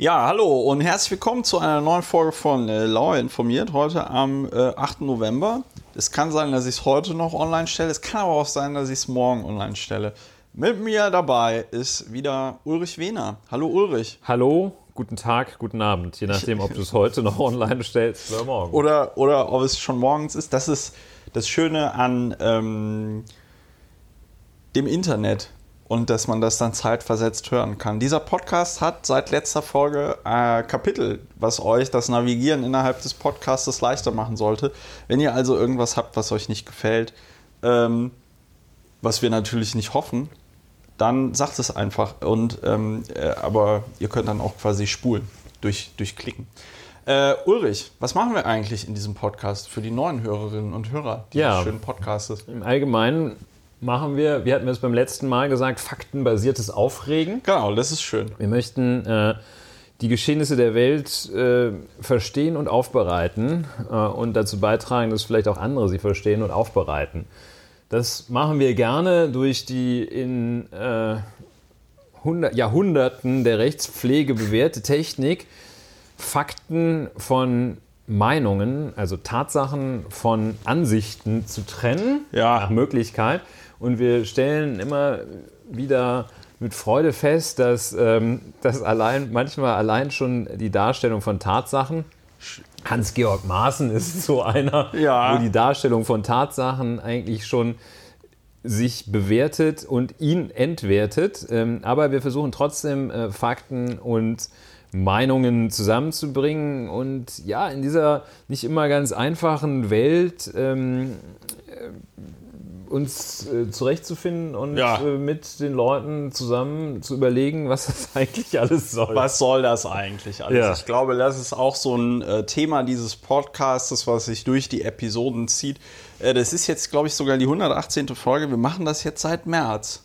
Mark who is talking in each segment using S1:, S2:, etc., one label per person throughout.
S1: Ja, hallo und herzlich willkommen zu einer neuen Folge von äh, Lauer informiert. Heute am äh, 8. November. Es kann sein, dass ich es heute noch online stelle. Es kann aber auch sein, dass ich es morgen online stelle. Mit mir dabei ist wieder Ulrich Wehner. Hallo Ulrich.
S2: Hallo, guten Tag, guten Abend. Je nachdem, ob du es heute noch online stellst oder morgen.
S1: Oder, oder ob es schon morgens ist. Das ist das Schöne an ähm, dem Internet und dass man das dann zeitversetzt hören kann. Dieser Podcast hat seit letzter Folge äh, Kapitel, was euch das Navigieren innerhalb des Podcasts leichter machen sollte. Wenn ihr also irgendwas habt, was euch nicht gefällt, ähm, was wir natürlich nicht hoffen, dann sagt es einfach. Und, ähm, äh, aber ihr könnt dann auch quasi spulen durch, durch Klicken. Äh, Ulrich, was machen wir eigentlich in diesem Podcast für die neuen Hörerinnen und Hörer dieses
S2: Ja.
S1: schönen Podcasts?
S2: Im Allgemeinen machen wir, wir hatten es beim letzten Mal gesagt, faktenbasiertes Aufregen.
S1: Genau, das ist schön.
S2: Wir möchten äh, die Geschehnisse der Welt äh, verstehen und aufbereiten äh, und dazu beitragen, dass vielleicht auch andere sie verstehen und aufbereiten. Das machen wir gerne durch die in äh, Hundert, Jahrhunderten der Rechtspflege bewährte Technik, Fakten von Meinungen, also Tatsachen von Ansichten zu trennen,
S1: Ja.
S2: nach Möglichkeit. Und wir stellen immer wieder mit Freude fest, dass, ähm, dass allein, manchmal allein schon die Darstellung von Tatsachen, Hans-Georg Maaßen ist so einer,
S1: Ja.
S2: wo die Darstellung von Tatsachen eigentlich schon sich bewertet und ihn entwertet. Ähm, aber wir versuchen trotzdem äh, Fakten und Meinungen zusammenzubringen und ja, in dieser nicht immer ganz einfachen Welt ähm, äh, uns äh, zurechtzufinden und
S1: Ja.
S2: äh, mit den Leuten zusammen zu überlegen, was das eigentlich alles soll.
S1: Was soll das eigentlich alles?
S2: Ja.
S1: Ich glaube, das ist auch so ein äh, Thema dieses Podcasts, was sich durch die Episoden zieht. Äh, das ist jetzt, glaube ich, sogar die 118. Folge. Wir machen das jetzt seit März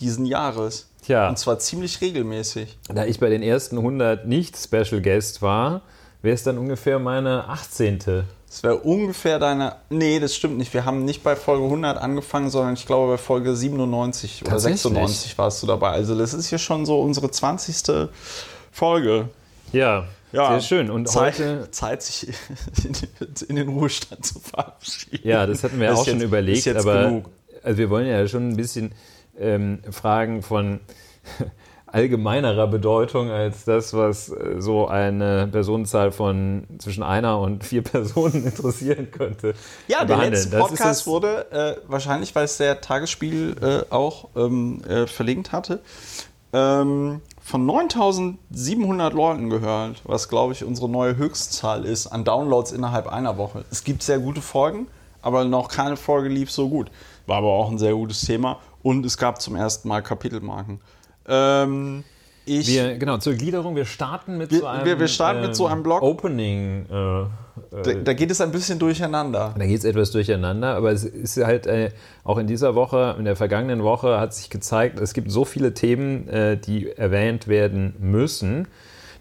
S1: diesen Jahres.
S2: Tja.
S1: Und zwar ziemlich regelmäßig.
S2: Da ich bei den ersten 100 nicht Special Guest war, wäre es dann ungefähr meine 18.
S1: Das wäre ungefähr deine. Nee, das stimmt nicht. Wir haben nicht bei Folge 100 angefangen, sondern ich glaube bei Folge 97 oder
S2: Tatsächlich?
S1: 96 warst du dabei. Also, das ist hier schon so unsere 20. Folge.
S2: Ja,
S1: Ja,
S2: sehr schön. Und
S1: Zeit,
S2: heute,
S1: Zeit, sich in den Ruhestand zu verabschieden.
S2: ja, das hatten wir
S1: Das
S2: auch schon
S1: jetzt-
S2: überlegt,
S1: ist jetzt
S2: aber
S1: genug.
S2: also wir wollen ja schon ein bisschen ähm, Fragen von allgemeinerer Bedeutung als das, was äh, so eine Personenzahl von zwischen einer und vier Personen interessieren könnte.
S1: Ja, der
S2: behandeln.
S1: letzte
S2: Das ist
S1: Podcast
S2: das-
S1: wurde äh, wahrscheinlich, weil es der Tagesspiegel äh, auch ähm, äh, verlinkt hatte, ähm, von 9700 Leuten gehört, was glaube ich unsere neue Höchstzahl ist an Downloads innerhalb einer Woche. Es gibt sehr gute Folgen, aber noch keine Folge lief so gut. War aber auch ein sehr gutes Thema und es gab zum ersten Mal Kapitelmarken. Ähm, ich,
S2: Wir, genau, zur Gliederung, wir starten mit
S1: Wir-
S2: so einem,
S1: wir- wir starten mit so einem Blog.
S2: Opening. Äh,
S1: da, da geht es ein bisschen durcheinander.
S2: Da geht es etwas durcheinander, aber es ist halt äh, auch in dieser Woche, in der vergangenen Woche hat sich gezeigt, es gibt so viele Themen, äh, die erwähnt werden müssen.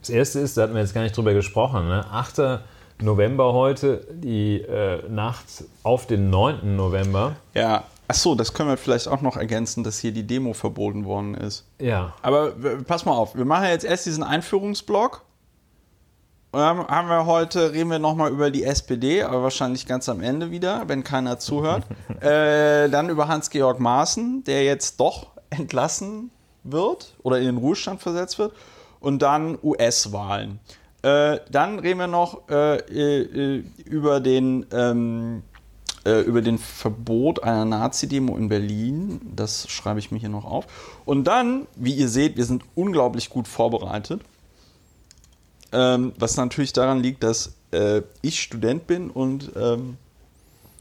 S2: Das erste ist, da hatten wir jetzt gar nicht drüber gesprochen, ne? 8. November heute, die äh, Nacht auf den 9. November.
S1: Ja, ach so, das können wir vielleicht auch noch ergänzen, dass hier die Demo verboten worden ist.
S2: Ja.
S1: Aber pass mal auf, wir machen jetzt erst diesen Einführungsblock. Und dann haben wir heute, reden wir nochmal über die SPD, aber wahrscheinlich ganz am Ende wieder, wenn keiner zuhört. äh, dann über Hans-Georg Maaßen, der jetzt doch entlassen wird oder in den Ruhestand versetzt wird. Und dann US-Wahlen. Äh, dann reden wir noch äh, äh, über den ähm, äh, über den Verbot einer Nazi-Demo in Berlin. Das schreibe ich mir hier noch auf. Und dann, wie ihr seht, wir sind unglaublich gut vorbereitet. Ähm, was natürlich daran liegt, dass äh, ich Student bin und ähm,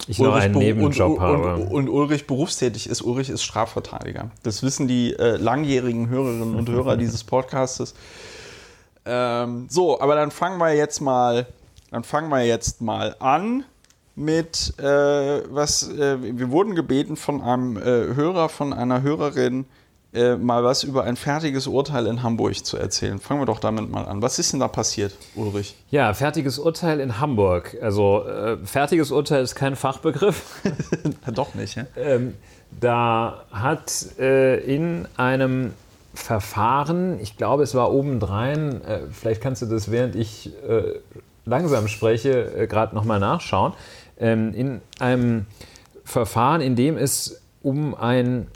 S2: Ich noch einen Nebenjob
S1: und,
S2: habe.
S1: Und, und Ulrich berufstätig ist. Ulrich ist Strafverteidiger. Das wissen die äh, langjährigen Hörerinnen und Hörer dieses Podcastes. Ähm, so, aber dann fangen wir jetzt mal, dann fangen wir jetzt mal an mit äh, was. Äh, wir wurden gebeten von einem äh, Hörer, von einer Hörerin, äh, mal was über ein fertiges Urteil in Hamburg zu erzählen. Fangen wir doch damit mal an. Was ist denn da passiert, Ulrich?
S2: Ja, fertiges Urteil in Hamburg. Also äh, fertiges Urteil ist kein Fachbegriff.
S1: Doch nicht, ja?
S2: Ähm, da hat äh, in einem Verfahren, ich glaube, es war obendrein, vielleicht kannst du das, während ich langsam spreche, äh, gerade nochmal nachschauen, in einem Verfahren, in dem es um ein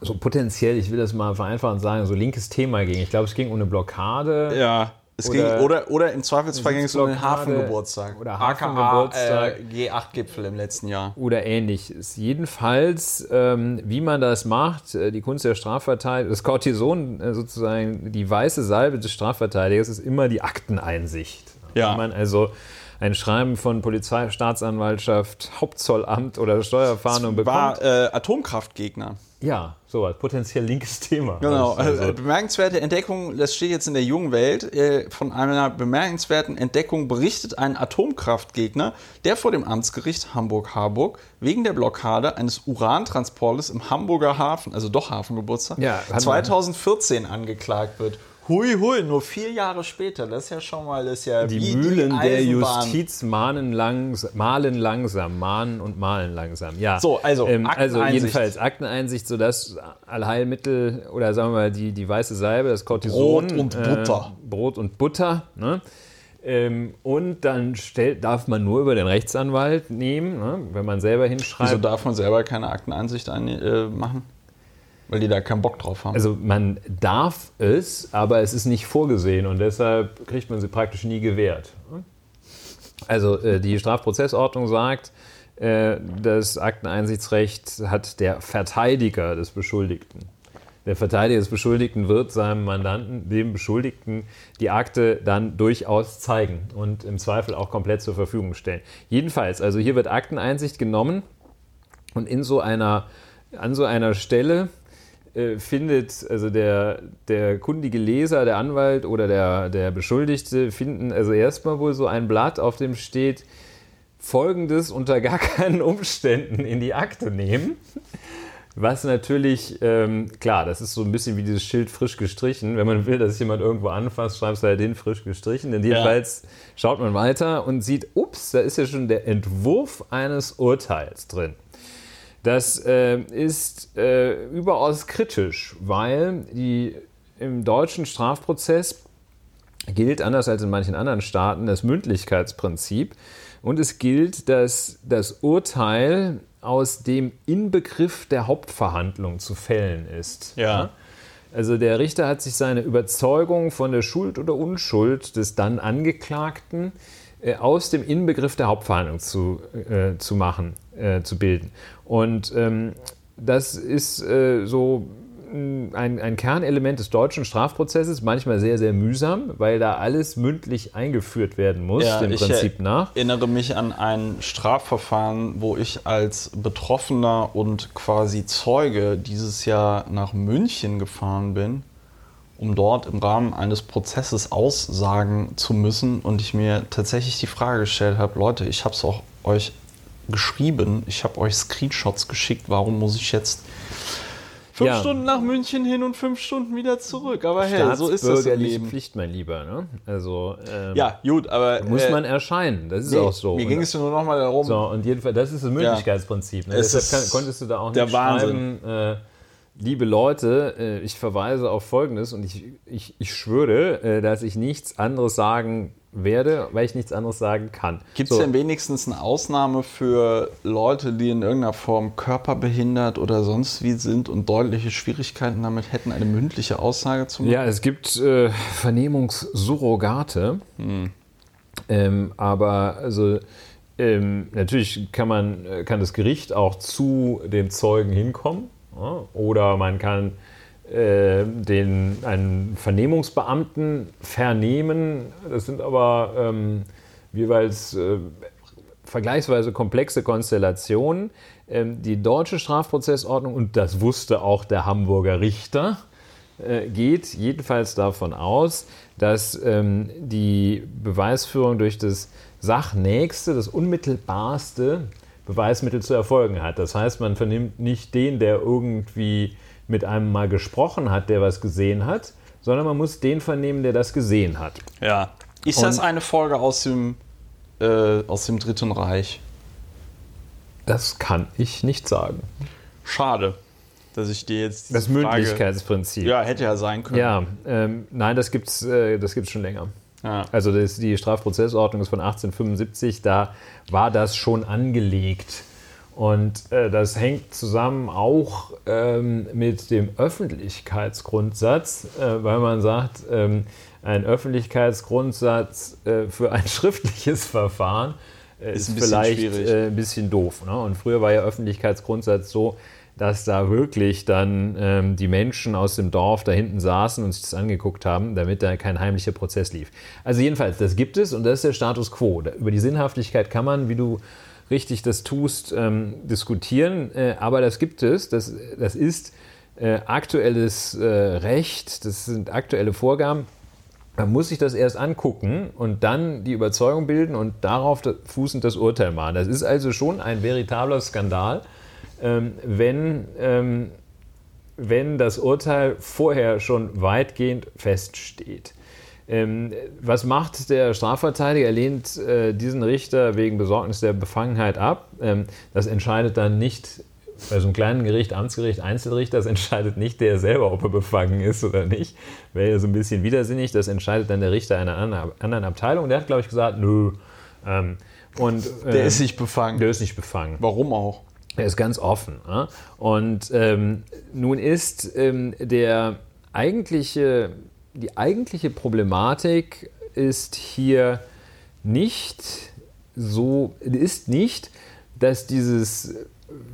S2: so potenziell, ich will das mal vereinfachen sagen, so linkes Thema ging. Ich glaube, es ging um eine Blockade.
S1: Ja. Es
S2: Oder-
S1: ging, oder, oder im Zweifelsfall ging es um den Hafengeburtstag.
S2: oder Hafengeburtstag.
S1: Äh, G8-Gipfel im letzten Jahr.
S2: oder ähnliches. Jedenfalls, ähm, wie man das macht, äh, die Kunst der Strafverteidigung, das Cortison äh, sozusagen, die weiße Salbe des Strafverteidigers ist immer die Akteneinsicht.
S1: Ja.
S2: Wenn man also ein Schreiben von Polizei, Staatsanwaltschaft, Hauptzollamt oder Steuerfahndung bekommt.
S1: War äh, Atomkraftgegner.
S2: ja, sowas, potenziell linkes Thema.
S1: Genau.
S2: Also,
S1: äh, bemerkenswerte Entdeckung, das steht jetzt in der jungen Welt, äh, von einer bemerkenswerten Entdeckung berichtet ein Atomkraftgegner, der vor dem Amtsgericht Hamburg-Harburg wegen der Blockade eines Urantransportes im Hamburger Hafen, also doch Hafengeburtstag,
S2: Ja, hat man-
S1: 2014 angeklagt wird. Hui, hui, nur vier Jahre später. Das ist ja schon mal, das ist ja
S2: die
S1: wie
S2: Mühlen der
S1: Eisenbahn.
S2: Justiz mahnen langs malen langsam, mahnen und malen langsam. Ja.
S1: So, also,
S2: ähm, also jedenfalls Akteneinsicht, sodass Allheilmittel oder sagen wir mal die, die weiße Salbe, das Cortison,
S1: Brot und Butter.
S2: Äh, Brot und Butter. Ne? Ähm, und dann stellt, darf man nur über den Rechtsanwalt nehmen, ne? wenn man selber hinschreibt.
S1: Wieso darf man selber keine Akteneinsicht ein, äh, machen? Weil die da keinen Bock drauf haben.
S2: Also man darf es, aber es ist nicht vorgesehen und deshalb kriegt man sie praktisch nie gewährt. Also äh, die Strafprozessordnung sagt, äh, das Akteneinsichtsrecht hat der Verteidiger des Beschuldigten. Der Verteidiger des Beschuldigten wird seinem Mandanten, dem Beschuldigten, die Akte dann durchaus zeigen und im Zweifel auch komplett zur Verfügung stellen. Jedenfalls, also hier wird Akteneinsicht genommen und in so einer, an so einer Stelle äh, findet, also der, der kundige Leser, der Anwalt oder der, der Beschuldigte finden also erstmal wohl so ein Blatt, auf dem steht, Folgendes unter gar keinen Umständen in die Akte nehmen. Was natürlich, ähm, klar, das ist so ein bisschen wie dieses Schild frisch gestrichen. Wenn man will, dass jemand irgendwo anfasst, schreibst du halt den frisch gestrichen. Denn jedenfalls schaut man weiter und sieht, ups, da ist ja schon der Entwurf eines Urteils drin. Das äh, ist äh, überaus kritisch, weil die, im deutschen Strafprozess gilt, anders als in manchen anderen Staaten, das Mündlichkeitsprinzip. Und es gilt, dass das Urteil aus dem Inbegriff der Hauptverhandlung zu fällen ist.
S1: Ja.
S2: Also der Richter hat sich seine Überzeugung von der Schuld oder Unschuld des dann Angeklagten äh, aus dem Inbegriff der Hauptverhandlung zu, äh, zu machen, äh, zu bilden. Und ähm, das ist äh, so ein, ein Kernelement des deutschen Strafprozesses, manchmal sehr, sehr mühsam, weil da alles mündlich eingeführt werden muss, dem
S1: ich
S2: Prinzip nach.
S1: erinnere mich an ein Strafverfahren, wo ich als Betroffener und quasi Zeuge dieses Jahr nach München gefahren bin, um dort im Rahmen eines Prozesses aussagen zu müssen und ich mir tatsächlich die Frage gestellt habe, Leute, ich habe es auch euch geschrieben, ich habe euch Screenshots geschickt, warum muss ich jetzt fünf
S2: Ja.
S1: Stunden nach München hin und fünf Stunden wieder zurück? Aber hey, so ist das im
S2: Staatsbürgerliche
S1: Leben.
S2: Pflicht, mein Lieber. Ne? Also ähm,
S1: Ja, gut, aber
S2: muss
S1: äh,
S2: man erscheinen. Das ist
S1: nee,
S2: auch so.
S1: Mir ging es nur noch mal darum,
S2: So, und jedenfalls, das ist das Mündigkeitsprinzip. Ne?
S1: Es
S2: Deshalb kann, konntest du da auch
S1: der
S2: nicht
S1: Wahnsinn.
S2: schreiben, äh, liebe Leute, äh, ich verweise auf Folgendes und ich, ich, ich schwöre, äh, dass ich nichts anderes sagen werde, weil ich nichts anderes sagen kann.
S1: Gibt es
S2: so,
S1: denn wenigstens eine Ausnahme für Leute, die in irgendeiner Form körperbehindert oder sonst wie sind und deutliche Schwierigkeiten damit hätten, eine mündliche Aussage zu machen?
S2: Ja, es gibt äh, Vernehmungssurrogate, ähm, aber also ähm, natürlich kann man äh, kann das Gericht auch zu dem Zeugen hinkommen oder man kann äh, den einen Vernehmungsbeamten vernehmen. Das sind aber ähm, jeweils äh, vergleichsweise komplexe Konstellationen. Ähm, die deutsche Strafprozessordnung, und das wusste auch der Hamburger Richter, äh, geht jedenfalls davon aus, dass ähm, die Beweisführung durch das Sachnächste, das unmittelbarste Beweismittel zu erfolgen hat. Das heißt, man vernimmt nicht den, der irgendwie mit einem mal gesprochen hat, der was gesehen hat, sondern man muss den vernehmen, der das gesehen hat.
S1: Ja. Ist das
S2: Und-
S1: eine Folge aus dem, äh, aus dem Dritten Reich?
S2: Das kann ich nicht sagen.
S1: Schade. dass ich dir jetzt
S2: Das
S1: Frage-
S2: Mündlichkeitsprinzip.
S1: Ja, hätte ja sein können.
S2: Ja, ähm, nein, das gibt's, äh, das gibt's schon länger.
S1: Ja.
S2: Also das, die Strafprozessordnung ist von 1875, da war das schon angelegt. Und äh, das hängt zusammen auch ähm, mit dem Öffentlichkeitsgrundsatz, äh, weil man sagt, ähm, ein Öffentlichkeitsgrundsatz äh, für ein schriftliches Verfahren äh,
S1: Ist
S2: ist,
S1: ein
S2: vielleicht äh, ein bisschen doof. Ne? Und früher war ja Öffentlichkeitsgrundsatz so, dass da wirklich dann ähm, die Menschen aus dem Dorf da hinten saßen und sich das angeguckt haben, damit da kein heimlicher Prozess lief. Also jedenfalls, das gibt es und das ist der Status quo. Über die Sinnhaftigkeit kann man, wie du richtig das tust, ähm, diskutieren, äh, aber das gibt es. Das, das ist äh, aktuelles äh, Recht, das sind aktuelle Vorgaben. Man muss sich das erst angucken und dann die Überzeugung bilden und darauf da- fußend das Urteil machen. Das ist also schon ein veritabler Skandal, wenn, ähm, wenn das Urteil vorher schon weitgehend feststeht. Ähm, was macht der Strafverteidiger? Er lehnt äh, diesen Richter wegen Besorgnis der Befangenheit ab. Ähm, das entscheidet dann nicht bei so einem kleinen Gericht, Amtsgericht, Einzelrichter, das entscheidet nicht der selber, ob er befangen ist oder nicht. Wäre ja so ein bisschen widersinnig. Das entscheidet dann der Richter einer anderen- Abteilung. Der hat, glaube ich, gesagt, nö. Ähm, und,
S1: Der
S2: ähm,
S1: ist nicht befangen.
S2: der ist nicht befangen.
S1: Warum auch?
S2: Er ist ganz offen. Ja? Und ähm, nun ist ähm, der eigentliche, die eigentliche Problematik ist hier nicht so, ist nicht, dass dieses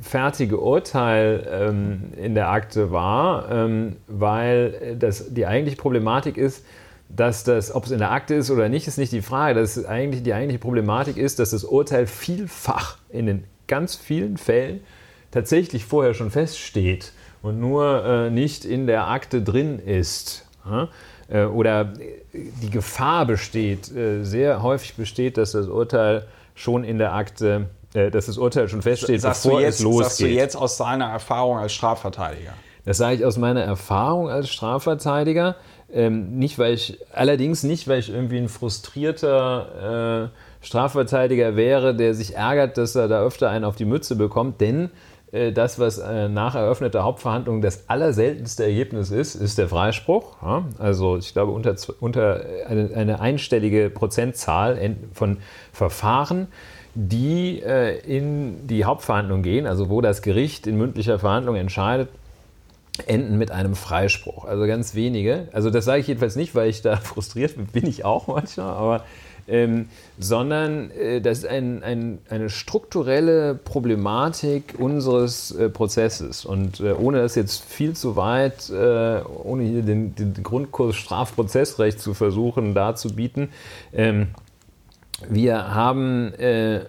S2: fertige Urteil ähm, in der Akte war, ähm, weil das, die eigentliche Problematik ist, dass das, ob es in der Akte ist oder nicht, ist nicht die Frage. Das eigentlich, die eigentliche Problematik ist, dass das Urteil vielfach in den ganz vielen Fällen tatsächlich vorher schon feststeht und nur äh, nicht in der Akte drin ist. Ja? Äh, oder die Gefahr besteht, äh, sehr häufig besteht, dass das Urteil schon in der Akte, äh, dass das Urteil schon feststeht,
S1: Sagst
S2: bevor
S1: jetzt,
S2: es losgeht.
S1: sagst du jetzt aus deiner Erfahrung als Strafverteidiger?
S2: Das sage ich aus meiner Erfahrung als Strafverteidiger. Ähm, nicht, weil ich, allerdings nicht, weil ich irgendwie ein frustrierter äh, Strafverteidiger wäre, der sich ärgert, dass er da öfter einen auf die Mütze bekommt, denn äh, das, was äh, nach eröffneter Hauptverhandlung das allerseltenste Ergebnis ist, ist der Freispruch. Ja? Also ich glaube unter, unter eine, eine einstellige Prozentzahl en- von Verfahren, die äh, in die Hauptverhandlung gehen, also wo das Gericht in mündlicher Verhandlung entscheidet, enden mit einem Freispruch. Also ganz wenige. Also das sage ich jedenfalls nicht, weil ich da frustriert bin, bin ich auch manchmal, aber ähm, sondern äh, das ist ein, ein, eine strukturelle Problematik unseres äh, Prozesses. Und äh, ohne das jetzt viel zu weit, äh, ohne hier den, den Grundkurs Strafprozessrecht zu versuchen darzubieten, ähm, wir haben äh,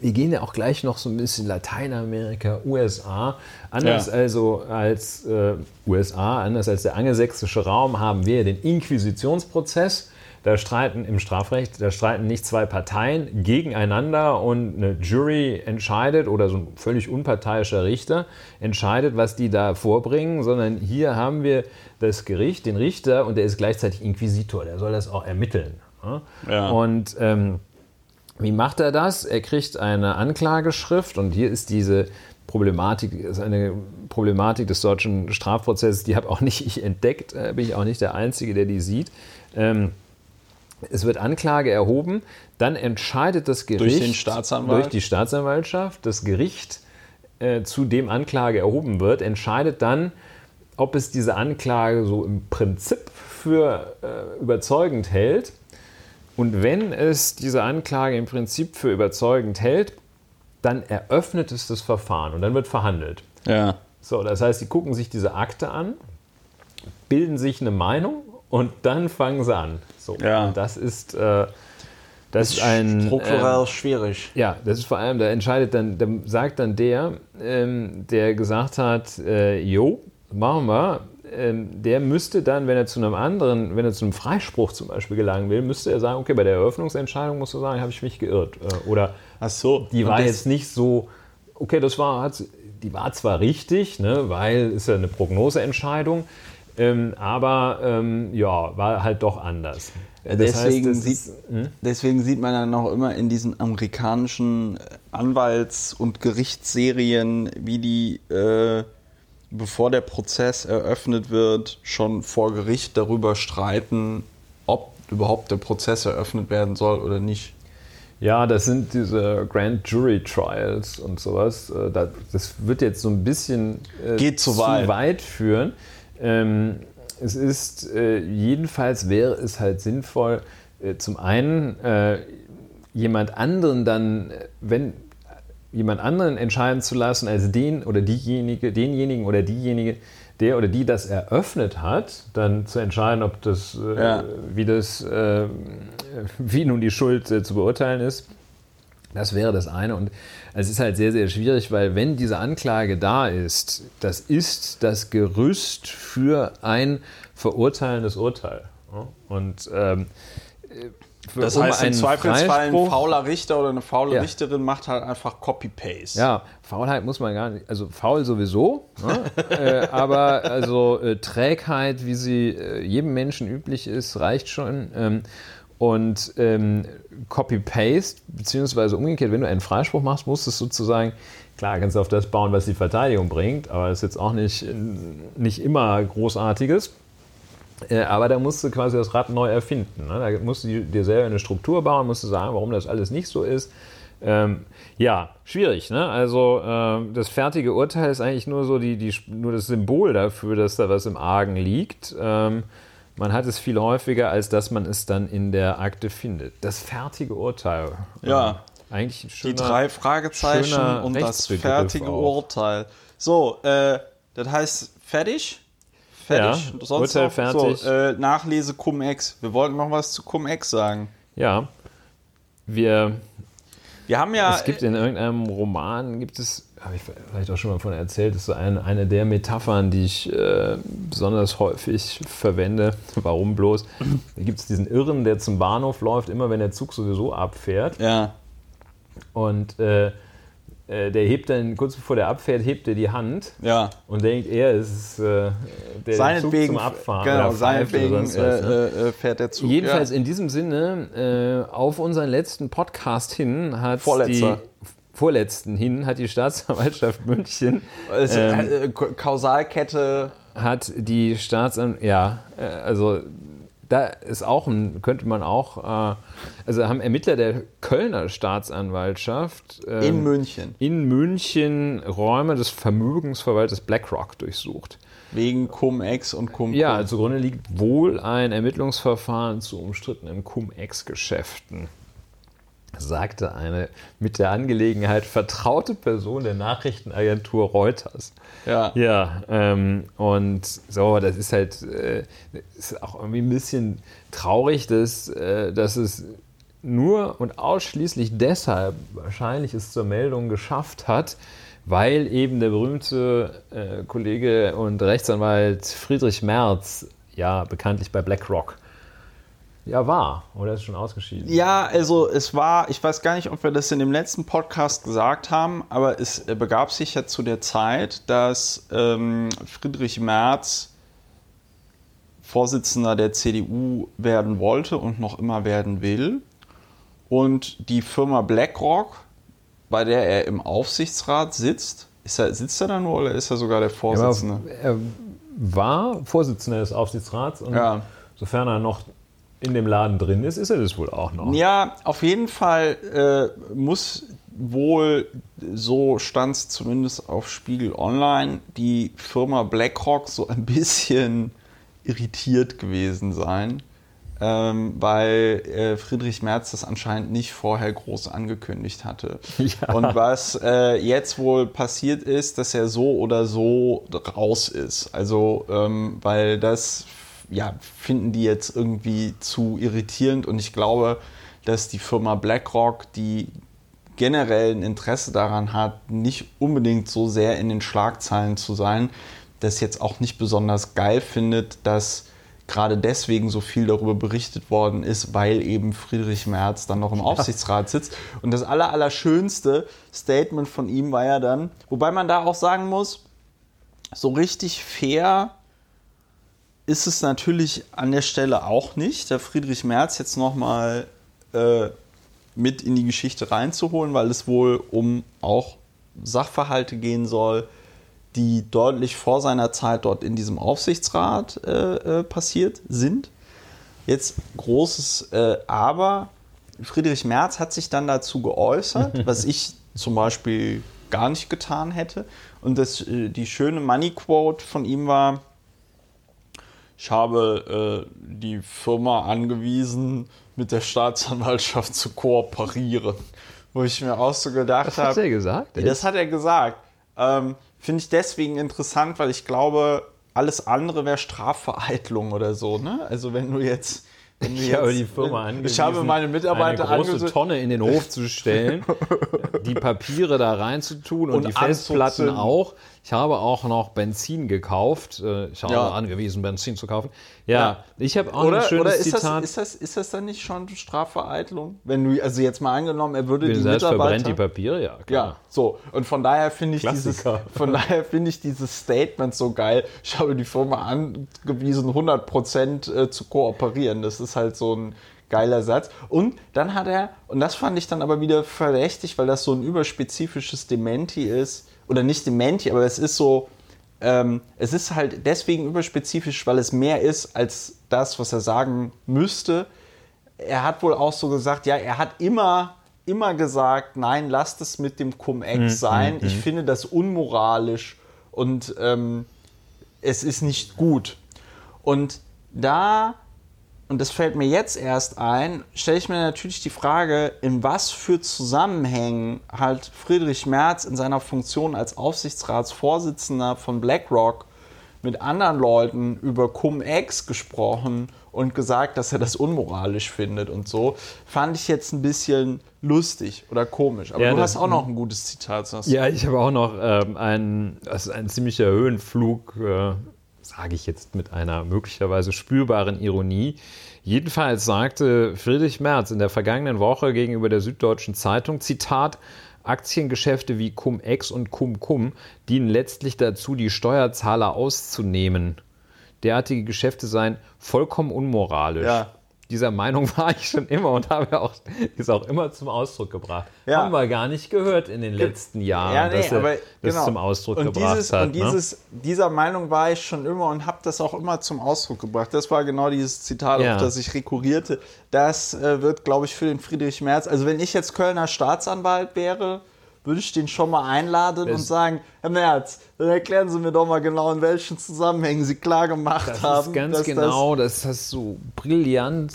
S2: wir gehen ja auch gleich noch so ein bisschen Lateinamerika, USA. Anders
S1: Ja.
S2: also als äh, USA, anders als der angelsächsische Raum, haben wir den Inquisitionsprozess. Da streiten im Strafrecht, da streiten nicht zwei Parteien gegeneinander und eine Jury entscheidet oder so ein völlig unparteiischer Richter entscheidet, was die da vorbringen, sondern hier haben wir das Gericht, den Richter und der ist gleichzeitig Inquisitor, der soll das auch ermitteln. Ja? Und ähm, wie macht er das? Er kriegt eine Anklageschrift und hier ist diese Problematik, ist eine Problematik des deutschen Strafprozesses, die habe auch nicht ich entdeckt, äh, bin ich auch nicht der Einzige, der die sieht. Ähm, es wird Anklage erhoben, dann entscheidet das Gericht
S1: den Staatsanwalt?
S2: durch die Staatsanwaltschaft, das Gericht, äh, zu dem Anklage erhoben wird, entscheidet dann, ob es diese Anklage so im Prinzip für äh, überzeugend hält. Und wenn es diese Anklage im Prinzip für überzeugend hält, dann eröffnet es das Verfahren und dann wird verhandelt.
S1: Ja.
S2: So, das heißt, sie gucken sich diese Akte an, bilden sich eine Meinung und dann fangen sie an. So,
S1: Ja.
S2: und das ist, äh, das ist ein
S1: Strukturell
S2: ähm,
S1: schwierig.
S2: ja, das ist vor allem, da entscheidet dann, da sagt dann der, ähm, der gesagt hat, äh, jo, machen wir, ähm, der müsste dann, wenn er zu einem anderen, wenn er zu einem Freispruch zum Beispiel gelangen will, müsste er sagen, okay, bei der Eröffnungsentscheidung musst du sagen, habe ich mich geirrt. Äh, oder
S1: Ach so.
S2: die war jetzt nicht so, okay, das war, die war zwar richtig, ne, weil ist ja eine Prognoseentscheidung, ähm, aber ähm, ja, war halt doch anders. Das
S1: deswegen,
S2: heißt,
S1: sieht,
S2: ist- hm?
S1: deswegen sieht man dann auch immer in diesen amerikanischen Anwalts- und Gerichtsserien, wie die äh, bevor der Prozess eröffnet wird, schon vor Gericht darüber streiten, ob überhaupt der Prozess eröffnet werden soll oder nicht.
S2: Ja, das sind diese Grand Jury Trials und sowas. Äh, das wird jetzt so ein bisschen
S1: äh, Geht zu,
S2: weit.
S1: weit
S2: führen. Ähm, es ist, äh, jedenfalls wäre es halt sinnvoll, zum einen jemand anderen dann, wenn jemand anderen entscheiden zu lassen als den oder diejenige, denjenigen oder diejenige, der oder die das eröffnet hat, dann zu entscheiden, ob das, äh, ja. wie das, äh, wie nun die Schuld äh, zu beurteilen ist. Das wäre das eine. Und es ist halt sehr, sehr schwierig, weil wenn diese Anklage da ist, das ist das Gerüst für ein verurteilendes Urteil. Und ähm,
S1: das um heißt, im Zweifelsfall ein fauler Richter oder eine faule ja. Richterin macht halt einfach Copy-Paste.
S2: Ja, Faulheit muss man gar nicht, also faul sowieso, ne? äh, aber also äh, Trägheit, wie sie äh, jedem Menschen üblich ist, reicht schon. Ähm, und ähm, Copy-Paste, beziehungsweise umgekehrt, wenn du einen Freispruch machst, musst du sozusagen, klar, kannst du auf das bauen, was die Verteidigung bringt, aber das ist jetzt auch nicht, nicht immer Großartiges. Äh, aber da musst du quasi das Rad neu erfinden. Ne? Da musst du dir selber eine Struktur bauen, musst du sagen, warum das alles nicht so ist. Ähm, ja, schwierig. Ne? Also äh, das fertige Urteil ist eigentlich nur so die, die, nur das Symbol dafür, dass da was im Argen liegt. Ähm, man hat es viel häufiger, als dass man es dann in der Akte findet. Das fertige Urteil.
S1: Ja. Äh, eigentlich schöner, Die drei Fragezeichen und das fertige auch. Urteil. So, äh, das heißt fertig? fertig.
S2: Ja, Sonst Urteil fertig.
S1: So, äh, Nachlese Cum-Ex. Wir wollten noch was zu Cum-Ex sagen.
S2: Ja. Wir.
S1: Wir haben ja.
S2: Es gibt in irgendeinem Roman, gibt es, habe ich vielleicht auch schon mal von erzählt, ist so eine, eine der Metaphern, die ich äh, besonders häufig verwende. Warum bloß? Da gibt es diesen Irren, der zum Bahnhof läuft, immer wenn der Zug sowieso abfährt.
S1: Ja.
S2: Und äh, äh, der hebt dann, kurz bevor der abfährt, hebt er die Hand
S1: ja.
S2: und denkt, er ist äh, der
S1: seinetwegen,
S2: Zug zum Abfahren.
S1: Genau, seinetwegen was, ne? Äh, äh, fährt der Zug.
S2: Jedenfalls ja. in diesem Sinne, äh, auf unseren letzten Podcast hin hat
S1: Vorletzter.
S2: die vorletzten hin hat die Staatsanwaltschaft München
S1: ähm, Kausalkette
S2: hat die Staatsanwaltschaft ja also da ist auch ein, könnte man auch, äh, also haben Ermittler der Kölner Staatsanwaltschaft
S1: ähm, in München
S2: in München Räume des Vermögensverwalters BlackRock durchsucht.
S1: Wegen Cum-Ex und Cum-Cum.
S2: Ja, zugrunde liegt wohl ein Ermittlungsverfahren zu umstrittenen Cum-Ex-Geschäften sagte eine mit der Angelegenheit vertraute Person der Nachrichtenagentur Reuters.
S1: Ja.
S2: Ja, ähm, und so, das ist halt äh, ist auch irgendwie ein bisschen traurig, dass, äh, dass es nur und ausschließlich deshalb wahrscheinlich es zur Meldung geschafft hat, weil eben der berühmte äh, Kollege und Rechtsanwalt Friedrich Merz ja bekanntlich bei BlackRock ja, war. Oder ist schon ausgeschieden?
S1: Ja, also es war, ich weiß gar nicht, ob wir das in dem letzten Podcast gesagt haben, aber es begab sich ja zu der Zeit, dass ähm, Friedrich Merz Vorsitzender der CDU werden wollte und noch immer werden will. Und die Firma BlackRock, bei der er im Aufsichtsrat sitzt, ist er, sitzt er da nur oder ist er sogar der Vorsitzende?
S2: Ja, er war Vorsitzender des Aufsichtsrats und ja. sofern er noch in dem Laden drin ist, ist er das wohl auch noch.
S1: Ja, auf jeden Fall äh, muss wohl, so stand es zumindest auf Spiegel Online, die Firma BlackRock so ein bisschen irritiert gewesen sein, ähm, weil äh, Friedrich Merz das anscheinend nicht vorher groß angekündigt hatte. Ja. Und was äh, jetzt wohl passiert ist, dass er so oder so raus ist. Also, ähm, weil das ja, finden die jetzt irgendwie zu irritierend und ich glaube, dass die Firma BlackRock, die generell ein Interesse daran hat, nicht unbedingt so sehr in den Schlagzeilen zu sein, das jetzt auch nicht besonders geil findet, dass gerade deswegen so viel darüber berichtet worden ist, weil eben Friedrich Merz dann noch im Aufsichtsrat sitzt. Und das allerallerschönste Statement von ihm war ja dann, wobei man da auch sagen muss, so richtig fair ist es natürlich an der Stelle auch nicht, der Friedrich Merz jetzt nochmal äh, mit in die Geschichte reinzuholen, weil es wohl um auch Sachverhalte gehen soll, die deutlich vor seiner Zeit dort in diesem Aufsichtsrat äh, äh, passiert sind. Jetzt großes äh, Aber. Friedrich Merz hat sich dann dazu geäußert, was ich zum Beispiel gar nicht getan hätte. Und das, äh, die schöne Money Quote von ihm war, ich habe äh, die Firma angewiesen, mit der Staatsanwaltschaft zu kooperieren. Wo ich mir auch so gedacht habe.
S2: Das hat er gesagt?
S1: Das hat er gesagt. Ähm, Finde ich deswegen interessant, weil ich glaube, alles andere wäre Strafvereitlung oder so. Ne? Also wenn du jetzt wenn
S2: ich habe die Firma angewiesen,
S1: ich habe meine Mitarbeiter
S2: eine große Tonne in den Hof zu stellen, die Papiere da reinzutun und, und die Festplatten auch. Ich habe auch noch Benzin gekauft. Äh, ich habe ja. angewiesen, Benzin zu kaufen. Ja, ja. ich habe auch
S1: oder,
S2: ein schönes
S1: oder ist
S2: Zitat.
S1: Das, ist, das, ist das dann nicht schon Strafvereitlung? Wenn du, also jetzt mal angenommen, er würde
S2: Wenn
S1: die
S2: selbst
S1: Mitarbeiter...
S2: verbrennt die Papiere, ja, klar.
S1: Ja, so. Und von daher finde ich, dieses, von daher finde ich dieses Statement so geil. Ich habe die Firma angewiesen, 100% äh, zu kooperieren. Das ist halt so ein geiler Satz. Und dann hat er, und das fand ich dann aber wieder verdächtig, weil das so ein überspezifisches Dementi ist, oder nicht Dementi, aber es ist so, ähm, es ist halt deswegen überspezifisch, weil es mehr ist als das, was er sagen müsste. Er hat wohl auch so gesagt, ja, er hat immer, immer gesagt, nein, lasst es mit dem Cum-Ex mhm, sein. Ich mhm. finde das unmoralisch und ähm, es ist nicht gut. Und da und das fällt mir jetzt erst ein, stelle ich mir natürlich die Frage, in was für Zusammenhängen halt Friedrich Merz in seiner Funktion als Aufsichtsratsvorsitzender von BlackRock mit anderen Leuten über Cum-Ex gesprochen und gesagt, dass er das unmoralisch findet und so, fand ich jetzt ein bisschen lustig oder komisch. Aber ja, du hast auch noch ein gutes Zitat.
S2: Ja, ich habe auch noch ähm, einen, also ein ziemlicher Höhenflug äh, sage ich jetzt mit einer möglicherweise spürbaren Ironie. Jedenfalls sagte Friedrich Merz in der vergangenen Woche gegenüber der Süddeutschen Zeitung, Zitat, Aktiengeschäfte wie Cum-Ex und Cum-Cum dienen letztlich dazu, die Steuerzahler auszunehmen. Derartige Geschäfte seien vollkommen unmoralisch. Ja dieser Meinung war ich schon immer und habe auch, ist auch immer zum Ausdruck gebracht. Ja. Haben wir gar nicht gehört in den letzten Jahren, ja, nee, dass er aber, das genau. zum Ausdruck und gebracht
S1: dieses,
S2: hat.
S1: Und ne? dieses, ne? dieser Meinung war ich schon immer und habe das auch immer zum Ausdruck gebracht. Das war genau dieses Zitat, ja. auf das ich rekurrierte. Das äh, wird, glaube ich, für den Friedrich Merz, also wenn ich jetzt Kölner Staatsanwalt wäre, würde ich den schon mal einladen es und sagen, Herr Merz, dann erklären Sie mir doch mal genau, in welchen Zusammenhängen Sie klar gemacht
S2: das
S1: haben.
S2: Ist ganz genau, das, das hast du brillant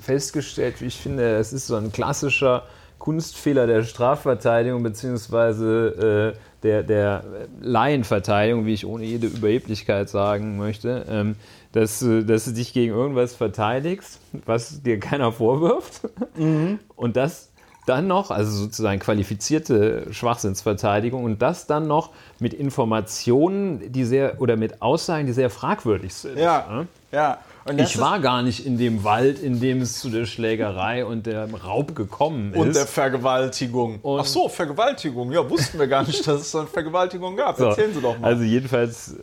S2: festgestellt. Ich finde, es ist so ein klassischer Kunstfehler der Strafverteidigung beziehungsweise äh, der, der Laienverteidigung, wie ich ohne jede Überheblichkeit sagen möchte, ähm, dass, äh, dass du dich gegen irgendwas verteidigst, was dir keiner vorwirft mhm. und das dann noch, also sozusagen qualifizierte Schwachsinnsverteidigung und das dann noch mit Informationen, die sehr oder mit Aussagen, die sehr fragwürdig sind.
S1: Ja, ja.
S2: ich war gar nicht in dem Wald, in dem es zu der Schlägerei und dem Raub gekommen ist.
S1: Und der Vergewaltigung. Und Ach so, Vergewaltigung. Ja, wussten wir gar nicht, dass es so eine Vergewaltigung gab. So, Erzählen Sie doch mal.
S2: Also jedenfalls,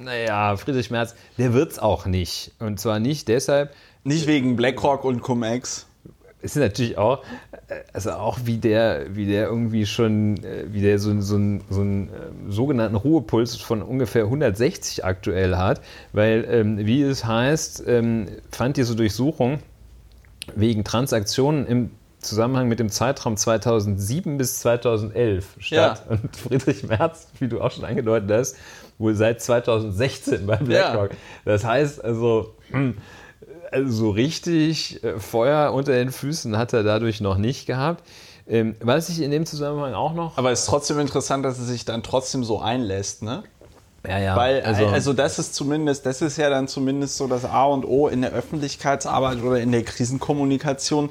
S2: naja, Friedrich Merz, der wird es auch nicht. Und zwar nicht deshalb.
S1: Nicht wegen BlackRock und Cum-Ex
S2: ist natürlich auch, also auch wie der, wie der irgendwie schon, äh, wie der so, so, einen, so einen äh, sogenannten Ruhepuls von ungefähr 160 aktuell hat, weil, ähm, wie es heißt, ähm, fand diese Durchsuchung wegen Transaktionen im Zusammenhang mit dem Zeitraum 2007 bis 2011 statt. Ja. Und Friedrich Merz, wie du auch schon angedeutet hast, wohl seit 2016 bei BlackRock. Ja. Das heißt also, hm, also so richtig äh, Feuer unter den Füßen hat er dadurch noch nicht gehabt. Ähm, was ich in dem Zusammenhang auch noch.
S1: Aber es ist trotzdem interessant, dass er sich dann trotzdem so einlässt, ne?
S2: Ja, ja.
S1: Weil, also, also das ist zumindest, das ist ja dann zumindest so das A und O in der Öffentlichkeitsarbeit oder in der Krisenkommunikation.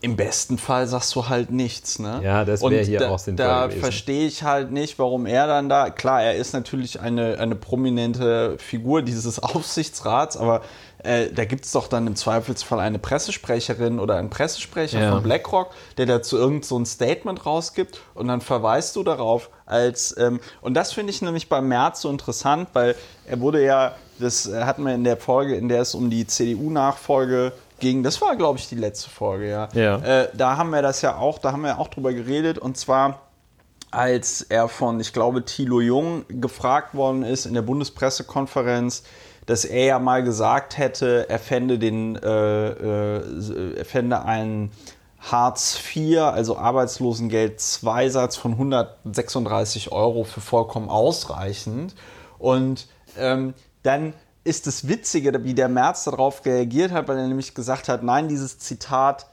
S1: Im besten Fall sagst du halt nichts, ne?
S2: Ja, das wäre hier
S1: da,
S2: auch sinnvoll
S1: Da verstehe ich halt nicht, warum er dann da, klar, er ist natürlich eine, eine prominente Figur dieses Aufsichtsrats, aber äh, da gibt es doch dann im Zweifelsfall eine Pressesprecherin oder einen Pressesprecher ja. von BlackRock, der dazu irgend so ein Statement rausgibt und dann verweist du darauf als, ähm, und das finde ich nämlich beim März so interessant, weil er wurde ja, das hatten wir in der Folge, in der es um die CDU-Nachfolge ging, das war glaube ich die letzte Folge, ja.
S2: ja.
S1: Äh, da haben wir das ja auch, da haben wir auch drüber geredet und zwar als er von, ich glaube, Thilo Jung gefragt worden ist in der Bundespressekonferenz, dass er ja mal gesagt hätte, er fände, den, äh, äh, er fände einen Hartz IV, also Arbeitslosengeld II-Satz von 136 Euro für vollkommen ausreichend. Und ähm, dann ist das Witzige, wie der Merz darauf reagiert hat, weil er nämlich gesagt hat, nein, dieses Zitat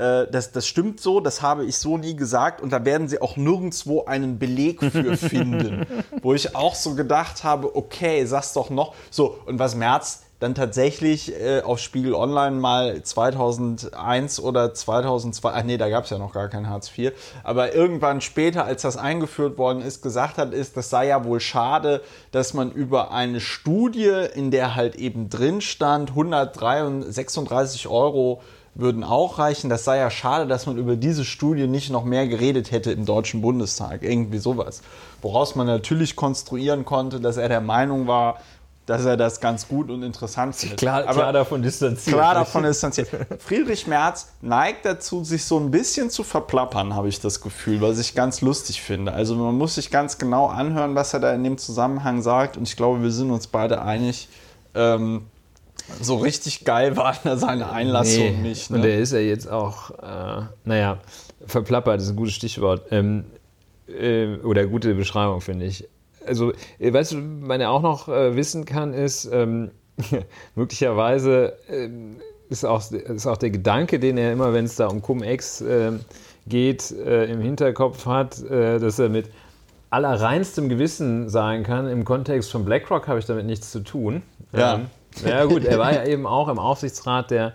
S1: äh, das, das stimmt so, das habe ich so nie gesagt und da werden sie auch nirgendwo einen Beleg für finden. Wo ich auch so gedacht habe, okay, sag's doch noch. So, und was Merz dann tatsächlich äh, auf Spiegel Online mal 2001 oder 2002, ach nee, da gab es ja noch gar kein Hartz IV, aber irgendwann später, als das eingeführt worden ist, gesagt hat, ist, das sei ja wohl schade, dass man über eine Studie, in der halt eben drin stand, 136 Euro würden auch reichen. Das sei ja schade, dass man über diese Studie nicht noch mehr geredet hätte im Deutschen Bundestag. Irgendwie sowas. Woraus man natürlich konstruieren konnte, dass er der Meinung war, dass er das ganz gut und interessant findet.
S2: Klar,
S1: Aber
S2: klar davon distanziert.
S1: Klar davon distanziert. Friedrich Merz neigt dazu, sich so ein bisschen zu verplappern, habe ich das Gefühl, was ich ganz lustig finde. Also man muss sich ganz genau anhören, was er da in dem Zusammenhang sagt. Und ich glaube, wir sind uns beide einig. Ähm, so richtig geil war seine Einlassung nee. nicht.
S2: Ne? Und der ist ja jetzt auch, äh, naja, verplappert ist ein gutes Stichwort. Ähm, äh, oder gute Beschreibung, finde ich. Also, äh, weißt du, man ja auch noch äh, wissen kann, ist, ähm, möglicherweise ähm, ist, auch, ist auch der Gedanke, den er immer, wenn es da um Cum-Ex ähm, geht, äh, im Hinterkopf hat, äh, dass er mit allerreinstem Gewissen sagen kann, im Kontext von BlackRock habe ich damit nichts zu tun.
S1: Ja. Ähm,
S2: ja, gut, er war ja eben auch im Aufsichtsrat der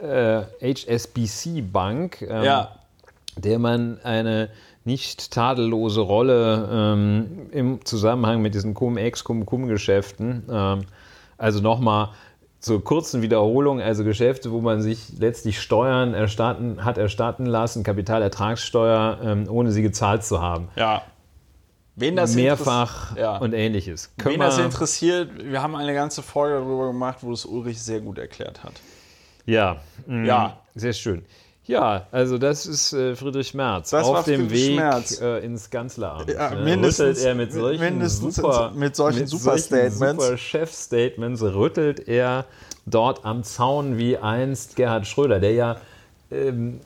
S2: äh, HSBC Bank, ähm,
S1: ja.
S2: der man eine nicht tadellose Rolle ähm, im Zusammenhang mit diesen Cum-Ex, Cum-Cum-Geschäften, ähm, also nochmal zur kurzen Wiederholung, also Geschäfte, wo man sich letztlich Steuern erstatten, hat erstatten lassen, Kapitalertragssteuer, ähm, ohne sie gezahlt zu haben.
S1: Ja.
S2: Wen das mehrfach ja. und ähnliches.
S1: Können Wen das interessiert, wir haben eine ganze Folge darüber gemacht, wo es Ulrich sehr gut erklärt hat.
S2: Ja, mh,
S1: ja,
S2: sehr schön. Ja, also das ist äh, Friedrich Merz
S1: das
S2: auf dem Weg äh, ins Kanzleramt.
S1: Ja, ne? mindestens,
S2: rüttelt er mit solchen super,
S1: mit solchen mit super Statements,
S2: super Chef-Statements rüttelt er dort am Zaun wie einst Gerhard Schröder, der ja ähm,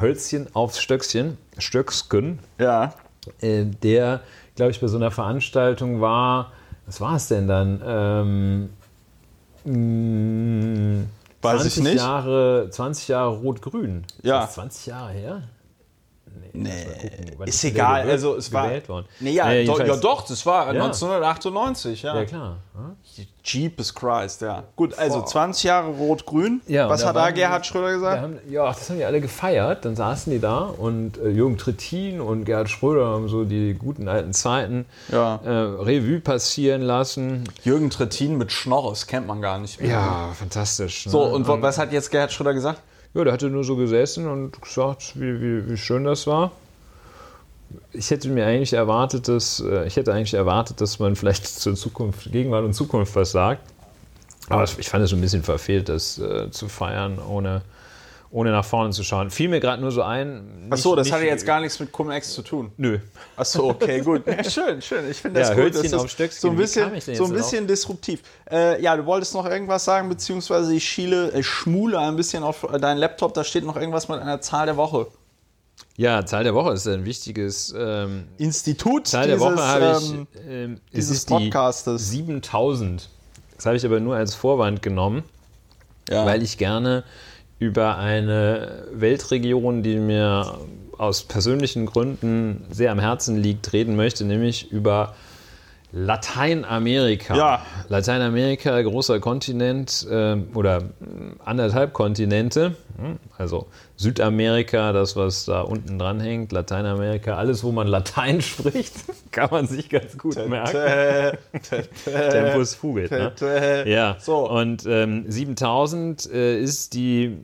S2: Hölzchen aufs Stöckchen, Stöcksken,
S1: ja
S2: äh, der, glaube ich, bei so einer Veranstaltung war, was war es denn dann? Ähm,
S1: mh, Weiß ich nicht.
S2: Jahre, 20 Jahre Rot-Grün.
S1: Ja.
S2: 20 Jahre her?
S1: Nee, nee ist egal.
S2: Gewählt,
S1: also es war.
S2: Worden.
S1: Nee, ja, nee, do, ja doch, das war ja. 1998, ja.
S2: Ja, klar.
S1: Hm? Jeepes Christ, ja. Gut, also 20 Jahre Rot-Grün.
S2: Ja,
S1: Was hat da Gerhard Schröder gesagt?
S2: Haben, ja, das haben die alle gefeiert. Dann saßen die da und äh, Jürgen Trittin und Gerhard Schröder haben so die guten alten Zeiten
S1: ja.
S2: äh, Revue passieren lassen.
S1: Jürgen Trittin mit Schnorres kennt man gar nicht mehr.
S2: Ja, fantastisch.
S1: Ne? So, und, und was hat jetzt Gerhard Schröder gesagt?
S2: Ja, der hatte nur so gesessen und gesagt, wie, wie, wie schön das war. Ich hätte mir eigentlich erwartet, dass äh, ich hätte eigentlich erwartet, dass man vielleicht zur Zukunft, Gegenwart und Zukunft was sagt. Aber ich fand es ein bisschen verfehlt, das äh, zu feiern, ohne, ohne nach vorne zu schauen. Fiel mir gerade nur so ein.
S1: Nicht, Ach so, das nicht, hatte jetzt gar nichts mit Cum-Ex zu tun.
S2: Nö.
S1: Ach so, okay, gut. Ja, schön, schön. Ich finde das
S2: ja,
S1: gut.
S2: Hölzchen
S1: das
S2: auf Stöckchen.
S1: so ein bisschen, so ein bisschen disruptiv. Äh, ja, du wolltest noch irgendwas sagen, beziehungsweise ich schiele, ich schmule ein bisschen auf deinen Laptop. Da steht noch irgendwas mit einer Zahl der Woche.
S2: Ja, Zahl der Woche ist ein wichtiges ähm,
S1: Institut.
S2: Zahl der
S1: dieses,
S2: Woche habe ich.
S1: ähm,
S2: Ähm, es
S1: dieses Podcastes.
S2: 7000. Das habe ich aber nur als Vorwand genommen,
S1: Ja.
S2: weil ich gerne über eine Weltregion, die mir aus persönlichen Gründen sehr am Herzen liegt, reden möchte, nämlich über Lateinamerika.
S1: Ja.
S2: Lateinamerika, großer Kontinent ähm, oder mm, anderthalb Kontinente, hm, also Südamerika, das, was da unten dran hängt, Lateinamerika, alles, wo man Latein spricht, kann man sich ganz gut merken. Tempus fugit. Ne? Ja,
S1: So.
S2: und ähm, 7000 äh, ist die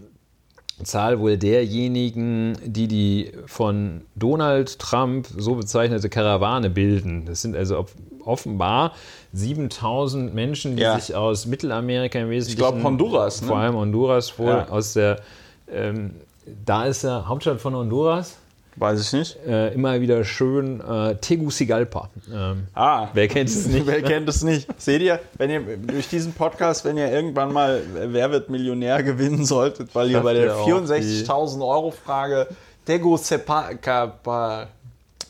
S2: Zahl wohl derjenigen, die die von Donald Trump so bezeichnete Karawane bilden. Das sind also off- offenbar 7000 Menschen, die
S1: Ja.
S2: sich aus Mittelamerika im Wesentlichen.
S1: glaub, Honduras, ne?
S2: Vor allem Honduras wohl
S1: Ja.
S2: aus der. Ähm, da ist der Hauptstadt von Honduras.
S1: Weiß ich nicht.
S2: Äh, immer wieder schön äh, Tegucigalpa. Ähm,
S1: Ah,
S2: wer kennt es nicht?
S1: Wer kennt es nicht? Seht ihr, wenn ihr durch diesen Podcast, wenn ihr irgendwann mal Wer wird Millionär gewinnen solltet, weil ihr bei der
S2: ihr auch
S1: 64.000 Euro Frage Sepa,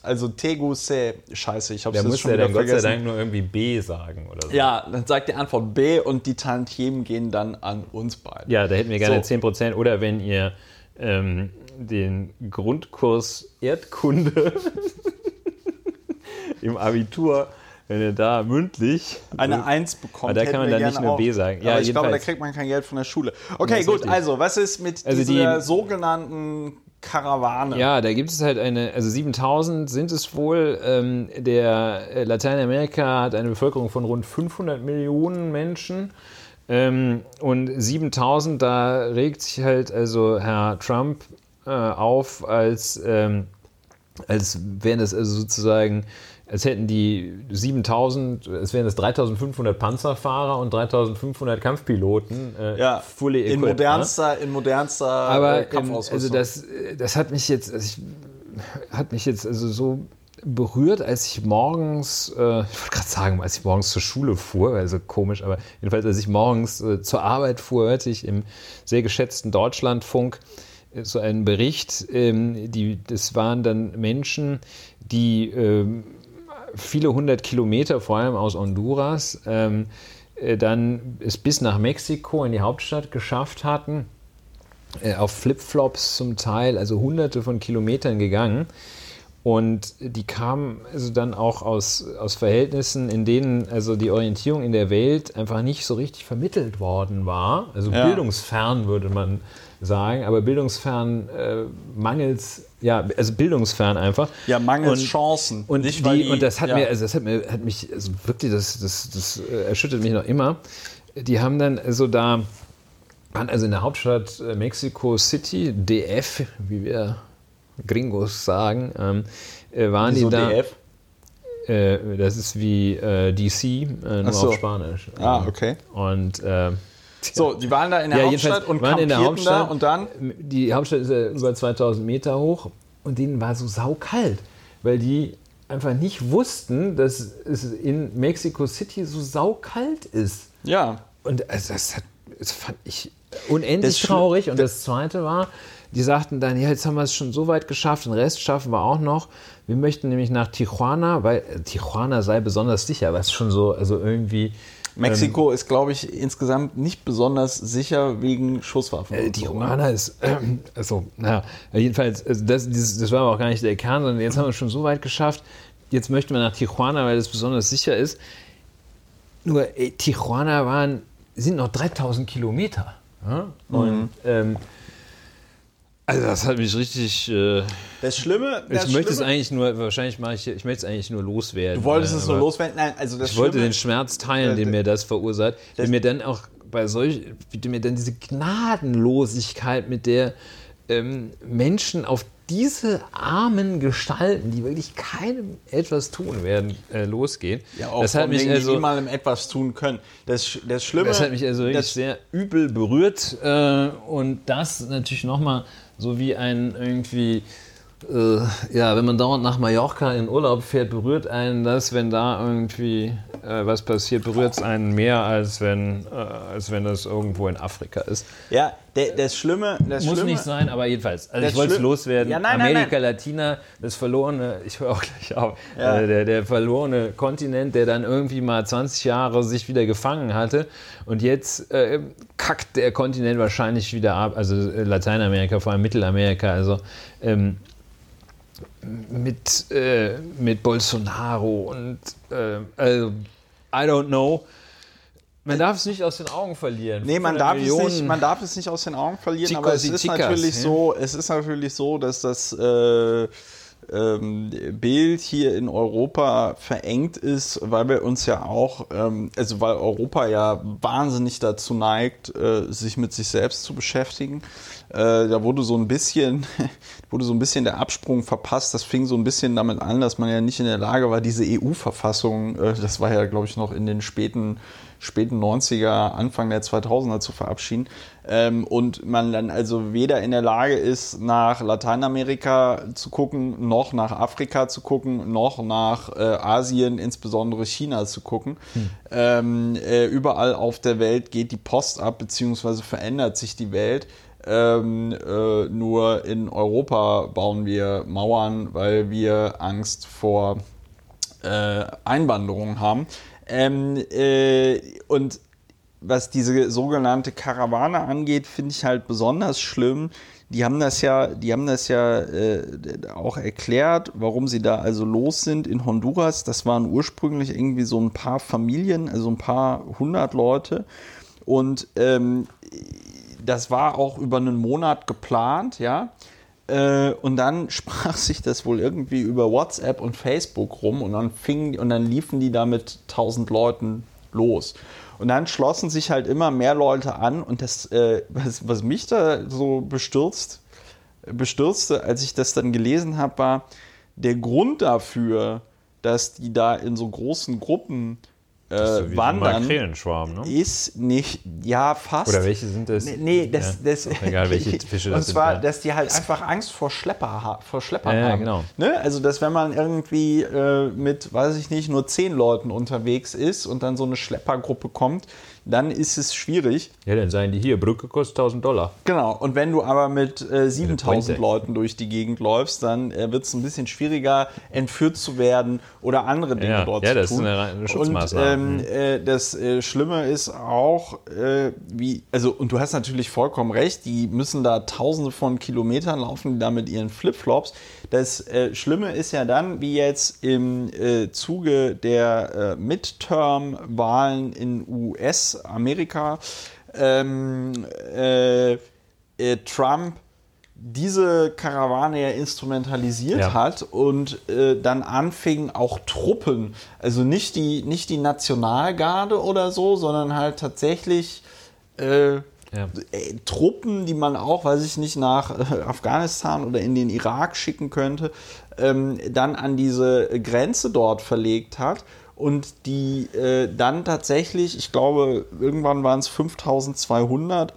S1: also Tego Se, scheiße, ich hab's
S2: Der
S1: jetzt schon
S2: ja
S1: wieder
S2: dann Gott sei
S1: vergessen.
S2: Dank nur irgendwie B sagen oder so.
S1: Ja, dann sagt die Antwort B und die Tantiemen gehen dann an uns beide.
S2: Ja, da hätten wir gerne
S1: So.
S2: 10%. Oder wenn ihr ähm, den Grundkurs Erdkunde im Abitur, wenn ihr da mündlich
S1: Eine Eins bekommt.
S2: Aber da kann man dann nicht mehr
S1: auch.
S2: B sagen. Ja,
S1: Aber ich glaube, da kriegt man kein Geld von der Schule. Okay, gut,
S2: richtig.
S1: also was ist mit
S2: Also
S1: dieser
S2: die-
S1: sogenannten Karawane?
S2: Ja, da gibt es halt eine, also 7000 sind es wohl. Ähm, der äh, Lateinamerika hat eine Bevölkerung von rund 500 Millionen Menschen. Ähm, und 7000, da regt sich halt also Herr Trump äh, auf, als, ähm, als wären das also sozusagen, als hätten die 7000, als wären das 3500 Panzerfahrer und 3500 Kampfpiloten. Äh,
S1: Ja,
S2: fully
S1: in
S2: equipped, ne?
S1: modernster, in modernster
S2: Aber
S1: äh,
S2: ähm,
S1: Kampfausrüstung.
S2: also das, das hat mich jetzt, also ich, hat mich jetzt also so berührt, als ich morgens, äh, ich wollte gerade sagen, als ich morgens zur Schule fuhr, also komisch, aber jedenfalls, als ich morgens äh, zur Arbeit fuhr, hörte ich im sehr geschätzten Deutschlandfunk so einen Bericht, ähm, die, das waren dann Menschen, die ähm, viele hundert Kilometer, vor allem aus Honduras, ähm, äh, dann es bis nach Mexiko in die Hauptstadt geschafft hatten äh, auf Flipflops zum Teil, also hunderte von Kilometern gegangen. Und die kamen also dann auch aus, aus Verhältnissen, in denen also die Orientierung in der Welt einfach nicht so richtig vermittelt worden war. Also
S1: Ja.
S2: bildungsfern würde man sagen, aber bildungsfern äh, mangels, ja, also bildungsfern einfach.
S1: ja, mangels
S2: Und-
S1: Chancen.
S2: und,
S1: Nicht,
S2: die,
S1: die-
S2: und das hat
S1: ja.
S2: mir, also das hat mir, hat mich, also wirklich, das, das, das äh, erschüttert mich noch immer. Die haben dann also da, waren also in der Hauptstadt äh, Mexico City, DF, wie wir Gringos sagen, ähm, äh, waren
S1: Wieso
S2: die da.
S1: DF?
S2: Äh, das ist wie äh, DC, nur
S1: so.
S2: auf Spanisch.
S1: Ah,
S2: Ähm,
S1: okay.
S2: Und
S1: So, die waren da in der
S2: ja,
S1: Hauptstadt und
S2: waren in der Hauptstadt
S1: da und dann
S2: Die Hauptstadt ist ja über 2000 Meter hoch und denen war so saukalt, weil die einfach nicht wussten, dass es in Mexico City so saukalt ist.
S1: ja,
S2: Und also das, hat, das fand ich unendlich
S1: Das
S2: traurig. Und das Zweite war, die sagten dann, ja, jetzt haben wir es schon so weit geschafft, den Rest schaffen wir auch noch. Wir möchten nämlich nach Tijuana, weil äh, Tijuana sei besonders sicher, was schon so, also irgendwie...
S1: Mexiko ist, glaube ich, insgesamt nicht besonders sicher wegen Schusswaffen.
S2: Äh, die
S1: so, ne?
S2: Romana ist, ähm, also, naja, jedenfalls, also das, dieses, das war aber auch gar nicht der Kern, sondern jetzt haben wir es schon so weit geschafft, jetzt möchten wir nach Tijuana, weil es besonders sicher ist. Nur ey, Tijuana waren, sind noch 3000 Kilometer. Ja? Und
S1: Mhm.
S2: ähm, also das hat mich richtig. Äh,
S1: Das Schlimme, das
S2: ich möchte es
S1: Schlimme,
S2: eigentlich nur, wahrscheinlich mache ich, ich möchte es eigentlich nur loswerden.
S1: du wolltest es nur loswerden. Nein, also das
S2: ich wollte
S1: Schlimme,
S2: den Schmerz teilen, den mir das verursacht,
S1: das-
S2: den mir dann auch bei solch, wie mir dann diese Gnadenlosigkeit, mit der ähm, Menschen auf diese armen Gestalten, die wirklich keinem etwas tun werden, äh, losgehen.
S1: ja, auch
S2: das hat mich
S1: denen, die
S2: also,
S1: niemandem etwas tun können. Das, das Schlimme,
S2: das hat mich also wirklich sehr übel berührt äh, und das natürlich nochmal so wie ein irgendwie ja, wenn man dauernd nach Mallorca in Urlaub fährt, berührt einen das, wenn da irgendwie äh, was passiert, berührt es einen mehr, als wenn, äh, als wenn das irgendwo in Afrika ist.
S1: ja, der, das Schlimme, das
S2: Muss
S1: Schlimme,
S2: nicht sein, aber jedenfalls. Also ich wollte es loswerden.
S1: Ja, nein, nein,
S2: Amerika Latina, das verlorene, ich höre auch gleich auf,
S1: Ja.
S2: äh, der, der verlorene Kontinent, der dann irgendwie mal 20 Jahre sich wieder gefangen hatte und jetzt äh, kackt der Kontinent wahrscheinlich wieder ab, also äh, Lateinamerika, vor allem Mittelamerika, also ähm, mit, äh, mit Bolsonaro und äh, also, I don't know. Man darf es nicht aus den Augen verlieren.
S1: Nee, man
S2: 500
S1: darf, es nicht, man darf es nicht aus den Augen verlieren,
S2: Chicos
S1: aber es ist,
S2: chicas,
S1: natürlich
S2: ja.
S1: so, es ist natürlich so, dass das äh, ähm, Bild hier in Europa verengt ist, weil wir uns ja auch, ähm, also weil Europa ja wahnsinnig dazu neigt, äh, sich mit sich selbst zu beschäftigen. Äh, da wurde so ein bisschen, wurde so ein bisschen der Absprung verpasst. Das fing so ein bisschen damit an, dass man ja nicht in der Lage war, diese EU-Verfassung, äh, das war ja, glaube ich, noch in den späten späten 90er, Anfang der 2000er zu verabschieden. Ähm, und man dann also weder in der Lage ist, nach Lateinamerika zu gucken, noch nach Afrika zu gucken, noch nach äh, Asien, insbesondere China zu gucken. Hm. Ähm, äh, überall auf der Welt geht die Post ab, beziehungsweise verändert sich die Welt. Ähm, äh, nur in Europa bauen wir Mauern, weil wir Angst vor äh, Einwanderung haben. Ähm, äh, und was diese sogenannte Karawane angeht, finde ich halt besonders schlimm. Die haben das ja, die haben das ja äh, auch erklärt, warum sie da also los sind in Honduras. Das waren ursprünglich irgendwie so ein paar Familien, also ein paar hundert Leute. Und ähm, das war auch über einen Monat geplant, ja. Äh, und dann sprach sich das wohl irgendwie über WhatsApp und Facebook rum und dann fingen und dann liefen die da mit tausend Leuten los. Und dann schlossen sich halt immer mehr Leute an und das, äh, was, was, mich da so bestürzt, bestürzte, als ich das dann gelesen habe, war der Grund dafür, dass die da in so großen Gruppen äh, wandern
S2: ne?
S1: ist nicht, ja, fast.
S2: Oder welche sind das?
S1: Nee, nee das,
S2: ja,
S1: das
S2: egal, welche Fische das
S1: Und zwar, sind, ja. dass die halt einfach Angst vor Schlepper, vor Schlepper
S2: ja,
S1: haben.
S2: Genau.
S1: Ne? Also, dass wenn man irgendwie äh, mit, weiß ich nicht, nur zehn Leuten unterwegs ist und dann so eine Schleppergruppe kommt, dann ist es schwierig.
S2: Ja, dann sagen die hier, Brücke kostet 1000 Dollar.
S1: Genau, und wenn du aber mit äh, 7000 Leuten durch die Gegend läufst, dann äh, wird es ein bisschen schwieriger, entführt zu werden oder andere Dinge
S2: ja,
S1: dort
S2: ja,
S1: zu
S2: tun.
S1: Ja,
S2: das ist eine, eine Schutzmaßnahme.
S1: Und ähm, äh, das äh, Schlimme ist auch, äh, wie, also, und du hast natürlich vollkommen recht, die müssen da tausende von Kilometern laufen, die da mit ihren Flipflops. Das äh, Schlimme ist ja dann, wie jetzt im Zuge der Midterm-Wahlen in US Amerika ähm, äh, äh, Trump diese Karawane ja instrumentalisiert ja. hat und äh, dann anfing auch Truppen, also nicht die, nicht die Nationalgarde oder so, sondern halt tatsächlich äh, ja. Äh, Truppen, die man auch, weiß ich nicht, nach äh, Afghanistan oder in den Irak schicken könnte, ähm, dann an diese Grenze dort verlegt hat und die äh, dann tatsächlich, ich glaube, irgendwann waren es 5200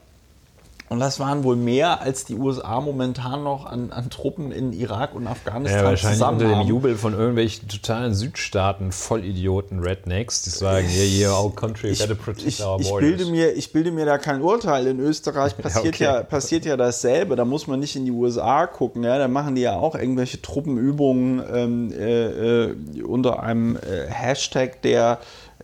S1: und das waren wohl mehr, als die USA momentan noch an, an Truppen in Irak und Afghanistan
S2: ja, wahrscheinlich
S1: zusammen
S2: unter
S1: haben.
S2: dem Jubel von irgendwelchen totalen Südstaaten, Vollidioten, Rednecks, die sagen, yeah, yeah, our country,
S1: ich,
S2: gotta protect
S1: ich,
S2: our
S1: ich
S2: borders.
S1: bilde, mir, ich bilde mir da kein Urteil. In Österreich passiert,
S2: Ja, okay.
S1: ja, passiert ja dasselbe. Da muss man nicht in die USA gucken. Ja? Da machen die ja auch irgendwelche Truppenübungen ähm, äh, äh, unter einem äh, Hashtag, der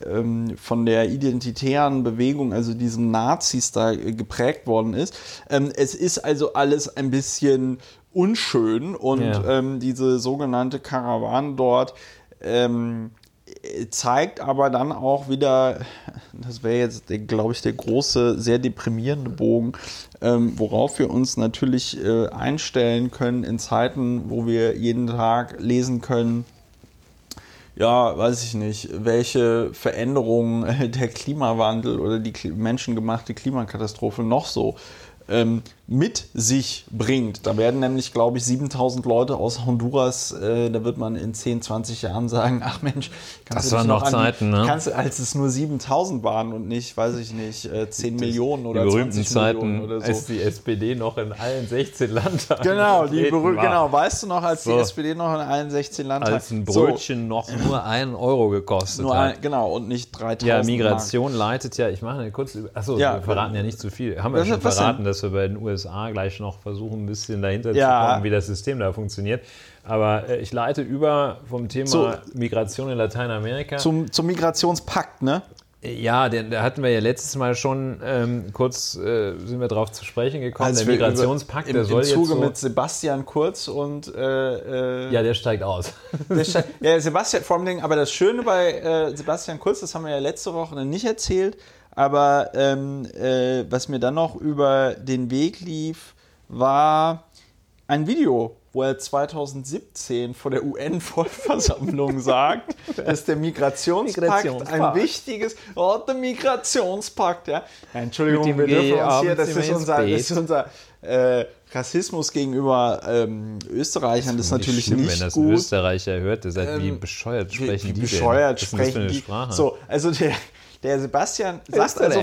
S1: ähm, von der identitären Bewegung, also diesen Nazis da äh, geprägt worden ist. Ähm, es ist also alles ein bisschen unschön und
S2: Ja.
S1: ähm, diese sogenannte Karawane dort ähm, zeigt aber dann auch wieder, das wäre jetzt, glaube ich, der große, sehr deprimierende Bogen, ähm, worauf wir uns natürlich äh, einstellen können in Zeiten, wo wir jeden Tag lesen können, ja, weiß ich nicht, welche Veränderungen der Klimawandel oder die menschengemachte Klimakatastrophe noch so ähm, mit sich bringt. Da werden nämlich, glaube ich, 7000 Leute aus Honduras, äh, da wird man in 10, 20 Jahren sagen, ach Mensch, kannst
S2: Das
S1: du
S2: waren noch Zeiten, ne?
S1: Kannst, als es nur 7000 waren und nicht, weiß ich nicht, äh, 10 Millionen oder
S2: die berühmten
S1: 20
S2: Zeiten,
S1: Millionen oder so.
S2: als die SPD noch in allen 16 Landtagen
S1: Genau, die berüh- genau, weißt du noch, als
S2: So.
S1: die SPD noch in allen 16 Landtagen
S2: Als ein
S1: So,
S2: Brötchen noch nur einen Euro gekostet
S1: nur
S2: hat.
S1: ein, genau, und nicht 3000
S2: Ja,
S1: Mark.
S2: Migration leitet ja, ich mache eine kurze, achso,
S1: Ja.
S2: wir verraten ja nicht zu viel. Haben wir schon verraten, dass wir bei den USA gleich noch versuchen, ein bisschen dahinter
S1: Ja.
S2: zu kommen, wie das System da funktioniert. Aber äh, ich leite über vom Thema
S1: So.
S2: Migration in Lateinamerika.
S1: Zum, zum Migrationspakt, ne?
S2: ja, den, da hatten wir ja letztes Mal schon ähm, kurz, äh, sind wir drauf zu sprechen gekommen.
S1: Als
S2: der Migrationspakt,
S1: über,
S2: der
S1: im,
S2: soll
S1: im Zuge
S2: jetzt so,
S1: mit Sebastian Kurz und äh, äh,
S2: Ja, der steigt aus.
S1: der Ste- ja, Sebastian vor allem, aber das Schöne bei äh, Sebastian Kurz, das haben wir ja letzte Woche nicht erzählt, aber ähm, äh, was mir dann noch über den Weg lief, war ein Video, wo er 2017 vor der UN-Vollversammlung sagt, dass der Migrationspakt
S2: Migrationspakt.
S1: ein wichtiges, oh, der Migrationspakt, ja. ja Entschuldigung, wir dürfen uns hier, das ist unser, das ist unser äh, Rassismus gegenüber ähm, Österreichern, das ist natürlich
S2: schlimm,
S1: nicht
S2: wenn das
S1: gut.
S2: Österreicher hört, der sagt, wie
S1: Ähm,
S2: bescheuert
S1: wie,
S2: sprechen
S1: wie
S2: die
S1: bescheuert
S2: denn?
S1: Sprechen
S2: eine
S1: die.
S2: Sprache?
S1: So, also der, der Sebastian sagt also,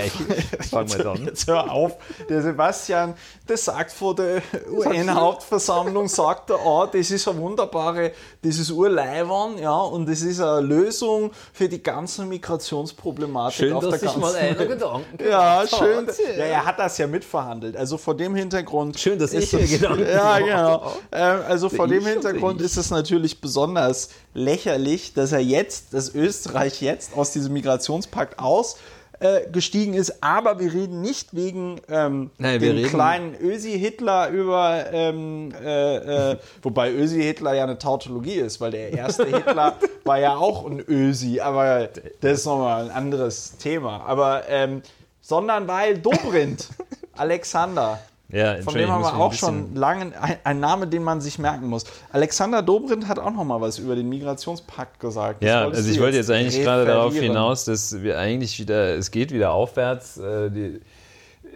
S2: Fangen wir an.
S1: jetzt hör auf, der Sebastian, das sagt vor der UN-Hauptversammlung, sagt er, ah, das ist eine wunderbare, das ist Urleiwern, ja, und das ist eine Lösung für die ganze Migrationsproblematik
S2: Schön,
S1: auf
S2: dass
S1: der ganzen
S2: mal einer
S1: Welt.
S2: Gedanken
S1: Ja, schön. Ja, er hat das ja mitverhandelt. Also vor dem Hintergrund.
S2: Schön, dass
S1: ist
S2: ich mir
S1: es-
S2: Gedanken
S1: Ja, genau. Ähm, also vor dem
S2: ich,
S1: Hintergrund
S2: ich.
S1: ist es natürlich besonders lächerlich, dass er jetzt, dass Österreich jetzt aus diesem Migrationspakt ausgestiegen ist. Aber wir reden nicht wegen ähm,
S2: Nein,
S1: dem
S2: reden-
S1: kleinen Ösi-Hitler über, ähm, äh, äh, wobei Ösi-Hitler ja eine Tautologie ist, weil der erste Hitler war ja auch ein Ösi, aber das ist nochmal ein anderes Thema. Aber ähm, sondern weil Dobrindt, Alexander,
S2: Ja,
S1: von dem haben wir auch schon lange, ein, Name, den man sich merken muss. Alexander Dobrindt hat auch noch mal was über den Migrationspakt gesagt. Das
S2: Ja, also ich wollte jetzt eigentlich gerade darauf hinaus, dass wir eigentlich wieder, es geht wieder aufwärts. Äh, die,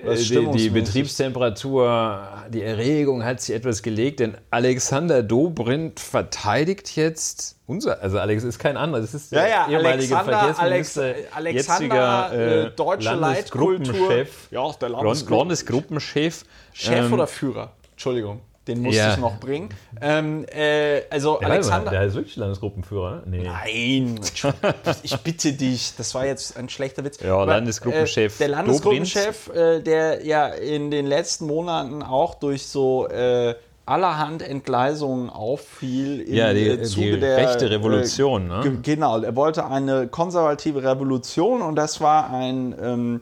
S2: die, die
S1: stimmungsmäßig.
S2: Betriebstemperatur, die Erregung hat sich etwas gelegt, denn Alexander Dobrindt verteidigt jetzt unser, also Alex ist kein anderer, das ist
S1: Ja,
S2: der
S1: ja,
S2: ehemalige
S1: Alexander, Alex, Alexander,
S2: jetziger
S1: äh, deutsche Leitkultur.
S2: Landesgruppenchef,
S1: Ja, der
S2: Land-
S1: Landesgruppen-
S2: Landesgruppenchef.
S1: Chef
S2: ähm,
S1: oder Führer? Entschuldigung, den musste
S2: Ja.
S1: ich noch bringen. Ähm, äh, also
S2: ja,
S1: Alexander.
S2: Der ist wirklich Landesgruppenführer, ne? Nee.
S1: Nein, ich bitte dich, das war jetzt ein schlechter Witz.
S2: Ja, Landesgruppenchef
S1: Äh, der Landesgruppenchef, äh, der ja in den letzten Monaten auch durch so äh, allerhand Entgleisungen auffiel im
S2: Ja, die-
S1: äh, Zuge
S2: die
S1: der
S2: rechte Revolution, ne?
S1: ge- Genau, er wollte eine konservative Revolution und das war ein ähm,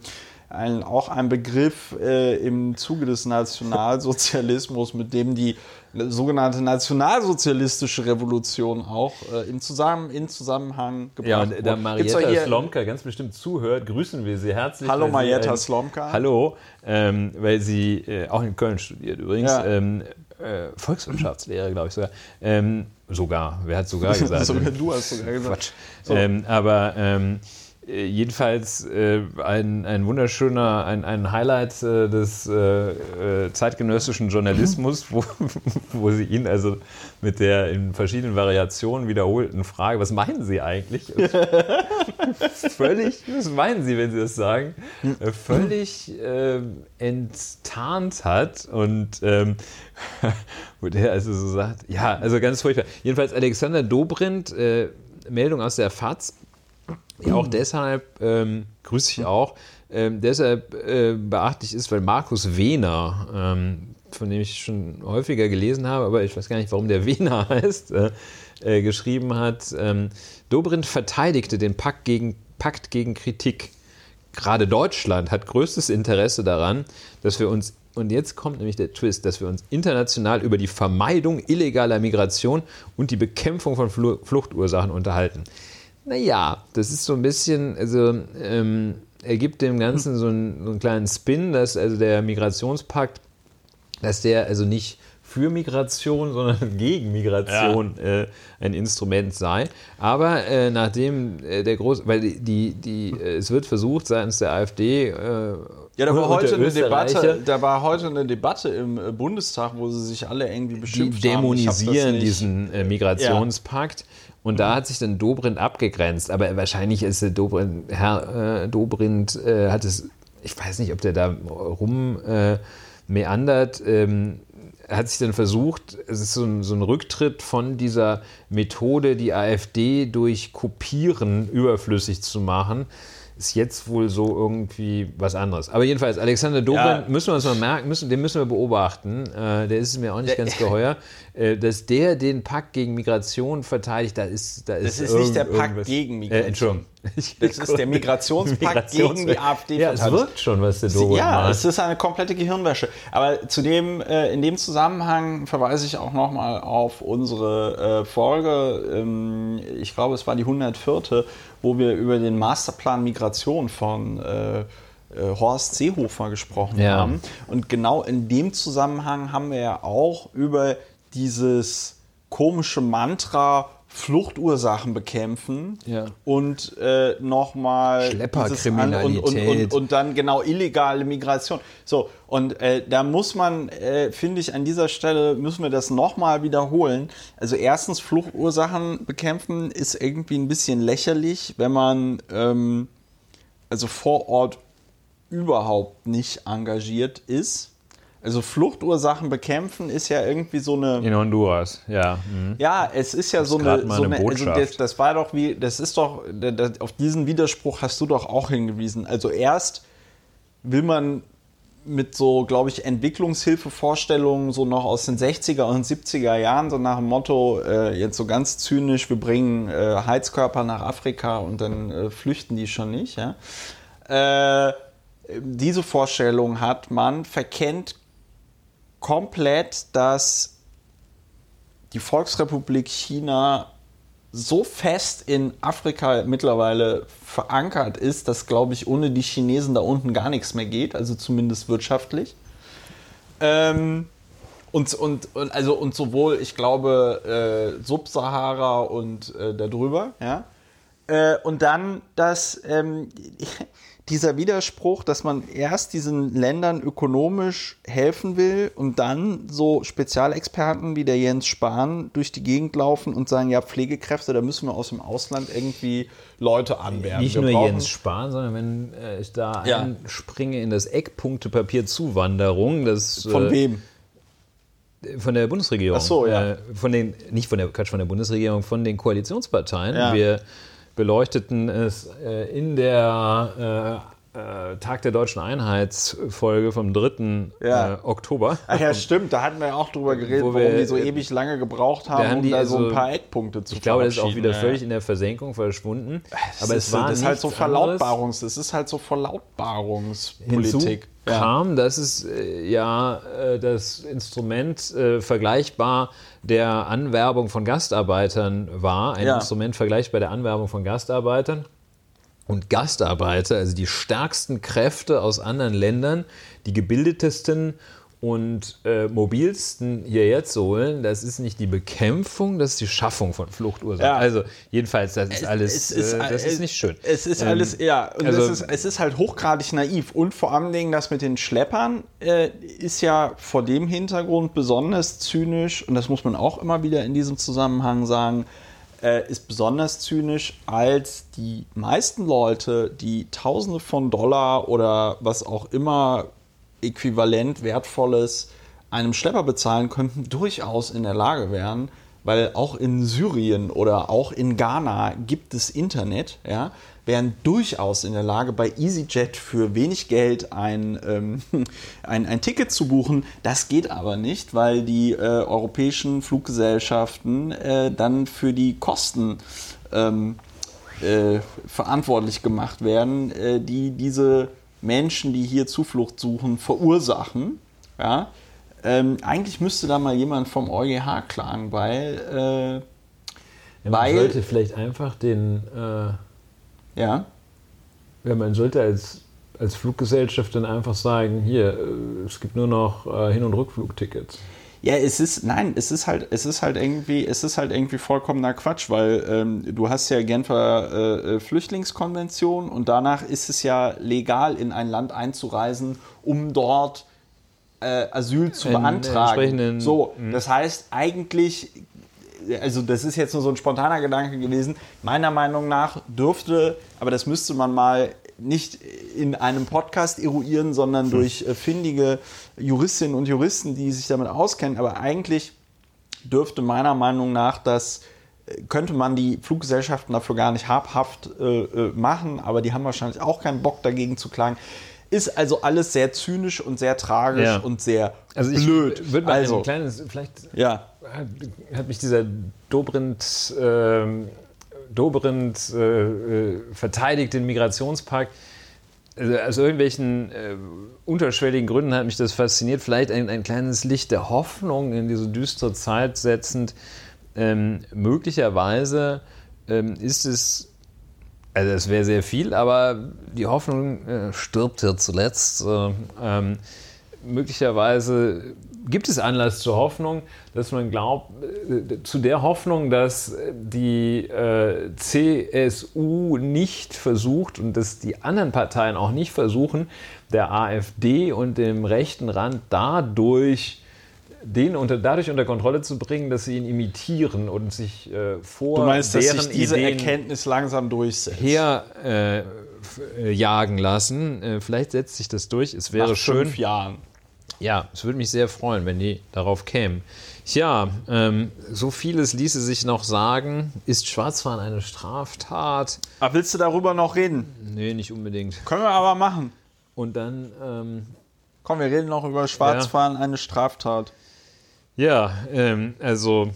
S1: ein, auch ein Begriff äh, im Zuge des Nationalsozialismus, mit dem die sogenannte nationalsozialistische Revolution auch äh, in, Zusammen in Zusammenhang gebracht
S2: Ja, und da Marietta Slomka ganz bestimmt zuhört, grüßen wir sie herzlich.
S1: Hallo Marietta
S2: ein-
S1: Slomka.
S2: Hallo, ähm, weil sie äh, auch in Köln studiert übrigens.
S1: Ja.
S2: Ähm, äh, Volkswirtschaftslehre, glaube ich sogar. Ähm, sogar, wer hat sogar gesagt?
S1: Sogar du hast sogar gesagt.
S2: Quatsch. Ähm, aber ähm, äh, jedenfalls äh, ein, ein wunderschöner, ein, ein Highlight äh, des äh, äh, zeitgenössischen Journalismus, wo, wo sie ihn also mit der in verschiedenen Variationen wiederholten Frage, was meinen Sie eigentlich? völlig, was meinen Sie, wenn Sie das sagen? Äh, völlig enttarnt hat und ähm, wo der also so sagt, ja, also ganz furchtbar. Jedenfalls Alexander Dobrindt, äh, Meldung aus der FAZ, ja, auch deshalb, ähm, grüße ich auch, ähm, deshalb äh, beachtlich ist, weil Markus Wehner, ähm, von dem ich schon häufiger gelesen habe, aber ich weiß gar nicht, warum der Wehner heißt, äh, äh, geschrieben hat, ähm, Dobrindt verteidigte den Pakt gegen, Pakt gegen Kritik. Gerade Deutschland hat größtes Interesse daran, dass wir uns, und jetzt kommt nämlich der Twist, dass wir uns international über die Vermeidung illegaler Migration und die Bekämpfung von Flu Fluchtursachen unterhalten. Naja, das ist so ein bisschen, also ähm, er gibt dem Ganzen so einen, so einen kleinen Spin, dass also der Migrationspakt, dass der also nicht für Migration, sondern gegen Migration äh, ein Instrument sei. Aber äh, nachdem äh, der große, weil die, die, die, äh, es wird versucht seitens der AfD, äh,
S1: Ja, da war, heute eine Debatte, da war heute eine Debatte im äh, Bundestag, wo sie sich alle irgendwie
S2: die
S1: beschimpft haben. Das
S2: dämonisieren
S1: nicht-
S2: diesen Migrationspakt. Und da hat sich dann Dobrindt abgegrenzt. Aber wahrscheinlich ist Dobrindt, Herr Dobrindt hat es, ich weiß nicht, ob der da rum meandert, ähm, hat sich dann versucht, es ist so ein, so ein Rücktritt von dieser Methode, die AfD durch Kopieren überflüssig zu machen. Ist jetzt wohl so irgendwie was anderes. Aber jedenfalls, Alexander Dobrindt,
S1: Ja.
S2: müssen wir uns mal merken, müssen, den müssen wir beobachten. Äh, der ist mir auch nicht ganz geheuer. Äh, dass der den Pakt gegen Migration verteidigt, da ist da
S1: Das
S2: ist,
S1: ist nicht der Pakt gegen Migration.
S2: Äh, Entschuldigung.
S1: Das ist der Migrationspakt gegen die AfD
S2: Ja, es wirkt schon, was der Dobrindt
S1: Ja,
S2: macht.
S1: es ist eine komplette Gehirnwäsche. Aber zu dem, äh, in dem Zusammenhang verweise ich auch nochmal auf unsere äh, Folge, ähm, ich glaube, es war die 104., wo wir über den Masterplan Migration von äh, äh, Horst Seehofer gesprochen
S2: Ja.
S1: haben. Und genau in dem Zusammenhang haben wir ja auch über dieses komische Mantra Fluchtursachen bekämpfen
S2: Ja.
S1: und äh, nochmal
S2: Schlepperkriminalität.
S1: und, und, und, und dann genau illegale Migration. So, und äh, da muss man, äh, finde ich, an dieser Stelle müssen wir das nochmal wiederholen. Also erstens, Fluchtursachen bekämpfen ist irgendwie ein bisschen lächerlich, wenn man ähm, also vor Ort überhaupt nicht engagiert ist. Also Fluchtursachen bekämpfen ist ja irgendwie so eine.
S2: In Honduras, ja.
S1: Mhm. Ja, es ist ja so eine. So eine, also das, das, war doch wie, das ist doch, das, auf diesen Widerspruch hast du doch auch hingewiesen. Also erst will man mit so, glaube ich, Entwicklungshilfevorstellungen so noch aus den 60er und 70er Jahren, so nach dem Motto, äh, jetzt so ganz zynisch, wir bringen äh, Heizkörper nach Afrika und dann äh, flüchten die schon nicht. Ja? Äh, diese Vorstellung hat man, verkennt komplett, dass die Volksrepublik China so fest in Afrika mittlerweile verankert ist, dass, glaube ich, ohne die Chinesen da unten gar nichts mehr geht, also zumindest wirtschaftlich. Ähm, und, und, und, also, und sowohl, ich glaube, äh, Subsahara und äh, darüber, ja. Äh, und dann, dass ähm, dieser Widerspruch, dass man erst diesen Ländern ökonomisch helfen will und dann so Spezialexperten wie der Jens Spahn durch die Gegend laufen und sagen, ja, Pflegekräfte, da müssen wir aus dem Ausland irgendwie Leute anwerben.
S2: Nicht wir nur Jens Spahn, sondern wenn äh, ich da ja. einspringe in das Eckpunktepapier Zuwanderung, das
S1: von äh, wem?
S2: Von der Bundesregierung.
S1: Ach so, ja.
S2: Äh, von den, nicht von der, Quatsch, von der Bundesregierung, von den Koalitionsparteien. Ja. Wir beleuchteten es äh, in der äh, äh, Tag der deutschen Einheitsfolge vom 3. Ja. Äh, Oktober.
S1: Ach ja, stimmt, da hatten wir ja auch drüber geredet,
S2: Wo
S1: warum die so ewig lange gebraucht haben,
S2: haben
S1: um da
S2: also,
S1: so ein paar Eckpunkte zu
S2: Ich glaube, das ist auch wieder völlig in der Versenkung verschwunden.
S1: Das Aber ist, es war das ist halt so Verlautbarungs, das ist halt so Verlautbarungspolitik.
S2: Ja. kam, dass es äh, ja äh, das Instrument äh, vergleichbar der Anwerbung von Gastarbeitern war, ein ja. Instrument vergleichbar der Anwerbung von Gastarbeitern. Und Gastarbeiter, also die stärksten Kräfte aus anderen Ländern, die gebildetesten und äh, mobilsten hierher zu holen, das ist nicht die Bekämpfung, das ist die Schaffung von Fluchtursachen. Ja. Also jedenfalls, das ist alles, es ist, äh, das ist nicht schön.
S1: Es ist ähm, alles, ja, und also, es, ist, es ist halt hochgradig naiv. Und vor allen Dingen das mit den Schleppern äh, ist ja vor dem Hintergrund besonders zynisch, und das muss man auch immer wieder in diesem Zusammenhang sagen, äh, ist besonders zynisch, als die meisten Leute, die Tausende von Dollar oder was auch immer äquivalent wertvolles einem Schlepper bezahlen könnten, durchaus in der Lage wären, weil auch in Syrien oder auch in Ghana gibt es Internet, ja, wären durchaus in der Lage, bei EasyJet für wenig Geld ein, ähm, ein, ein Ticket zu buchen. Das geht aber nicht, weil die äh, europäischen Fluggesellschaften äh, dann für die Kosten ähm, äh, verantwortlich gemacht werden, äh, die diese Menschen, die hier Zuflucht suchen, verursachen. Ja? Ähm, eigentlich müsste da mal jemand vom EuGH klagen, weil. Äh,
S2: ja, man weil, sollte vielleicht einfach den.
S1: Ja.
S2: Ja, man sollte als, als Fluggesellschaft dann einfach sagen: hier, äh, es gibt nur noch äh, Hin- und Rückflugtickets.
S1: Ja, es ist, nein, es ist halt, es ist halt irgendwie, es ist halt irgendwie vollkommener Quatsch, weil ähm, du hast ja Genfer äh, äh, Flüchtlingskonvention und danach ist es ja legal, in ein Land einzureisen, um dort äh, Asyl zu in, beantragen. So, mhm. das heißt eigentlich also das ist jetzt nur so ein spontaner Gedanke gewesen. Meiner Meinung nach dürfte, aber das müsste man mal nicht in einem Podcast eruieren, sondern hm. durch äh, findige Juristinnen und Juristen, die sich damit auskennen. Aber eigentlich dürfte meiner Meinung nach das äh, könnte man die Fluggesellschaften dafür gar nicht habhaft äh, äh, machen, aber die haben wahrscheinlich auch keinen Bock dagegen zu klagen. Ist also alles sehr zynisch und sehr tragisch ja. und sehr
S2: also ich blöd. Würde also, ein kleines, vielleicht
S1: ja.
S2: Hat, hat mich dieser Dobrindt ähm, Dobrindt äh, äh, verteidigt den Migrationspakt. Also aus irgendwelchen äh, unterschwelligen Gründen hat mich das fasziniert. Vielleicht ein, ein kleines Licht der Hoffnung in diese düstere Zeit setzend. Ähm, möglicherweise ähm, ist es, also es wäre sehr viel, aber die Hoffnung äh, stirbt ja zuletzt. Äh, ähm, möglicherweise gibt es Anlass zur Hoffnung, dass man glaubt, äh, zu der Hoffnung, dass die äh, CSU nicht versucht und dass die anderen Parteien auch nicht versuchen, der AfD und dem rechten Rand dadurch den unter, dadurch unter Kontrolle zu bringen, dass sie ihn imitieren und sich äh, vor
S1: du meinst, deren dass sich diese Ideen Erkenntnis langsam durchsetzt.
S2: Her, äh, äh, jagen lassen. Äh, vielleicht setzt sich das durch. Es wäre
S1: Nach
S2: schön.
S1: fünf Jahren.
S2: Ja, es würde mich sehr freuen, wenn die darauf kämen. Tja, ähm, so vieles ließe sich noch sagen. Ist Schwarzfahren eine Straftat?
S1: Aber willst du darüber noch reden?
S2: Nee, nicht unbedingt.
S1: Können wir aber machen.
S2: Und dann, ähm,
S1: Komm, wir reden noch über Schwarzfahren, eine Straftat.
S2: ja, ähm, also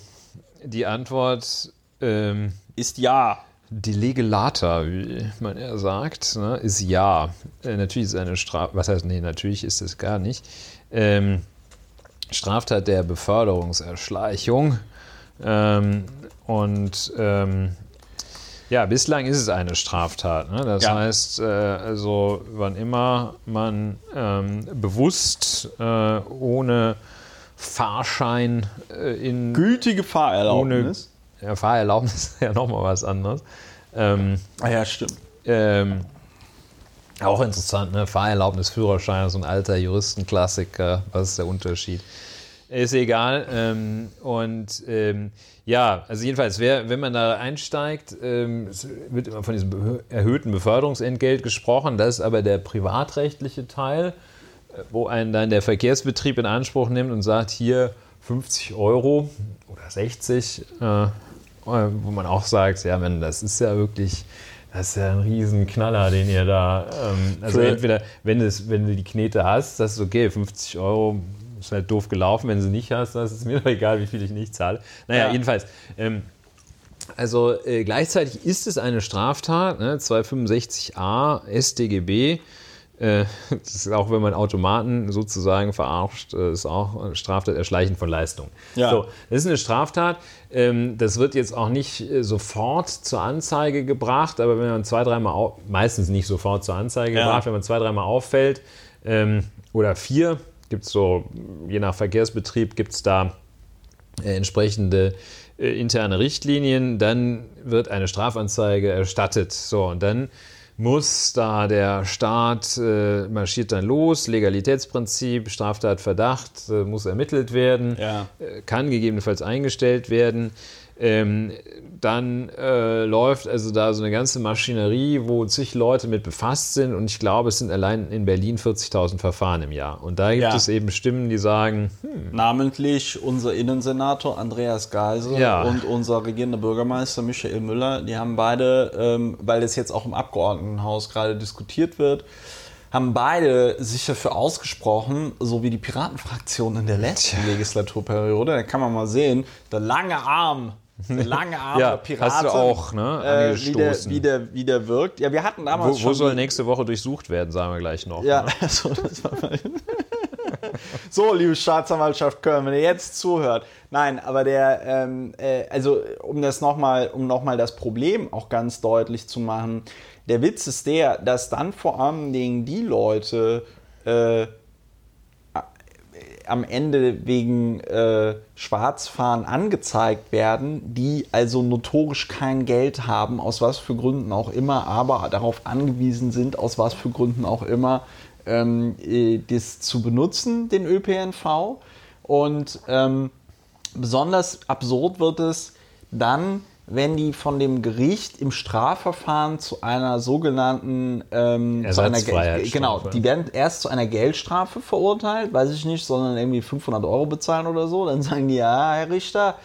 S2: die Antwort, ähm,
S1: Ist ja.
S2: die Legelata, wie man ja sagt, ne, ist ja. Äh, natürlich ist es eine Straftat, was heißt, nee, natürlich ist es gar nicht. Ähm, Straftat der Beförderungserschleichung. Ähm, und ähm, ja, bislang ist es eine Straftat. Ne? Das
S1: Ja.
S2: heißt, äh, also wann immer man ähm, bewusst äh, ohne Fahrschein äh, in
S1: Gültige Fahrerlaubnis.
S2: ja, Fahrerlaubnis ist ja nochmal was anderes. Ähm,
S1: Ah ja, stimmt.
S2: Auch interessant, ne? Fahrerlaubnis, Führerschein, so ein alter Juristenklassiker. Was ist der Unterschied? Ist egal. Ähm, und ähm, ja, also jedenfalls, wer, wenn man da einsteigt, ähm, wird immer von diesem erhöhten Beförderungsentgelt gesprochen. Das ist aber der privatrechtliche Teil, äh, wo einen dann der Verkehrsbetrieb in Anspruch nimmt und sagt, hier 50 Euro oder 60, äh, äh, wo man auch sagt, ja, man, das ist ja wirklich, das ist ja ein Riesenknaller, den ihr da, ähm, also entweder, wenn, es, wenn du die Knete hast, das ist okay, 50 Euro ist halt doof gelaufen, wenn du sie nicht hast, das ist mir doch egal, wie viel ich nicht zahle. Naja,
S1: Ja.
S2: jedenfalls, ähm, also äh, gleichzeitig ist es eine Straftat, ne, 265a StGB. Äh, das ist auch, wenn man Automaten sozusagen verarscht, äh, ist auch eine Straftat Erschleichen von Leistung.
S1: Ja.
S2: So, das ist eine Straftat. Ähm, das wird jetzt auch nicht äh, sofort zur Anzeige gebracht, aber wenn man zwei, dreimal, meistens nicht sofort zur Anzeige
S1: Ja.
S2: gebracht, wenn man zwei, dreimal auffällt ähm, oder vier, gibt es so, je nach Verkehrsbetrieb gibt es da äh, entsprechende äh, interne Richtlinien, dann wird eine Strafanzeige erstattet. So, und dann muss da der Staat äh, marschiert dann los, Legalitätsprinzip, Straftatverdacht äh, muss ermittelt werden,
S1: Ja.
S2: äh, kann gegebenenfalls eingestellt werden. Ähm, dann äh, läuft also da so eine ganze Maschinerie, wo zig Leute mit befasst sind und ich glaube, es sind allein in Berlin 40.000 Verfahren im Jahr. Und da gibt
S1: Ja.
S2: es eben Stimmen, die sagen, hm,
S1: Namentlich unser Innensenator Andreas Geisel
S2: Ja.
S1: und unser regierender Bürgermeister Michael Müller, die haben beide, ähm, weil das jetzt auch im Abgeordnetenhaus gerade diskutiert wird, haben beide sich dafür ausgesprochen, so wie die Piratenfraktion in der letzten Legislaturperiode. Da kann man mal sehen, der lange Arm, lange Arm
S2: Ja,
S1: Piraten.
S2: hast du auch, ne,
S1: äh, wie, der,
S2: angestoßen.
S1: wie, der, wie der wirkt. Ja, wir hatten damals
S2: wo,
S1: schon
S2: wo soll
S1: die-
S2: nächste Woche durchsucht werden, sagen wir gleich noch.
S1: ja,
S2: Ne?
S1: also das war mal So, liebe Staatsanwaltschaft Köln, wenn ihr jetzt zuhört. Nein, aber der, ähm, äh, also um das nochmal, um nochmal das Problem auch ganz deutlich zu machen, der Witz ist der, dass dann vor allen Dingen die Leute äh, am Ende wegen äh, Schwarzfahren angezeigt werden, die also notorisch kein Geld haben, aus was für Gründen auch immer, aber darauf angewiesen sind, aus was für Gründen auch immer, ähm, äh, das zu benutzen, den ÖPNV. Und ähm, besonders absurd wird es dann, wenn die von dem Gericht im Strafverfahren zu einer sogenannten ähm, zu einer genau, die werden erst zu einer Geldstrafe verurteilt, weiß ich nicht, sondern irgendwie 500 Euro bezahlen oder so. Dann sagen die, ja, Herr Richter,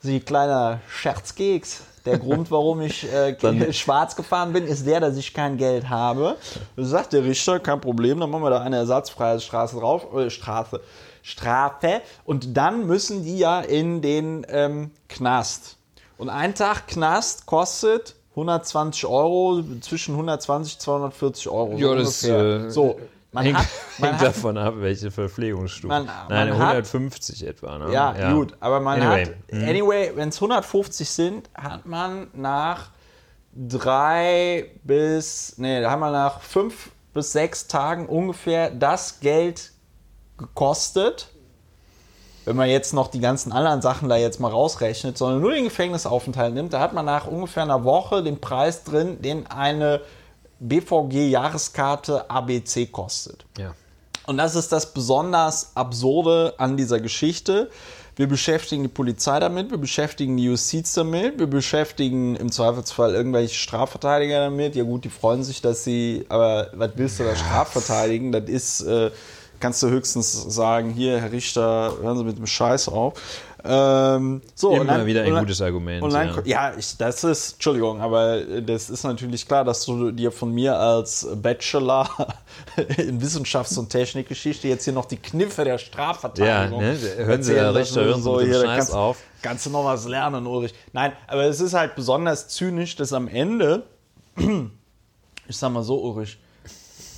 S1: Sie kleiner Scherzkeks. Der Grund, warum ich äh, schwarz gefahren bin, ist der, dass ich kein Geld habe. Da sagt der Richter, kein Problem, dann machen wir da eine Ersatzfreiheitsstraße drauf, äh, Strafe, Strafe. Und dann müssen die ja in den ähm, Knast. Und ein Tag Knast kostet 120 Euro, zwischen 120 und 240 Euro.
S2: Ja, das
S1: ungefähr.
S2: äh,
S1: so. Man
S2: hängt,
S1: hat, man
S2: hängt
S1: hat
S2: davon ab, welche Verpflegungsstufe.
S1: Man-
S2: Nein,
S1: man hat-
S2: 150 etwa. Ne?
S1: Ja, gut, aber man
S2: Anyway.
S1: hat, anyway, wenn es 150 sind, hat man nach drei bis, nee, da haben wir nach fünf bis sechs Tagen ungefähr das Geld gekostet, wenn man jetzt noch die ganzen anderen Sachen da jetzt mal rausrechnet, sondern nur den Gefängnisaufenthalt nimmt, da hat man nach ungefähr einer Woche den Preis drin, den eine BVG-Jahreskarte ABC kostet.
S2: Ja.
S1: Und das ist das besonders Absurde an dieser Geschichte. Wir beschäftigen die Polizei damit, wir beschäftigen die Justiz damit, wir beschäftigen im Zweifelsfall irgendwelche Strafverteidiger damit. Ja gut, die freuen sich, dass sie, aber was willst du da strafverteidigen? Das ist, äh, kannst du höchstens sagen, hier, Herr Richter, hören Sie mit dem Scheiß auf. Ähm, so,
S2: Immer
S1: dann,
S2: wieder ein
S1: dann,
S2: gutes Argument.
S1: Dann,
S2: ja.
S1: ja, ich, das ist, Entschuldigung, aber das ist natürlich klar, dass du dir von mir als Bachelor in Wissenschafts- und Technikgeschichte jetzt hier noch die Kniffe der
S2: ja,
S1: Strafverteidigung.
S2: ne? hören Sie, Herr Richter, hören Sie mit dem
S1: hier, da
S2: Scheiß
S1: kannst,
S2: auf.
S1: Kannst du noch was lernen, Ulrich? Nein, aber es ist halt besonders zynisch, dass am Ende, ich sag mal so, Ulrich,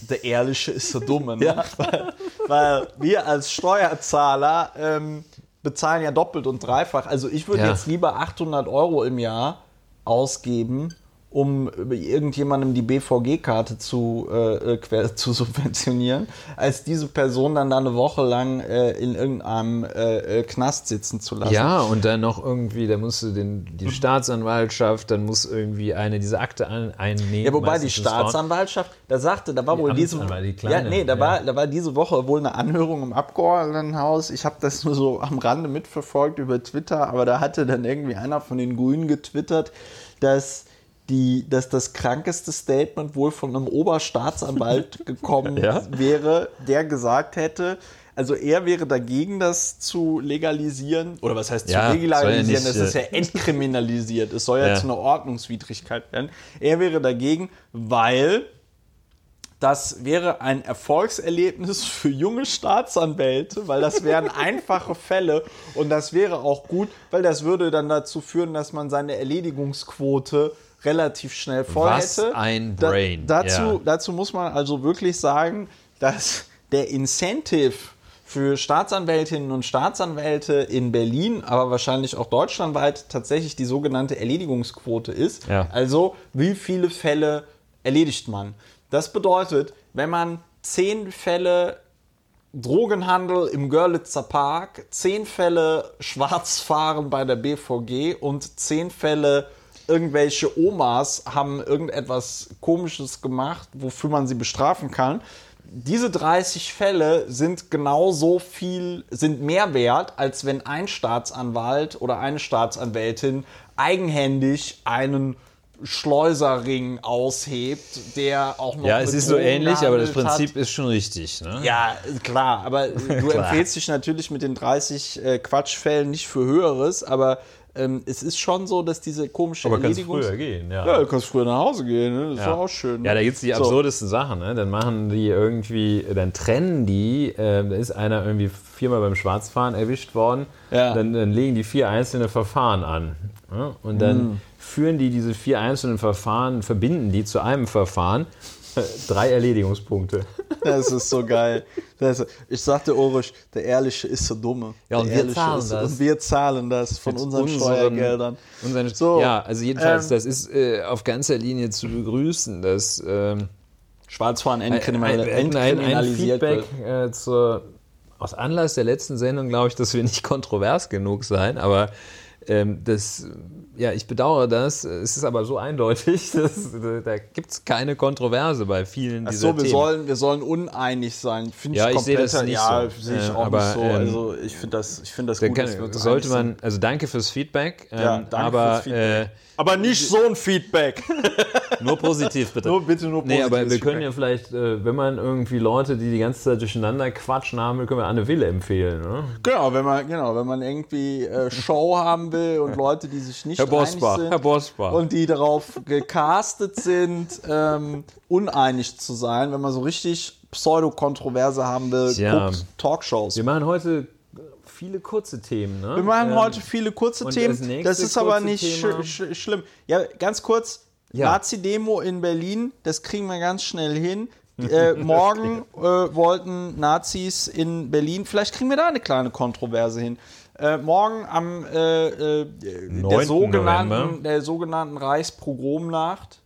S1: der Ehrliche ist der Dumme. Ne? Weil, weil wir als Steuerzahler ähm, bezahlen ja doppelt und dreifach. Also ich würde
S2: Ja.
S1: jetzt lieber 800 Euro im Jahr ausgeben, um irgendjemandem die BVG-Karte zu, äh, äh, zu subventionieren, als diese Person dann da eine Woche lang äh, in irgendeinem äh, äh, Knast sitzen zu lassen.
S2: Ja, und dann noch irgendwie, da musst du den, die Staatsanwaltschaft, dann muss irgendwie eine diese Akte an, einnehmen.
S1: Ja, wobei die. Staatsanwaltschaft, da sagte, da war
S2: Die
S1: wohl diese ja, nee, da
S2: ja.
S1: war da war diese Woche wohl eine Anhörung im Abgeordnetenhaus. Ich habe das nur so am Rande mitverfolgt über Twitter, aber da hatte dann irgendwie einer von den Grünen getwittert, dass die, dass das krankeste Statement wohl von einem Oberstaatsanwalt gekommen
S2: Ja?
S1: wäre, der gesagt hätte, also er wäre dagegen, das zu legalisieren. Oder was heißt
S2: Ja,
S1: zu
S2: soll ja
S1: legalisieren?
S2: nicht,
S1: das ist ja
S2: äh,
S1: entkriminalisiert. Es soll ja,
S2: Ja.
S1: zu einer Ordnungswidrigkeit werden. Er wäre dagegen, weil das wäre ein Erfolgserlebnis für junge Staatsanwälte, weil das wären einfache Fälle und das wäre auch gut, weil das würde dann dazu führen, dass man seine Erledigungsquote relativ schnell voll
S2: Was
S1: hätte.
S2: ein Brain,
S1: Da, dazu,
S2: ja.
S1: dazu muss man also wirklich sagen, dass der Incentive für Staatsanwältinnen und Staatsanwälte in Berlin, aber wahrscheinlich auch deutschlandweit tatsächlich die sogenannte Erledigungsquote ist.
S2: Ja.
S1: Also wie viele Fälle erledigt man? Das bedeutet, wenn man zehn Fälle Drogenhandel im Görlitzer Park, zehn Fälle Schwarzfahren bei der BVG und zehn Fälle irgendwelche Omas haben irgendetwas Komisches gemacht, wofür man sie bestrafen kann. Diese 30 Fälle sind genauso viel, sind mehr wert, als wenn ein Staatsanwalt oder eine Staatsanwältin eigenhändig einen Schleuserring aushebt, der auch noch
S2: Ja, es ist so
S1: Drogen
S2: ähnlich, aber das
S1: gehandelt hat.
S2: Prinzip ist schon richtig. Ne?
S1: Ja, klar, aber du empfehlst dich natürlich mit den 30 äh, Quatschfällen nicht für Höheres, aber ähm, es ist schon so, dass diese komische
S2: aber kannst
S1: Erledigungs-
S2: früher gehen, ja.
S1: Ja, du kannst früher nach Hause gehen, ne? das ist
S2: Ja.
S1: doch auch schön.
S2: Ja, da gibt es die
S1: So.
S2: absurdesten Sachen. Ne? Dann machen die irgendwie, dann trennen die, äh, da ist einer irgendwie viermal beim Schwarzfahren erwischt worden.
S1: Ja.
S2: Dann, dann legen die vier einzelne Verfahren an. Ne? Und dann
S1: Mhm.
S2: führen die diese vier einzelnen Verfahren, verbinden die zu einem Verfahren. Drei Erledigungspunkte.
S1: Das ist so geil. Ist, ich sagte Ulrich, der Ehrliche ist der Dumme.
S2: Ja, und
S1: der
S2: wir
S1: Ehrliche
S2: zahlen
S1: ist,
S2: das.
S1: Und wir zahlen das von unseren,
S2: unseren-
S1: Steuergeldern.
S2: Unseren,
S1: So,
S2: ja, also jedenfalls,
S1: ähm,
S2: das ist äh, auf ganzer Linie zu begrüßen, dass ähm,
S1: Schwarzfahren entkriminal
S2: ein, ein, ein
S1: entkriminalisiert
S2: Feedback
S1: wird.
S2: äh, zur, aus Anlass der letzten Sendung glaube ich, dass wir nicht kontrovers genug sein, aber ähm, das, ja, ich bedauere das. Es ist aber so eindeutig, dass, da gibt es keine Kontroverse bei vielen
S1: Ach
S2: dieser
S1: so, wir
S2: Themen.
S1: sollen, wir sollen uneinig sein. Finde
S2: Ja,
S1: ich
S2: ich sehe das nicht
S1: ja,
S2: so.
S1: sehe ich auch
S2: aber,
S1: nicht so.
S2: ähm,
S1: Also ich finde das, ich finde das
S2: Da
S1: gut,
S2: kann, sollte man, also danke fürs Feedback, ähm,
S1: Ja, danke
S2: aber
S1: fürs Feedback.
S2: Äh,
S1: Aber nicht so ein Feedback.
S2: nur positiv bitte.
S1: Nur bitte nur
S2: Nee, aber wir können ja vielleicht, äh, wenn man irgendwie Leute, die die ganze Zeit durcheinander quatschen haben will, können wir Anne Wille empfehlen. Ne?
S1: Genau, wenn man, genau, wenn man irgendwie äh, Show haben will und Leute, die sich nicht
S2: Herr Bosbach,
S1: sind
S2: Herr Bosbach.
S1: und die darauf gecastet sind, ähm, uneinig zu sein, wenn man so richtig Pseudokontroverse haben will,
S2: Tja.
S1: guckt Talkshows.
S2: Wir machen heute viele kurze Themen. Ne?
S1: Wir machen
S2: Ähm,
S1: heute viele kurze Themen.
S2: das
S1: Das ist aber nicht sch sch schlimm. Ja, ganz kurz.
S2: Ja.
S1: Nazi-Demo in Berlin, das kriegen wir ganz schnell hin. äh, morgen äh, wollten Nazis in Berlin, vielleicht kriegen wir da eine kleine Kontroverse hin. Äh, morgen am äh, äh, der
S2: 9.
S1: sogenannten, der sogenannten Reichspogromnacht.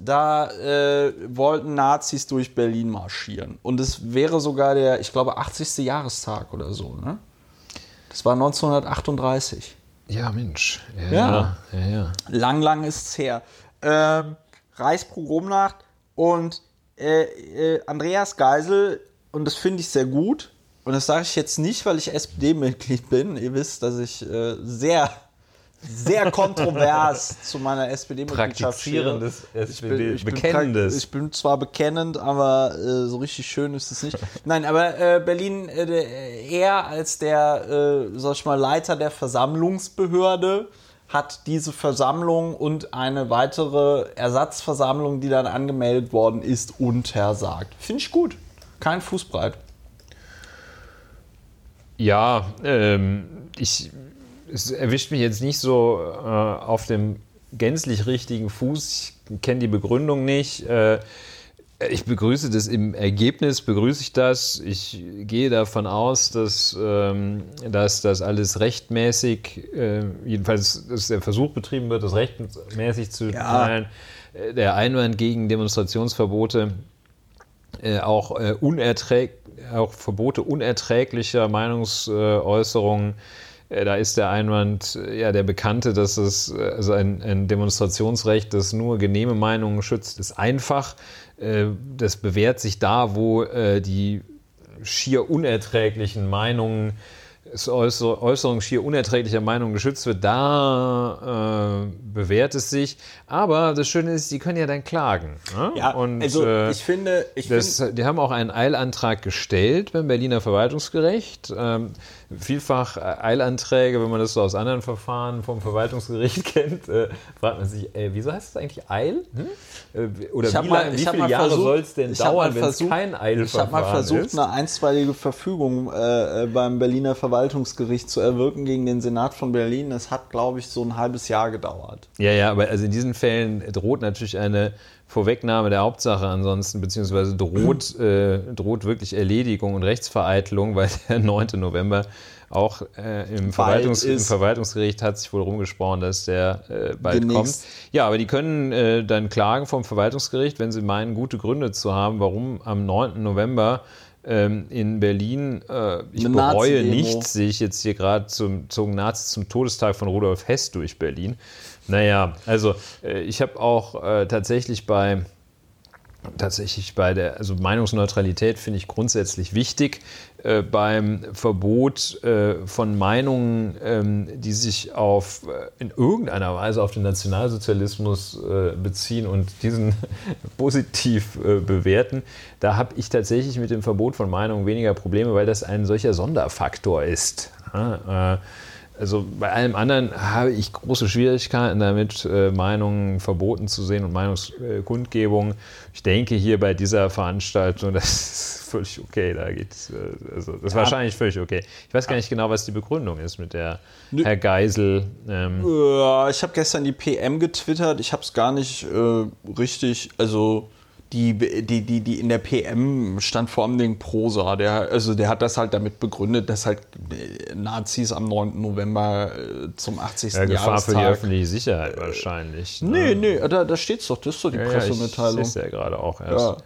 S1: Da äh, wollten Nazis durch Berlin marschieren. Und es wäre sogar der, ich glaube, 80. Jahrestag oder so. Ne? Das war 1938.
S2: Ja, Mensch. Ja,
S1: Ja.
S2: ja, ja.
S1: Lang, lang ist es her. Ähm, Reichspogromnacht und äh, äh, Andreas Geisel, und das finde ich sehr gut, und das sage ich jetzt nicht, weil ich SPD-Mitglied bin. Ihr wisst, dass ich äh, sehr, sehr kontrovers zu meiner SPD-Mitgliedschaft stehe.
S2: SPD,
S1: ich bin,
S2: bekennendes.
S1: Ich bin zwar bekennend, aber äh, so richtig schön ist es nicht. Nein, aber äh, Berlin, äh, er als der, äh, sag ich mal, Leiter der Versammlungsbehörde hat diese Versammlung und eine weitere Ersatzversammlung, die dann angemeldet worden ist, untersagt. Finde ich gut. Kein Fußbreit.
S2: Ja, ähm, ich, es erwischt mich jetzt nicht so äh, auf dem gänzlich richtigen Fuß. Ich kenne die Begründung nicht. Äh, ich begrüße das im Ergebnis, begrüße ich das. Ich gehe davon aus, dass, ähm, dass das alles rechtmäßig, äh, jedenfalls dass der Versuch betrieben wird, das rechtmäßig zu
S1: Ja.
S2: teilen. Äh, Der Einwand gegen Demonstrationsverbote äh, auch, äh, unerträg auch Verbote unerträglicher Meinungsäußerungen. Äh, da ist der Einwand äh, ja der bekannte, dass es äh, also ein, ein Demonstrationsrecht, das nur genehme Meinungen schützt, ist einfach. Äh, das bewährt sich da, wo äh, die schier unerträglichen Meinungen Äußer Äußerung schier unerträglicher Meinung geschützt wird, da äh, bewährt es sich. Aber das Schöne ist, die können ja dann klagen. Ne?
S1: Ja,
S2: Und,
S1: also
S2: äh,
S1: ich finde, ich
S2: das,
S1: finde,
S2: die haben auch einen Eilantrag gestellt beim Berliner Verwaltungsgericht. Ähm, vielfach äh, Eilanträge, wenn man das so aus anderen Verfahren vom Verwaltungsgericht kennt, äh, fragt man sich, äh, wieso heißt es eigentlich Eil? Hm? Äh, oder
S1: Ich
S2: wie,
S1: mal- ich
S2: wie viele Jahre soll es denn
S1: ich
S2: dauern, wenn es kein
S1: ich
S2: Eilverfahren
S1: habe mal versucht,
S2: ist?
S1: eine einstweilige Verfügung äh, äh, beim Berliner Verwaltungsgericht zu erwirken gegen den Senat von Berlin. Das hat, glaube ich, so ein halbes Jahr gedauert.
S2: Ja, ja, aber also in diesen Fällen droht natürlich eine Vorwegnahme der Hauptsache ansonsten, beziehungsweise droht, äh, droht wirklich Erledigung und Rechtsvereitelung, weil der 9. November auch äh, im, Verwaltungs im. Verwaltungsgericht hat sich wohl rumgesprochen, dass der äh, bald
S1: Demnächst.
S2: kommt. Ja, aber die können äh, dann klagen vom Verwaltungsgericht, wenn sie meinen, gute Gründe zu haben, warum am 9. November ähm, in Berlin, äh, ich
S1: Eine
S2: bereue nichts, sehe ich jetzt hier gerade zum zogen Nazis zum Todestag von Rudolf Hess durch Berlin. Naja, also äh, ich habe auch äh, tatsächlich bei tatsächlich bei der, also Meinungsneutralität finde ich grundsätzlich wichtig. Äh, beim Verbot äh, von Meinungen, ähm, die sich auf, äh, in irgendeiner Weise auf den Nationalsozialismus äh, beziehen und diesen positiv äh, bewerten, da habe ich tatsächlich mit dem Verbot von Meinungen weniger Probleme, weil das ein solcher Sonderfaktor ist. Ja, also bei allem anderen habe ich große Schwierigkeiten damit, äh, Meinungen verboten zu sehen und Meinungskundgebung. Ich denke hier bei dieser Veranstaltung, das ist völlig okay. Da geht's, äh, also das ist wahrscheinlich völlig okay. Ich weiß gar nicht genau, was die Begründung ist mit der Herr Geisel. Ähm,
S1: Ja, ich habe gestern die PM getwittert. Ich habe es gar nicht äh, richtig, also die, die, die, die in der PM stand vor allem den Prosa. Der, also der hat das halt damit begründet, dass halt äh, Nazis am 9. November äh, zum 80.
S2: ja, Gefahr für die
S1: Jahrestag.
S2: öffentliche Sicherheit wahrscheinlich. ne?
S1: Nee, nee, da, da steht's doch, das ist doch die
S2: Ja, ja, ich
S1: Pressemitteilung.
S2: sehe ja gerade auch erst.
S1: Ja.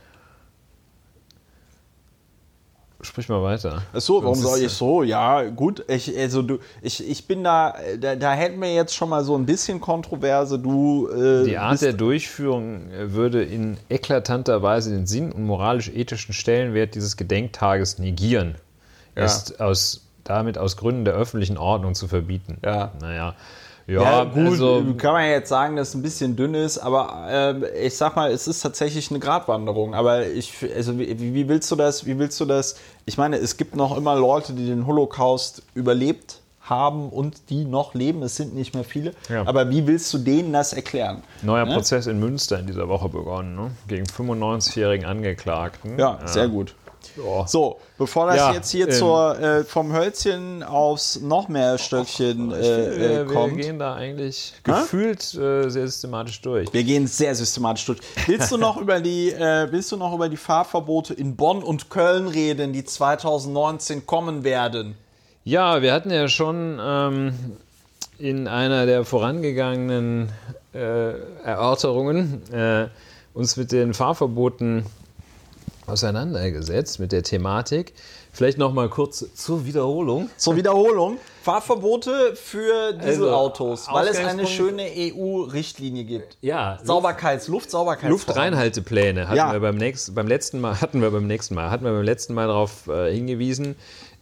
S2: Sprich mal weiter.
S1: Ach so, warum soll ich so? Ja, gut. Ich, also du, ich, ich bin da, da, da hätten wir jetzt schon mal so ein bisschen Kontroverse. Du, äh,
S2: Die Art der Durchführung äh, würde in eklatanter Weise den Sinn und moralisch-ethischen Stellenwert dieses Gedenktages negieren.
S1: Ja.
S2: Ist aus, damit aus Gründen der öffentlichen Ordnung zu verbieten.
S1: Ja.
S2: Naja. Ja,
S1: ja, gut,
S2: also,
S1: kann man jetzt sagen, dass es ein bisschen dünn ist, aber äh, ich sag mal, es ist tatsächlich eine Gratwanderung. Aber ich, also wie, wie willst du das, wie willst du das? Ich meine, es gibt noch immer Leute, die den Holocaust überlebt haben und die noch leben. Es sind nicht mehr viele.
S2: Ja.
S1: Aber wie willst du denen das erklären?
S2: neuer
S1: ne?
S2: Prozess in Münster in dieser Woche begonnen, ne? gegen 95-jährigen Angeklagten.
S1: Ja, sehr gut.
S2: Ja.
S1: So, bevor das
S2: Ja,
S1: jetzt hier
S2: ähm,
S1: zur, äh, vom Hölzchen aufs noch mehr Stöckchen
S2: Ich
S1: äh, äh, kommt.
S2: wir gehen da eigentlich gefühlt äh, sehr systematisch durch.
S1: Wir gehen sehr systematisch durch. Willst du noch über die, äh, willst du noch über die Fahrverbote in Bonn und Köln reden, die 2019 kommen werden?
S2: Ja, wir hatten ja schon ähm, in einer der vorangegangenen äh, Erörterungen uns mit den Fahrverboten auseinandergesetzt, mit der Thematik. Vielleicht noch mal kurz zur Wiederholung.
S1: Zur Wiederholung. Fahrverbote für Dieselautos,
S2: Also,
S1: weil es eine schöne EU-Richtlinie gibt.
S2: Ja,
S1: Sauberkeits-, Luftsauberkeitsverordnung.
S2: Luftreinhaltepläne hatten
S1: Ja.
S2: wir beim nächsten, beim letzten Mal hatten wir beim nächsten Mal hatten wir beim letzten Mal darauf äh, hingewiesen.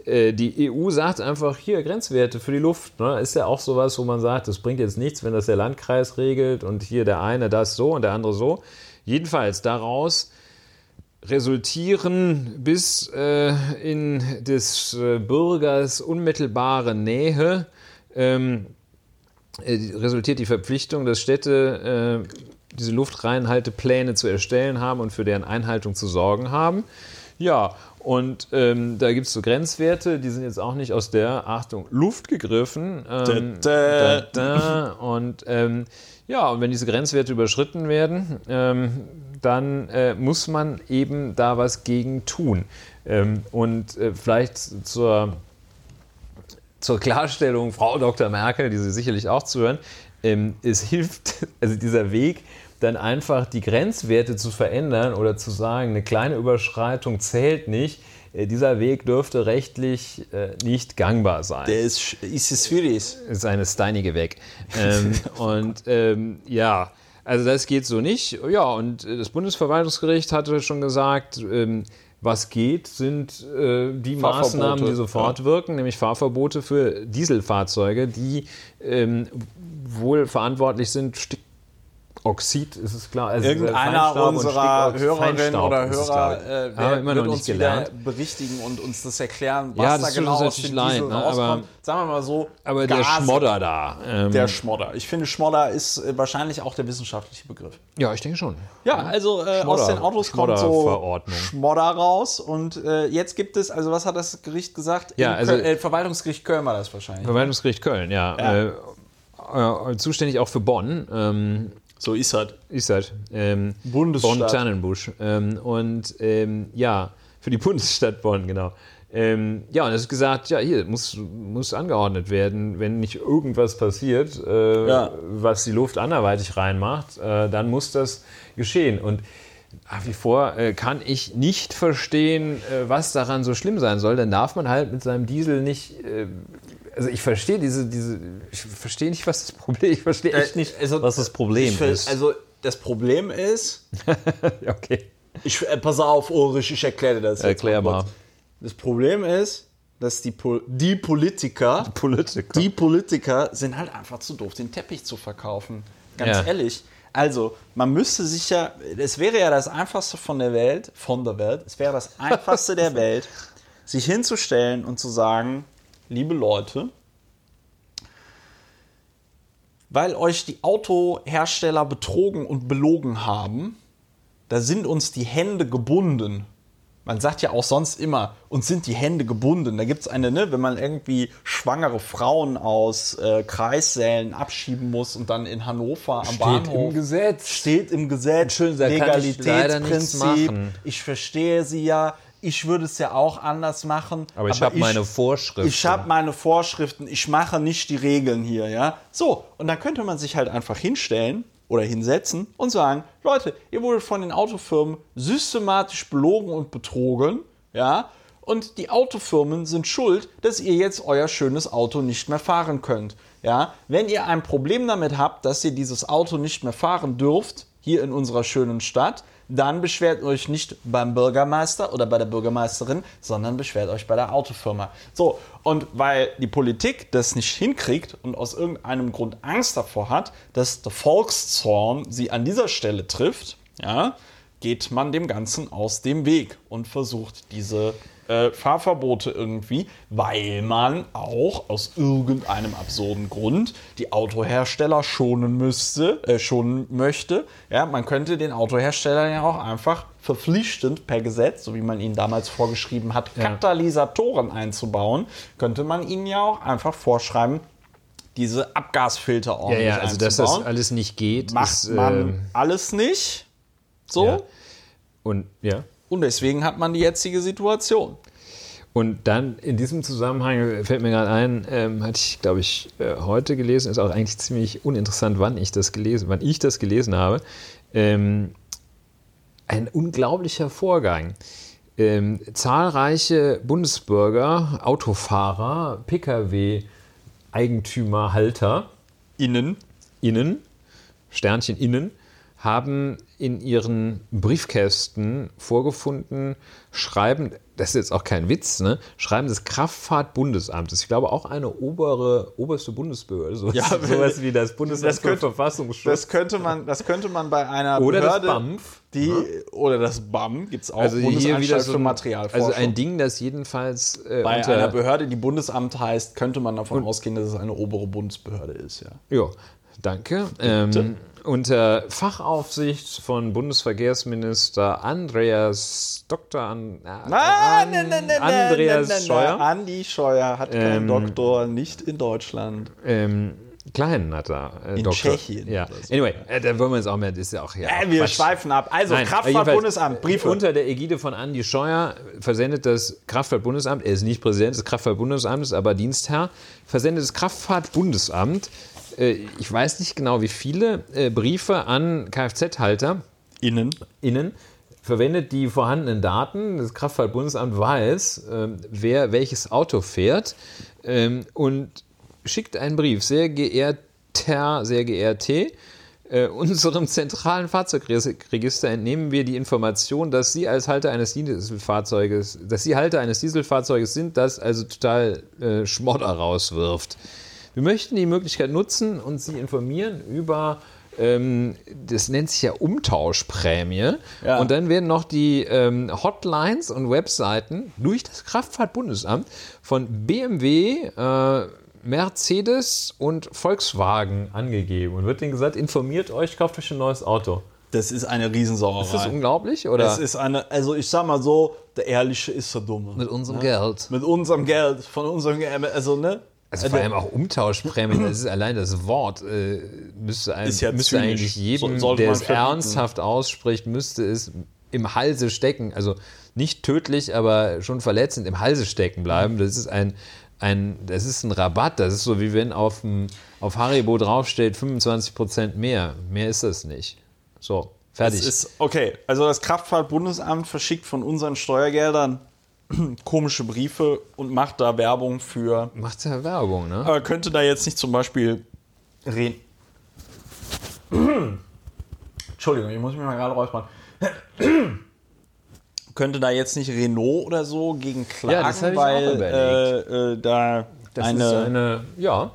S2: Äh, die EU sagt einfach hier Grenzwerte für die Luft. Ne? Ist ja auch sowas, wo man sagt, das bringt jetzt nichts, wenn das der Landkreis regelt und hier der eine das so und der andere so. Jedenfalls daraus resultieren bis äh, in des äh, Bürgers unmittelbare Nähe ähm, äh, resultiert die Verpflichtung, dass Städte äh, diese Luftreinhaltepläne zu erstellen haben und für deren Einhaltung zu sorgen haben. Ja, und ähm, da gibt es so Grenzwerte, die sind jetzt auch nicht aus der, Achtung, Luft gegriffen. Ähm,
S1: Da, da.
S2: da, und ähm, ja, und wenn diese Grenzwerte überschritten werden, ähm, dann äh, muss man eben da was gegen tun. Ähm, und äh, vielleicht zur zur Klarstellung, Frau Dr. Merkel, die Sie sicherlich auch zuhören, ähm, es hilft, also dieser Weg, dann einfach die Grenzwerte zu verändern oder zu sagen, eine kleine Überschreitung zählt nicht. Äh, dieser Weg dürfte rechtlich äh, nicht gangbar sein
S1: Der ist, ist es schwierig.
S2: ist eine steinige weg. Ähm, und ähm, ja, also das geht so nicht. Ja, und äh, das Bundesverwaltungsgericht hatte schon gesagt, ähm, was geht, sind äh, die Maßnahmen, die sofort wirken, nämlich Fahrverbote für Dieselfahrzeuge, die ähm, wohl verantwortlich sind, Stickoxid, ist es klar. Also
S1: Irgendeiner unserer Hörerinnen oder Hörer äh,
S2: Haben wir
S1: wer,
S2: immer
S1: wird
S2: noch
S1: uns
S2: nicht
S1: wieder
S2: gelernt.
S1: berichtigen und uns das erklären, was
S2: Ja,
S1: da
S2: das tut
S1: genau
S2: uns
S1: aus dem
S2: leid, ne,
S1: rauskommt.
S2: aber-
S1: Sagen wir mal so,
S2: Aber der
S1: Gase.
S2: Schmodder da. Ähm,
S1: Der Schmodder. Ich finde, Schmodder ist äh, wahrscheinlich auch der wissenschaftliche Begriff.
S2: ja, ich denke schon.
S1: Ja, also äh, aus den Autos kommt so. Schmodder raus und äh, jetzt gibt es, also was hat das Gericht gesagt?
S2: Ja, also-
S1: Köl- äh, Verwaltungsgericht Köln war das wahrscheinlich.
S2: Verwaltungsgericht Köln, ja.
S1: Ja.
S2: Äh, zuständig auch für Bonn. Ähm,
S1: So ist das.
S2: ist das. Ähm,
S1: Bundesstadt.
S2: Bonn-Tannenbusch. Ähm, und ähm, ja, für die Bundesstadt Bonn, genau. Ähm, ja, und es ist gesagt, ja, hier muss, muss angeordnet werden, wenn nicht irgendwas passiert, äh,
S1: Ja.
S2: was die Luft anderweitig reinmacht, äh, dann muss das geschehen. Und nach wie vor äh, kann ich nicht verstehen, äh, was daran so schlimm sein soll. Dann darf man halt mit seinem Diesel nicht. Äh, also ich verstehe diese, diese, ich verstehe nicht, was das Problem. Ich verstehe echt nicht,
S1: also,
S2: was das Problem
S1: will-
S2: ist.
S1: Also das Problem ist,
S2: okay.
S1: ich, äh, pass auf, Ulrich, ich erkläre dir das. jetzt
S2: Erklär mal.
S1: Das Problem ist, dass die, Pol die Politiker,
S2: Politiker.
S1: die Politiker sind halt einfach zu doof, den Teppich zu verkaufen. Ganz
S2: Ja.
S1: ehrlich. Also, man müsste sich ja, es wäre ja das einfachste von der Welt, von der Welt, es wäre das einfachste der Welt, sich hinzustellen und zu sagen, liebe Leute, weil euch die Autohersteller betrogen und belogen haben, da sind uns die Hände gebunden. Man sagt ja auch sonst immer, uns sind die Hände gebunden. Da gibt es eine, ne, wenn man irgendwie schwangere Frauen aus äh, Kreissälen abschieben muss und dann in Hannover am Bahnhof.
S2: Gesetz.
S1: Steht im Gesetz.
S2: Schön, kann ich leider nichts
S1: Legalitätsprinzip.
S2: machen.
S1: Ich verstehe sie ja. Ich würde es ja auch anders machen.
S2: Aber ich habe meine Vorschriften.
S1: Ich habe meine Vorschriften, ich mache nicht die Regeln hier, ja. So, und dann könnte man sich halt einfach hinstellen oder hinsetzen und sagen, Leute, ihr wurdet von den Autofirmen systematisch belogen und betrogen, ja. Und die Autofirmen sind schuld, dass ihr jetzt euer schönes Auto nicht mehr fahren könnt. Ja, wenn ihr ein Problem damit habt, dass ihr dieses Auto nicht mehr fahren dürft, hier in unserer schönen Stadt, dann beschwert euch nicht beim Bürgermeister oder bei der Bürgermeisterin, sondern beschwert euch bei der Autofirma. So, und weil die Politik das nicht hinkriegt und aus irgendeinem Grund Angst davor hat, dass der Volkszorn sie an dieser Stelle trifft, ja, geht man dem Ganzen aus dem Weg und versucht diese äh, Fahrverbote irgendwie, weil man auch aus irgendeinem absurden Grund die Autohersteller schonen müsste, äh, schonen möchte. Ja, man könnte den Autoherstellern ja auch einfach verpflichtend per Gesetz, so wie man ihnen damals vorgeschrieben hat, Katalysatoren einzubauen, könnte man ihnen ja auch einfach vorschreiben, diese Abgasfilter
S2: Ja,
S1: ordentlich
S2: ja, also dass das alles nicht geht.
S1: Macht
S2: ist,
S1: man
S2: ähm,
S1: alles nicht. So.
S2: ja. Und ja.
S1: Und deswegen hat man die jetzige Situation.
S2: Und dann in diesem Zusammenhang fällt mir gerade ein, ähm, hatte ich, glaube ich, äh, heute gelesen, ist auch eigentlich ziemlich uninteressant, wann ich das gelesen, wann ich das gelesen habe. Ähm, ein unglaublicher Vorgang. ähm, zahlreiche Bundesbürger, Autofahrer, Pkw-Eigentümer, Halter,
S1: Innen.
S2: innen, Sternchen innen, haben in ihren Briefkästen vorgefunden, Schreiben, das ist jetzt auch kein Witz, ne? Schreiben des Kraftfahrtbundesamtes. Ich glaube auch eine obere, oberste Bundesbehörde, sowas,
S1: Ja,
S2: sowas wie das Bundesamt
S1: das könnte-
S2: für Verfassungsschutz.
S1: Das könnte man, das könnte man bei einer
S2: Oder das
S1: Behörde,
S2: BAMF.
S1: die oder das BAM gibt es auch.
S2: also hier wieder so ein,
S1: Materialforschung.
S2: Also ein Ding, das jedenfalls äh,
S1: bei einer Behörde, die Bundesamt heißt, könnte man davon ausgehen, dass es eine obere Bundesbehörde ist, ja.
S2: Ja, danke. Ähm, unter Fachaufsicht von Bundesverkehrsminister Andreas Dr. An, äh,
S1: Ah,
S2: An-
S1: ne, ne, ne,
S2: Andreas
S1: ne, ne, ne.
S2: Scheuer.
S1: Andi Scheuer hat keinen
S2: Ähm,
S1: Doktor, nicht in Deutschland.
S2: Ähm, Kleinen hat er. Äh,
S1: In
S2: Doktor.
S1: Tschechien
S2: Ja.
S1: so.
S2: Anyway, äh, da wollen wir jetzt auch mehr, das ist ja auch ja.
S1: Äh, wir
S2: Quatsch.
S1: schweifen ab. Also,
S2: Nein,
S1: Kraftfahrtbundesamt, Briefe.
S2: Unter der Ägide von Andi Scheuer versendet das Kraftfahrtbundesamt, er ist nicht Präsident des Kraftfahrtbundesamtes, aber Dienstherr, versendet das Kraftfahrtbundesamt, äh, ich weiß nicht genau wie viele, äh, Briefe an Kfz-Halter,
S1: Innen.
S2: innen verwendet die vorhandenen Daten. Das Kraftfahrtbundesamt weiß, ähm, wer welches Auto fährt ähm, und schickt einen Brief. Sehr geehrter, sehr geehrte, äh, unserem zentralen Fahrzeugregister entnehmen wir die Information, dass Sie als Halter eines Dieselfahrzeuges, dass Sie Halter eines Dieselfahrzeuges sind, das also total äh, Schmodder rauswirft. Wir möchten die Möglichkeit nutzen und Sie informieren über, ähm, das nennt sich ja Umtauschprämie.
S1: Ja.
S2: Und dann werden noch die ähm, Hotlines und Webseiten durch das Kraftfahrtbundesamt von BMW, äh, Mercedes und Volkswagen angegeben. Und wird denen gesagt, informiert euch, kauft euch ein neues Auto.
S1: Das ist eine Riesensauerei.
S2: Ist das unglaublich? Oder?
S1: Das ist eine, also ich sag mal so, der Ehrliche ist der Dumme.
S2: mit unserem Geld.
S1: Mit unserem Geld, von unserem Geld, also ne?
S2: Also vor allem auch Umtauschprämie, das ist allein das Wort, äh, müsste, einem,
S1: ja
S2: müsste eigentlich jedem,
S1: So-
S2: der es ernsthaft ausspricht, müsste es im Halse stecken. Also nicht tödlich, aber schon verletzend im Halse stecken bleiben. Das ist ein, ein, das ist ein Rabatt. Das ist so wie wenn auf, dem, auf Haribo draufsteht 25% mehr. Mehr ist das nicht. So, fertig.
S1: Ist, okay, also das Kraftfahrtbundesamt verschickt von unseren Steuergeldern komische Briefe und macht da Werbung für.
S2: Macht ja Werbung, ne?
S1: Aber könnte da jetzt nicht zum Beispiel. Ren Entschuldigung, ich muss mich mal gerade räuspern. könnte da jetzt nicht Renault oder so gegen klagen,
S2: Ja,
S1: weil äh, äh, da
S2: Das
S1: eine,
S2: ist eine, ja,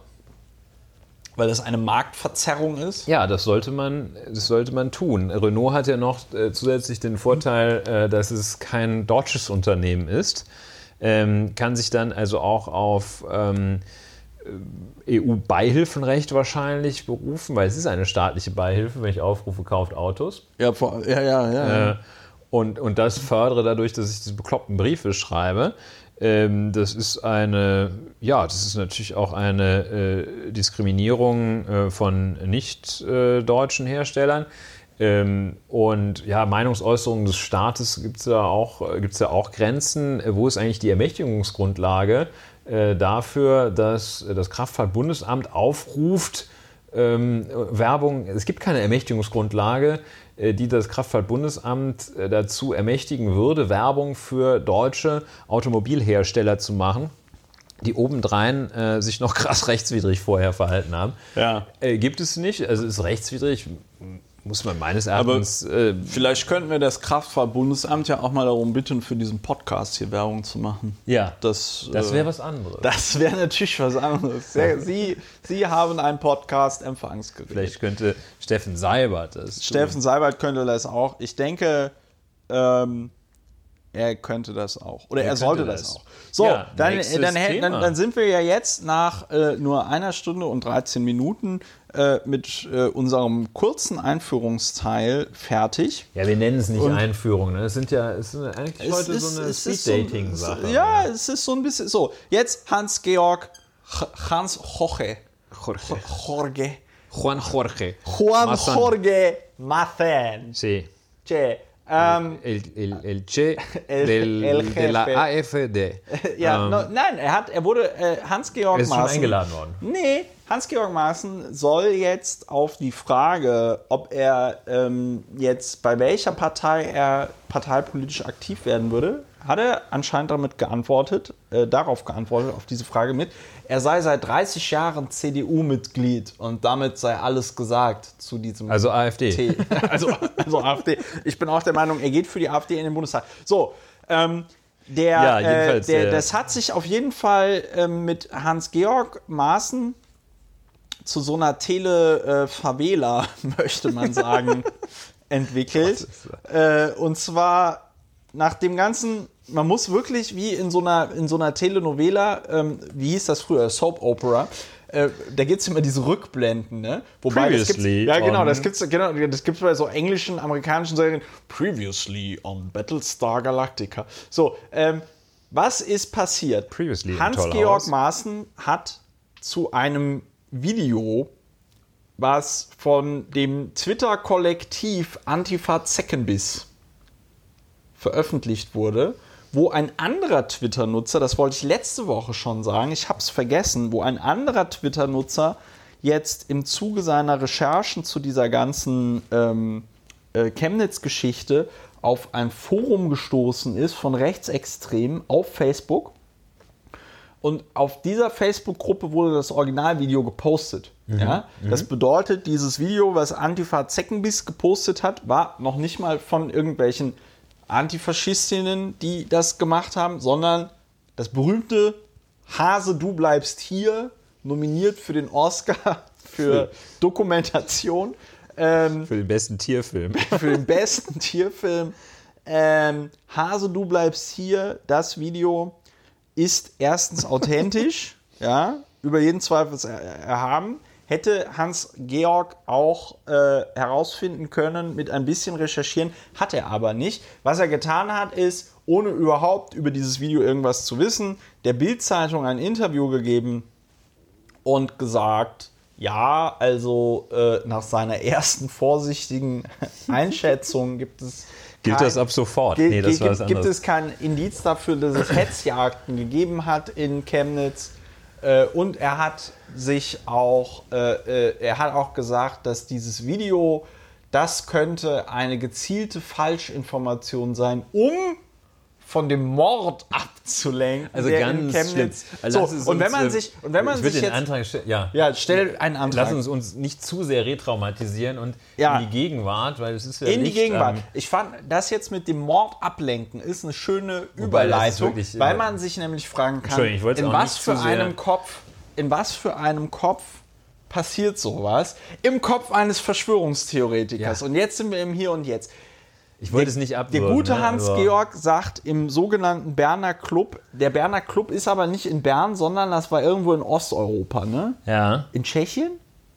S1: weil das eine Marktverzerrung ist.
S2: Ja, das sollte man, das sollte man tun. Renault hat ja noch äh, zusätzlich den Vorteil, äh, dass es kein deutsches Unternehmen ist, ähm, kann sich dann also auch auf ähm, EU-Beihilfenrecht wahrscheinlich berufen, weil es ist eine staatliche Beihilfe, wenn ich aufrufe, kauft Autos.
S1: Ja, vor, ja, ja, ja.
S2: Äh, und, und das fördere dadurch, dass ich diese bekloppten Briefe schreibe. Ähm, das ist eine, ja, das ist natürlich auch eine äh, Diskriminierung äh, von nicht äh, Herstellern. Ähm, und ja, Meinungsäußerungen des Staates gibt es ja, auch- gibt's ja auch Grenzen. Äh, Wo ist eigentlich die Ermächtigungsgrundlage äh, dafür, dass das Kraftfahrtbundesamt aufruft, ähm, Werbung, es gibt keine Ermächtigungsgrundlage, äh, die das Kraftfahrtbundesamt äh, dazu ermächtigen würde, Werbung für deutsche Automobilhersteller zu machen, die obendrein äh, sich noch krass rechtswidrig vorher verhalten haben.
S1: Ja.
S2: Äh, gibt es nicht, also ist rechtswidrig, muss man meines Erachtens. äh,
S1: Vielleicht könnten wir das Kraftfahrtbundesamt ja auch mal darum bitten, für diesen Podcast hier Werbung zu machen.
S2: ja,
S1: Das,
S2: das
S1: äh,
S2: wäre was anderes.
S1: Das wäre natürlich was anderes. Sehr- Sie, Sie haben ein Podcast-Empfangsgerät.
S2: Vielleicht könnte Steffen Seibert das. tun.
S1: Steffen Seibert könnte das auch. Ich denke, ähm, er könnte das auch. Oder er,
S2: könnte
S1: sollte das,
S2: das.
S1: auch. So,
S2: Ja,
S1: dann, dann, dann, dann sind wir ja jetzt nach äh, nur einer Stunde und 13 Minuten äh, mit äh, unserem kurzen Einführungsteil fertig.
S2: Ja, wir nennen es nicht
S1: Und-
S2: Einführung. Ne? Es sind ja es ist eigentlich heute so eine
S1: ist so-
S2: Speed-Dating-Sache.
S1: ja, es ist so ein bisschen so. Jetzt Hans-Georg, Ch- Hans Jorge.
S2: Jorge.
S1: Jorge.
S2: Juan Jorge.
S1: Juan. Jorge Mathen.
S2: Sí.
S1: Che, ähm,
S2: El, el, el Che
S1: El-
S2: del,
S1: el
S2: de la. AfD.
S1: ja,
S2: Ähm,
S1: no, nein, er hat, er wurde äh, Hans-Georg
S2: er ist schon
S1: Maaßen.
S2: eingeladen worden.
S1: Nee, Hans-Georg Maaßen soll jetzt auf die Frage, ob er ähm, jetzt bei welcher Partei er parteipolitisch aktiv werden würde, hat er anscheinend damit geantwortet, äh, darauf geantwortet, auf diese Frage mit, er sei seit 30 Jahren CDU-Mitglied und damit sei alles gesagt zu diesem.
S2: Also AfD.
S1: T also, also AfD. Ich bin auch der Meinung, er geht für die AfD in den Bundestag. So, ähm, der,
S2: Ja,
S1: äh, der,
S2: äh,
S1: das hat sich auf jeden Fall ähm, mit Hans-Georg Maaßen zu so einer Tele-Favela, möchte man sagen, entwickelt. Äh, und zwar nach dem ganzen, man muss wirklich wie in so einer, in so einer Telenovela, ähm, wie hieß das früher, Soap Opera, äh, da gibt es immer diese Rückblenden, ne? Wobei das gibt's,
S2: Previously
S1: ja genau,
S2: on-
S1: das gibt's genau, das gibt's bei so englischen, amerikanischen Serien. Previously on Battlestar Galactica. So, ähm, was ist passiert?
S2: Previously
S1: Hans-Georg. Maaßen hat zu einem Video, was von dem Twitter-Kollektiv Antifa Zeckenbiss veröffentlicht wurde, wo ein anderer Twitter-Nutzer, das wollte ich letzte Woche schon sagen, ich habe es vergessen, wo ein anderer Twitter-Nutzer jetzt im Zuge seiner Recherchen zu dieser ganzen ähm, äh, Chemnitz-Geschichte auf ein Forum gestoßen ist von Rechtsextremen auf Facebook. Und auf dieser Facebook-Gruppe wurde das Originalvideo gepostet. Ja? Das bedeutet, dieses Video, was Antifa Zeckenbiss gepostet hat, war noch nicht mal von irgendwelchen Antifaschistinnen, die das gemacht haben, sondern das berühmte Hase, du bleibst hier, nominiert für den Oscar für Dokumentation. Ähm,
S2: Für den besten Tierfilm.
S1: für den besten Tierfilm. Ähm, Hase, du bleibst hier. Das Video ist erstens authentisch, ja, über jeden Zweifel er- erhaben. Hätte Hans-Georg auch äh, herausfinden können mit ein bisschen Recherchieren, hat er aber nicht. Was er getan hat, ist, ohne überhaupt über dieses Video irgendwas zu wissen, der Bild-Zeitung ein Interview gegeben und gesagt, ja, also äh, nach seiner ersten vorsichtigen Einschätzung gibt es.
S2: Gilt das ab sofort? Nee, das war
S1: gibt, gibt es kein Indiz dafür, dass es Hetzjagden gegeben hat in Chemnitz. Äh, und er hat sich auch, äh, äh, er hat auch gesagt, dass dieses Video, das könnte eine gezielte Falschinformation sein, um von dem Mord abzulenken.
S2: Also ganz
S1: Chemnitz.
S2: Also
S1: so, und wenn man sich, und wenn man sich
S2: den
S1: jetzt,
S2: Antrag ja.
S1: ja, stell einen Antrag.
S2: Lass uns uns nicht zu sehr retraumatisieren und
S1: Ja.
S2: in die Gegenwart, weil es ist ja
S1: in die
S2: nicht,
S1: Gegenwart.
S2: ähm,
S1: ich fand, das jetzt mit dem Mord ablenken ist eine schöne Überleitung,
S2: wirklich,
S1: weil
S2: äh,
S1: man sich nämlich fragen kann, in was für einem Kopf, in was für einem Kopf passiert sowas? Im Kopf eines Verschwörungstheoretikers.
S2: Ja.
S1: Und jetzt sind wir im Hier und Jetzt.
S2: Ich wollte
S1: Der-
S2: es nicht
S1: Der
S2: abwürgen.
S1: gute
S2: ne, aber-
S1: Hans-Georg sagt im sogenannten Berner Club, der Berner Club ist aber nicht in Bern, sondern das war irgendwo in Osteuropa, ne?
S2: Ja,
S1: In Tschechien?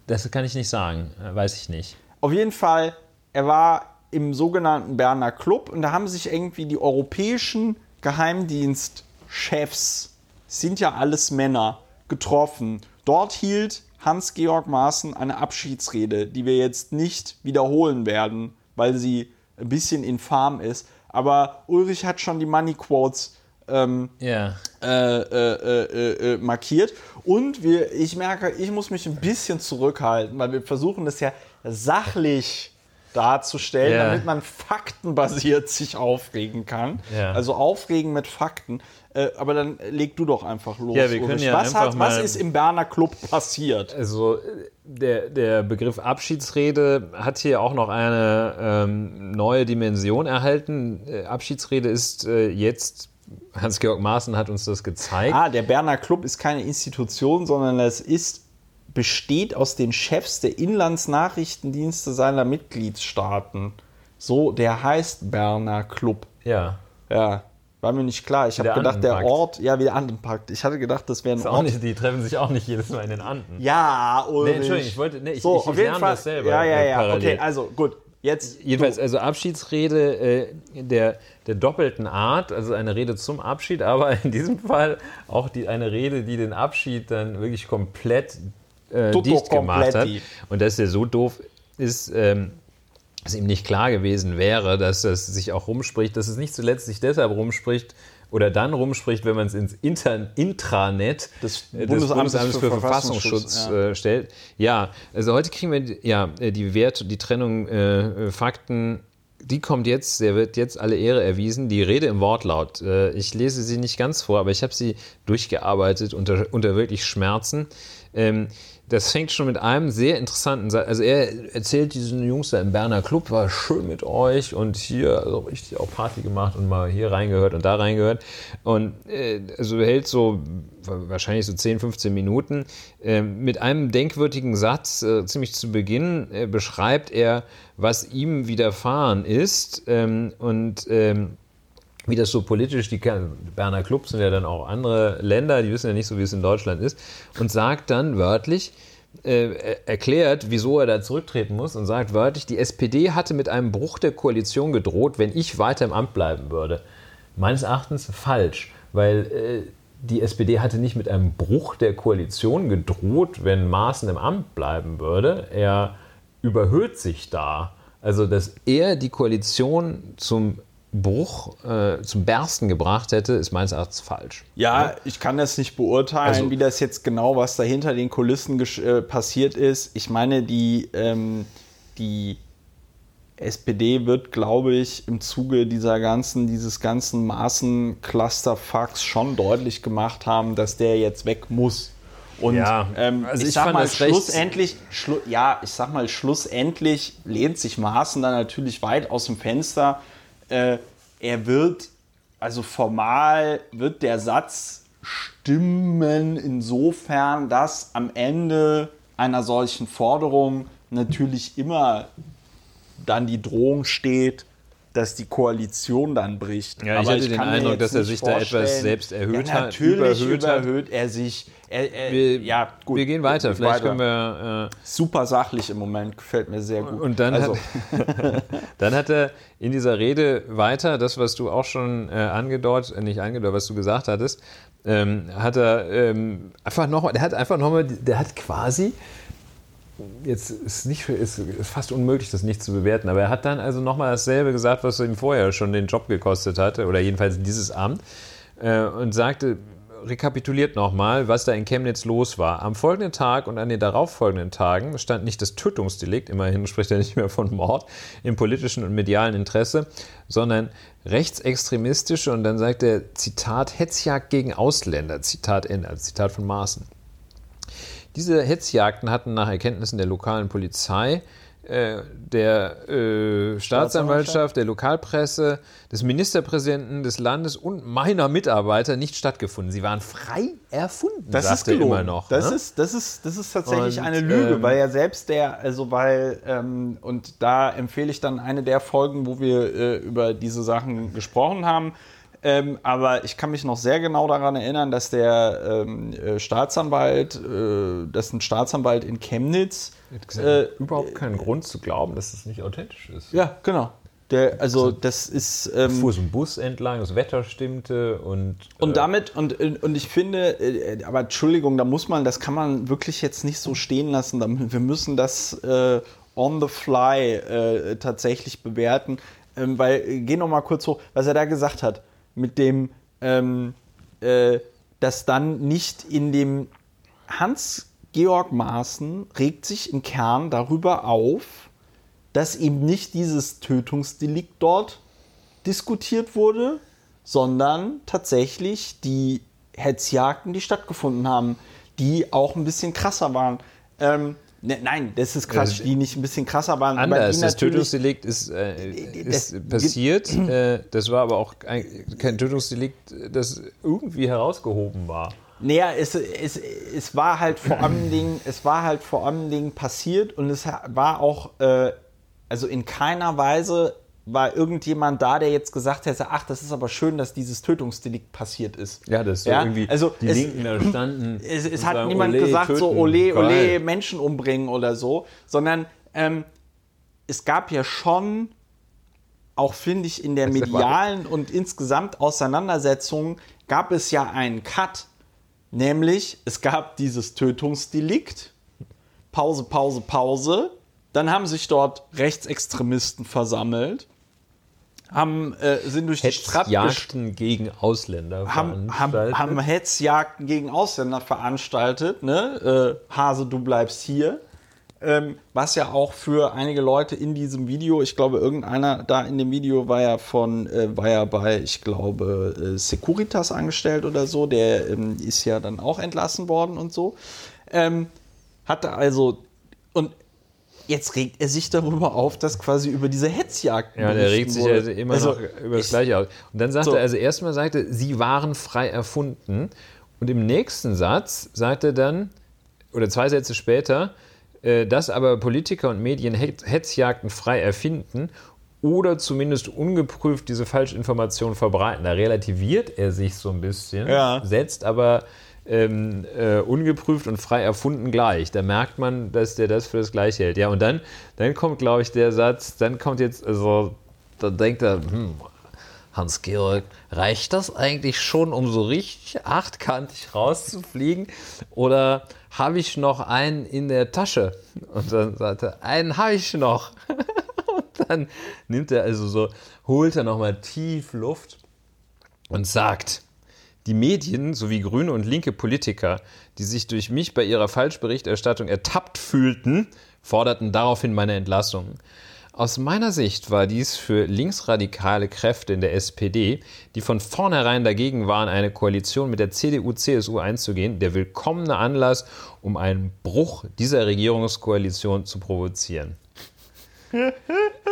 S2: das kann ich nicht sagen, äh, weiß ich nicht.
S1: Auf jeden Fall, er war im sogenannten Berner Club und da haben sich irgendwie die europäischen Geheimdienstchefs, sind ja alles Männer, getroffen. Dort hielt Hans-Georg Maaßen eine Abschiedsrede, die wir jetzt nicht wiederholen werden, weil sie ein bisschen infam ist. Aber Ulrich hat schon die Money Quotes ähm,
S2: Ja.
S1: äh, äh, äh, äh, markiert. Und wir, ich merke, ich muss mich ein bisschen zurückhalten, weil wir versuchen das ja sachlich darzustellen,
S2: Ja.
S1: damit man faktenbasiert sich aufregen kann.
S2: Ja.
S1: Also aufregen mit Fakten. Äh, aber dann leg du doch einfach los.
S2: Ja, wir können ja
S1: was,
S2: einfach
S1: hat, was ist im Berner Club passiert?
S2: Also der, der Begriff Abschiedsrede hat hier auch noch eine ähm, neue Dimension erhalten. Äh, Abschiedsrede ist äh, jetzt, Hans-Georg Maaßen hat uns das gezeigt.
S1: Ah, der Berner Club ist keine Institution, sondern es ist besteht aus den Chefs der Inlandsnachrichtendienste seiner Mitgliedstaaten. So, der heißt Berner Club.
S2: Ja.
S1: Ja, war mir nicht klar. Ich habe gedacht, der. Ort, ja, wie der Andenpakt. Ich hatte gedacht, das wäre ein
S2: Ist
S1: Ort.
S2: nicht, die treffen sich auch nicht jedes Mal in den Anden.
S1: Ja, Ulrich.
S2: Entschuldigung, ich wollte- nee, ich-
S1: so,
S2: ich- ich
S1: auf jeden
S2: lerne
S1: Fall.
S2: das selber,
S1: Ja, ja,
S2: äh,
S1: ja.
S2: parallel.
S1: Okay, also gut. Jetzt.
S2: Jedenfalls, also Abschiedsrede äh, der, der doppelten Art, also eine Rede zum Abschied, aber in diesem Fall auch die, eine Rede, die den Abschied dann wirklich komplett äh, dicht gemacht hat. Und dass der so doof ist, ähm, dass ihm nicht klar gewesen wäre, dass das sich auch rumspricht, dass es nicht zuletzt sich deshalb rumspricht, oder dann rumspricht, wenn man es ins Inter Intranet
S1: des
S2: äh,
S1: Bundesamtes,
S2: Bundesamtes für, Verfassungsschutz,
S1: ja.
S2: äh, stellt. Ja, also heute kriegen wir ja äh, die Wert, die Trennung äh, Fakten. Die kommt jetzt, der wird jetzt alle Ehre erwiesen. Die Rede im Wortlaut. Äh, ich lese sie nicht ganz vor, aber ich habe sie durchgearbeitet unter, unter wirklich Schmerzen. Ähm, das fängt schon mit einem sehr interessanten Satz. Also er erzählt diesen Jungs da im Berner Club, war schön mit euch und hier also richtig auch Party gemacht und mal hier reingehört und da reingehört. Und äh, also hält so wahrscheinlich so 10, 15 Minuten. Äh, mit einem denkwürdigen Satz, äh, ziemlich zu Beginn, äh, beschreibt er, was ihm widerfahren ist. Ähm, und ähm, wie das so politisch, die Berner Clubs sind ja dann auch andere Länder, die wissen ja nicht so, wie es in Deutschland ist, und sagt dann wörtlich, äh, erklärt, wieso er da zurücktreten muss und sagt wörtlich, die SPD hatte mit einem Bruch der Koalition gedroht, wenn ich weiter im Amt bleiben würde. Meines Erachtens falsch, weil äh, die SPD hatte nicht mit einem Bruch der Koalition gedroht, wenn Maaßen im Amt bleiben würde. Er überhöht sich da. Also, dass er die Koalition zum Bruch äh, zum Bersten gebracht hätte, ist meines Erachtens falsch.
S1: Ja, ja, ich kann das nicht beurteilen, also, wie das jetzt genau, was da hinter den Kulissen äh, passiert ist. Ich meine, die, ähm, die SPD wird, glaube ich, im Zuge dieser ganzen, dieses ganzen Maßen-Cluster-Fucks schon deutlich gemacht haben, dass der jetzt weg muss. Und ja, ähm, also ich, ich, sag mal, schlussendlich, schlu ja, ich sag mal, schlussendlich lehnt sich Maaßen dann natürlich weit aus dem Fenster äh, er wird, also formal wird der Satz stimmen insofern, dass am Ende einer solchen Forderung natürlich immer dann die Drohung steht, dass die Koalition dann bricht.
S2: Ja, ich hatte ich den Eindruck, dass er sich da etwas selbst erhöht
S1: ja, hat. Natürlich überhöht er sich. Er,
S2: er, wir, ja, gut. Wir gehen weiter. Vielleicht weiter. können wir.
S1: Äh, Super sachlich im Moment, gefällt mir sehr gut.
S2: Und dann, also. hat, dann hat er in dieser Rede weiter, das, was du auch schon äh, angedeutet, äh, nicht angedeutet, was du gesagt hattest, ähm, hat er ähm, einfach nochmal, der hat einfach nochmal, der hat quasi jetzt ist nicht ist, ist fast unmöglich, das nicht zu bewerten. Aber er hat dann also nochmal dasselbe gesagt, was ihm vorher schon den Job gekostet hatte, oder jedenfalls dieses Amt, äh, und sagte, rekapituliert nochmal, was da in Chemnitz los war. Am folgenden Tag und an den darauffolgenden Tagen stand nicht das Tötungsdelikt, immerhin spricht er nicht mehr von Mord, im politischen und medialen Interesse, sondern rechtsextremistische und dann sagt er, Zitat, Hetzjagd gegen Ausländer, Zitat Ende, also Zitat von Maaßen. Diese Hetzjagden hatten nach Erkenntnissen der lokalen Polizei, äh, der äh, Staatsanwaltschaft, der Lokalpresse, des Ministerpräsidenten des Landes und meiner Mitarbeiter nicht stattgefunden. Sie waren frei erfunden,
S1: das sagt ist gelogen. immer noch. Das, ne? ist, das, ist, das ist tatsächlich und, eine Lüge, ähm, weil ja selbst der, also weil, ähm, und da empfehle ich dann eine der Folgen, wo wir äh, über diese Sachen gesprochen haben, ähm, aber ich kann mich noch sehr genau daran erinnern, dass der ähm, äh, Staatsanwalt, äh, dass ein Staatsanwalt in Chemnitz
S2: äh, überhaupt keinen Grund zu glauben, dass es nicht authentisch ist.
S1: Ja, genau. Der, also das ist.
S2: Ähm, fuhr so ein Bus entlang, das Wetter stimmte und.
S1: Äh und damit, und, und ich finde, äh, aber Entschuldigung, da muss man, das kann man wirklich jetzt nicht so stehen lassen. Wir müssen das äh, on the fly äh, tatsächlich bewerten. Ähm, weil, geh noch mal kurz hoch, was er da gesagt hat mit dem, ähm, äh, dass dann nicht in dem Hans-Georg Maaßen regt sich im Kern darüber auf, dass eben nicht dieses Tötungsdelikt dort diskutiert wurde, sondern tatsächlich die Hetzjagden, die stattgefunden haben, die auch ein bisschen krasser waren. Ähm, Ne, nein, das ist Quatsch, die nicht ein bisschen krasser waren.
S2: Anders, das Tötungsdelikt ist, äh, ist das passiert. Äh, das war aber auch ein, kein Tötungsdelikt, das irgendwie herausgehoben war.
S1: Naja, es, es, es war halt vor allem Dingen, es war halt vor allem Dingen passiert und es war auch, äh, also in keiner Weise war irgendjemand da, der jetzt gesagt hätte, ach, das ist aber schön, dass dieses Tötungsdelikt passiert ist.
S2: Ja, das ist ja? irgendwie
S1: also
S2: die
S1: es,
S2: Linken da standen.
S1: Es, es hat sagen, niemand ole, gesagt, töten. so ole, ole, Menschen umbringen oder so, sondern ähm, es gab ja schon, auch finde ich, in der medialen und insgesamt Auseinandersetzung gab es ja einen Cut, nämlich es gab dieses Tötungsdelikt, Pause, Pause, Pause, dann haben sich dort Rechtsextremisten versammelt haben, äh, sind durch die Stadt
S2: Hetzjagden gegen Ausländer
S1: haben, haben,
S2: veranstaltet.
S1: haben Hetzjagden gegen Ausländer veranstaltet. Ne? Äh, Hase, du bleibst hier. Ähm, was ja auch für einige Leute in diesem Video, ich glaube, irgendeiner da in dem Video war ja von, äh, war ja bei, ich glaube, äh, Securitas angestellt oder so, der ähm, ist ja dann auch entlassen worden und so. Ähm, hatte also, und jetzt regt er sich darüber auf, dass quasi über diese Hetzjagd
S2: Ja, der regt sich also immer
S1: Also,
S2: noch über das
S1: ich-
S2: Gleiche aus. Und dann sagte
S1: So.
S2: er, also erstmal sagte, sie waren frei erfunden. Und im nächsten Satz sagte er dann, oder zwei Sätze später, äh, dass aber Politiker und Medien Het- Hetzjagden frei erfinden oder zumindest ungeprüft diese Falschinformationen verbreiten. Da relativiert er sich so ein bisschen,
S1: Ja.
S2: setzt aber ähm, äh, ungeprüft und frei erfunden gleich. Da merkt man, dass der das für das Gleiche hält. Ja, und dann, dann kommt, glaube ich, der Satz, dann kommt jetzt, also, da denkt er, hm, Hans-Georg, reicht das eigentlich schon, um so richtig achtkantig rauszufliegen? Oder habe ich noch einen in der Tasche? Und dann sagt er, einen habe ich noch. Und dann nimmt er also so, holt er nochmal tief Luft und sagt, die Medien sowie grüne und linke Politiker, die sich durch mich bei ihrer Falschberichterstattung ertappt fühlten, forderten daraufhin meine Entlassung. Aus meiner Sicht war dies für linksradikale Kräfte in der SPD, die von vornherein dagegen waren, eine Koalition mit der CDU-CSU einzugehen, der willkommene Anlass, um einen Bruch dieser Regierungskoalition zu provozieren.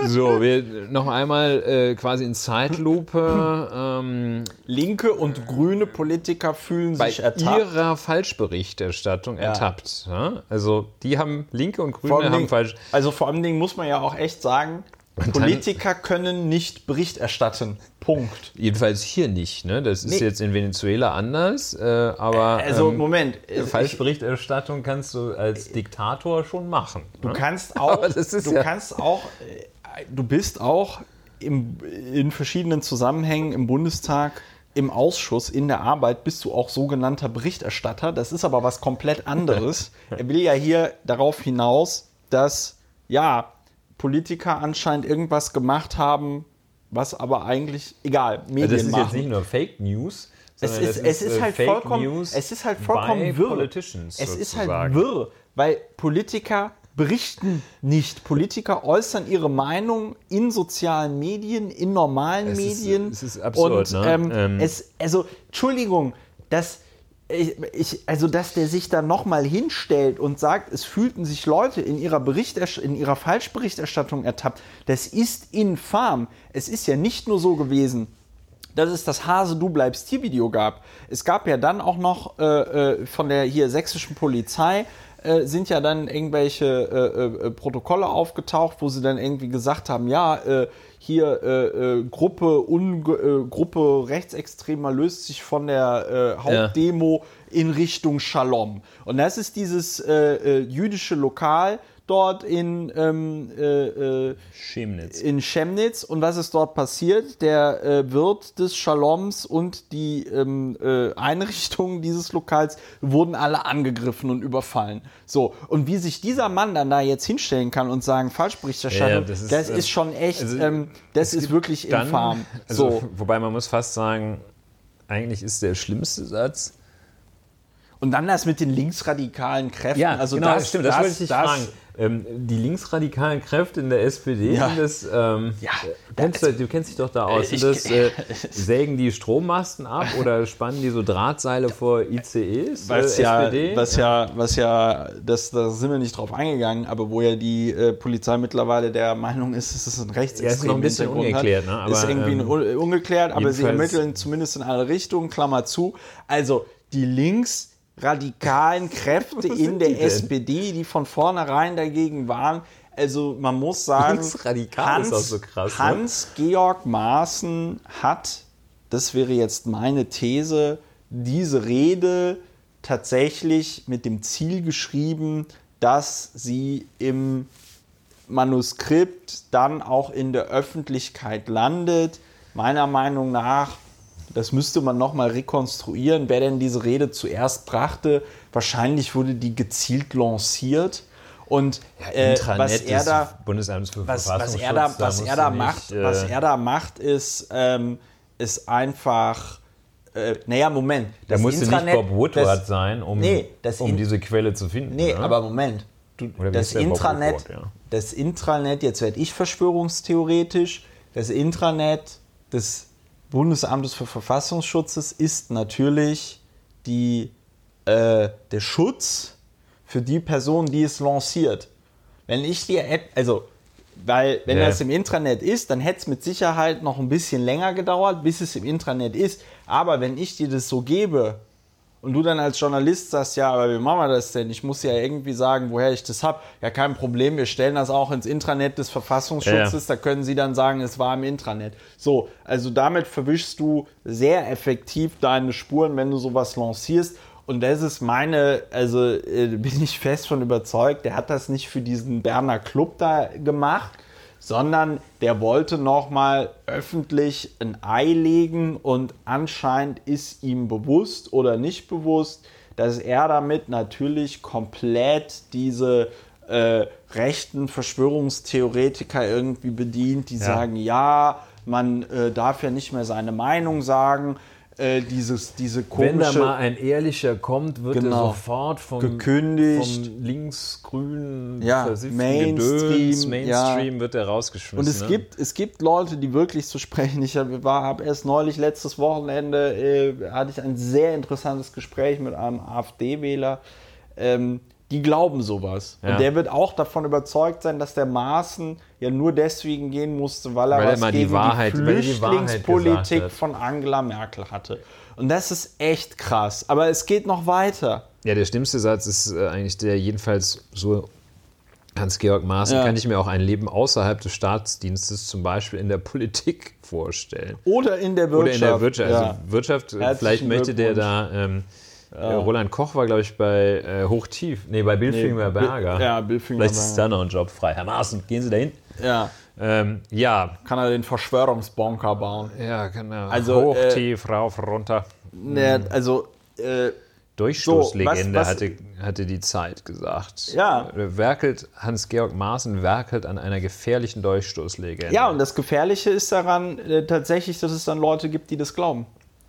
S2: So, wir noch einmal äh, quasi in Zeitlupe. Ähm,
S1: Linke und grüne Politiker fühlen
S2: bei
S1: sich ertappt.
S2: ihrer Falschberichterstattung ertappt. Ja? Also die haben Linke und Grüne haben
S1: Dingen-
S2: falsch.
S1: Also vor allem Dingen muss man ja auch echt sagen,
S2: dann-
S1: Politiker können nicht Bericht erstatten. Punkt.
S2: Jedenfalls hier nicht. Ne? Das ist
S1: Nee.
S2: jetzt in Venezuela anders. Äh, aber
S1: Also
S2: ähm,
S1: Moment,
S2: Falschberichterstattung kannst du als Diktator schon machen.
S1: du
S2: ne?
S1: kannst auch, du
S2: ja-
S1: kannst auch, äh, du bist auch im, in verschiedenen Zusammenhängen im Bundestag. Im Ausschuss, in der Arbeit bist du auch sogenannter Berichterstatter. Das ist aber was komplett anderes. er will ja hier darauf hinaus, dass ja Politiker anscheinend irgendwas gemacht haben, was aber eigentlich egal Medien
S2: das ist
S1: machen.
S2: jetzt nicht nur Fake News.
S1: Es ist, es ist
S2: äh,
S1: halt
S2: Fake
S1: vollkommen,
S2: News
S1: es ist halt vollkommen wirr. Es ist halt wirr, weil Politiker berichten nicht. Politiker äußern ihre Meinung in sozialen Medien, in normalen
S2: Es ist-
S1: Medien.
S2: es ist absurd,
S1: Und
S2: ne?
S1: ähm,
S2: Ähm.
S1: es, also Entschuldigung, dass ich, ich, also dass der sich da nochmal hinstellt und sagt, es fühlten sich Leute in ihrer, Berichterst in ihrer Falschberichterstattung ertappt, das ist infam. Es ist ja nicht nur so gewesen, dass es das Hase, du bleibst hier Video gab. Es gab ja dann auch noch äh, äh, von der hier sächsischen Polizei äh, sind ja dann irgendwelche äh, äh, Protokolle aufgetaucht, wo sie dann irgendwie gesagt haben, ja, hier äh, äh, Gruppe, äh, Gruppe Rechtsextremer löst sich von der äh, Hauptdemo in Richtung Shalom. Und das ist dieses äh, äh, jüdische Lokal dort in ähm, äh, äh,
S2: Chemnitz.
S1: in Chemnitz und was ist dort passiert? Der äh, Wirt des Shaloms und die ähm, äh, Einrichtungen dieses Lokals wurden alle angegriffen und überfallen. So, und wie sich dieser Mann dann da jetzt hinstellen kann und sagen, Falschberichterstattung,
S2: Ja, ja,
S1: das,
S2: das
S1: ist,
S2: ist, äh,
S1: schon echt,
S2: also,
S1: ähm, das ist wirklich
S2: Dann,
S1: infam.
S2: also,
S1: so.
S2: Wobei man muss fast sagen, eigentlich ist der schlimmste Satz,
S1: Und dann das mit den linksradikalen Kräften. also
S2: genau,
S1: das,
S2: stimmt, das,
S1: das,
S2: wollte ich
S1: das,
S2: fragen. Ähm, die linksradikalen Kräfte in der SPD,
S1: Ja.
S2: sind das, ähm,
S1: Ja,
S2: du, kennst,
S1: da-
S2: du kennst dich doch da aus.
S1: ich-
S2: Sind das, äh, sägen die Strommasten ab oder spannen die so Drahtseile vor ICEs?
S1: Was
S2: äh,
S1: ja,
S2: SPD?
S1: was ja, was ja, das, da sind wir nicht drauf eingegangen, aber wo ja die äh, Polizei mittlerweile der Meinung ist, es ist ein rechtsextremer
S2: Ja, ist noch ein bisschen
S1: Hintergrund
S2: ungeklärt,
S1: hat.
S2: ne? Aber,
S1: ist irgendwie
S2: ähm,
S1: un ungeklärt, aber sie ermitteln zumindest in alle Richtungen, Klammer zu. Also die linksradikalen Kräfte in der? SPD, die von vornherein dagegen waren, also man muss sagen,
S2: auch so krass, ne?
S1: Hans-Georg Maaßen hat, das wäre jetzt meine These, diese Rede tatsächlich mit dem Ziel geschrieben, dass sie im Manuskript dann auch in der Öffentlichkeit landet. Meiner Meinung nach, das müsste man nochmal rekonstruieren, wer denn diese Rede zuerst brachte. Wahrscheinlich wurde die gezielt lanciert Und äh,
S2: Intranet
S1: was er da, was, was er was er macht,
S2: nicht,
S1: was
S2: äh,
S1: er da macht, ist, ähm, ist einfach, äh, naja, Moment.
S2: Da
S1: das
S2: musst du nicht
S1: Intranet-
S2: Bob Woodward
S1: das-
S2: sein, um,
S1: Nee,
S2: um diese Quelle zu finden.
S1: Nee,
S2: ne?
S1: aber Moment. Du,
S2: Oder
S1: das Intranet,
S2: Woodward, ja.
S1: das Intranet, jetzt werde ich verschwörungstheoretisch, das Intranet des Bundesamtes für Verfassungsschutzes ist natürlich die, äh, der Schutz für die Person, die es lanciert. Wenn ich die App, also, weil wenn
S2: Ja.
S1: das im Intranet ist, dann hätte es mit Sicherheit noch ein bisschen länger gedauert, bis es im Intranet ist. Aber wenn ich dir das so gebe und du dann als Journalist sagst, ja, aber wie machen wir das denn? Ich muss ja irgendwie sagen, woher ich das habe. Ja, kein Problem, wir stellen das auch ins Intranet des Verfassungsschutzes, da können sie dann sagen, es war im Intranet. So, also damit verwischst du sehr effektiv deine Spuren, wenn du sowas lancierst. Und das ist meine, also äh, bin ich fest von überzeugt, der hat das nicht für diesen Berner Club da gemacht, sondern der wollte nochmal öffentlich ein Ei legen und anscheinend ist ihm bewusst oder nicht bewusst, dass er damit natürlich komplett diese äh, rechten Verschwörungstheoretiker irgendwie bedient, die sagen, ja, man äh, darf ja nicht mehr seine Meinung sagen. Äh, dieses, diese
S2: Wenn da
S1: komische
S2: mal ein ehrlicher kommt, wird er
S1: Genau.
S2: sofort vom,
S1: Gekündigt.
S2: vom linksgrünen
S1: Ja, Mainstream,
S2: Gedöns, Mainstream wird er rausgeschmissen.
S1: Und es,
S2: ne?
S1: gibt, es gibt Leute, die wirklich so sprechen. Ich habe erst neulich, letztes Wochenende, äh, hatte ich ein sehr interessantes Gespräch mit einem AfD-Wähler. Ähm, die glauben sowas.
S2: Ja.
S1: Und der wird auch davon überzeugt sein, dass der Maaßen ja nur deswegen gehen musste, weil er
S2: Weil er
S1: was
S2: mal die
S1: gegen
S2: Wahrheit-
S1: die
S2: er die Wahrheit
S1: Flüchtlingspolitik
S2: hat.
S1: von Angela Merkel hatte. Und das ist echt krass. Aber es geht noch weiter.
S2: Ja, der schlimmste Satz ist äh, eigentlich der, jedenfalls so Hans-Georg Maaßen,
S1: Ja.
S2: kann ich mir auch ein Leben außerhalb des Staatsdienstes, zum Beispiel in der Politik, vorstellen.
S1: Oder in der Wirtschaft.
S2: Oder in der Wirtschaft.
S1: Ja.
S2: Also Wirtschaft, äh,
S1: Herzlichen
S2: vielleicht möchte der da. Ähm, äh, Roland Koch war, glaube ich, bei äh, Hochtief. Nee, bei Billfinger Berger.
S1: Ja, Billfinger
S2: Vielleicht ist da noch ein Job frei. Herr Maaßen, gehen Sie dahin.
S1: ja.
S2: Ähm, ja,
S1: Kann er den Verschwörungsbonker bauen.
S2: ja, genau.
S1: Also,
S2: Hoch,
S1: äh,
S2: tief, rauf, runter.
S1: Ne, also, äh,
S2: Durchstoßlegende
S1: So, was- was-
S2: hatte, hatte die Zeit gesagt.
S1: Ja.
S2: Werkelt, Hans-Georg Maaßen werkelt an einer gefährlichen Durchstoßlegende.
S1: ja, und das Gefährliche ist daran äh, tatsächlich, dass es dann Leute gibt, die das glauben.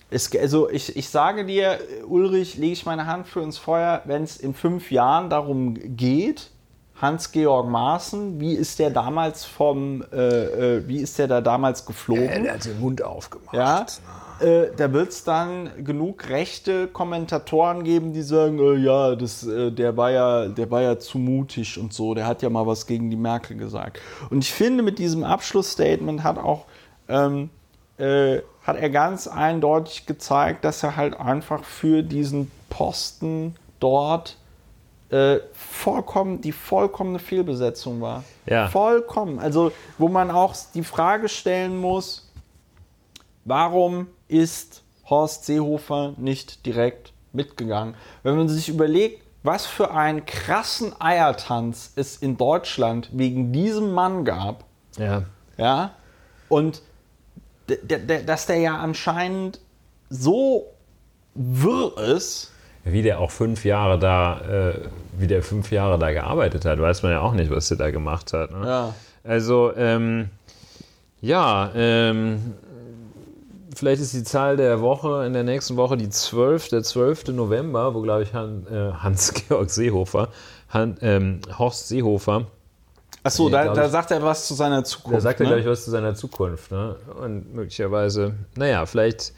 S1: Es, also ich, ich sage dir, Ulrich, lege ich meine Hand für ins Feuer, wenn es in fünf Jahren darum geht, Hans-Georg Maaßen, wie ist der damals vom, äh, äh, wie ist der da damals geflogen?
S2: er hat den Mund aufgemacht.
S1: Ja, äh, da wird es dann genug rechte Kommentatoren geben, die sagen, äh, ja, das, äh, der, war ja, der war ja zu mutig und so, der hat ja mal was gegen die Merkel gesagt. Und ich finde, mit diesem Abschlussstatement hat auch ähm, äh, hat er ganz eindeutig gezeigt, dass er halt einfach für diesen Posten dort äh, vollkommen, die vollkommene Fehlbesetzung war.
S2: Ja.
S1: Vollkommen. Also, wo man auch die Frage stellen muss, warum ist Horst Seehofer nicht direkt mitgegangen? Wenn man sich überlegt, was für einen krassen Eiertanz es in Deutschland wegen diesem Mann gab,
S2: Ja.
S1: ja, und dass der ja anscheinend so wirr ist,
S2: Wie der auch fünf Jahre da, äh, wie der fünf Jahre da gearbeitet hat, weiß man ja auch nicht, was der da gemacht hat. Ne?
S1: Ja.
S2: Also, ähm, ja, ähm, vielleicht ist die Zahl der Woche in der nächsten Woche die 12, der 12. November, wo, glaube ich, Han, äh, Hans-Georg Seehofer, Han, ähm, Horst Seehofer,
S1: Achso,
S2: Nee,
S1: da, da
S2: ich-
S1: sagt er was zu seiner Zukunft.
S2: Da sagt er,
S1: ne?
S2: glaube ich, was zu seiner Zukunft. Ne? Und möglicherweise, naja, vielleicht,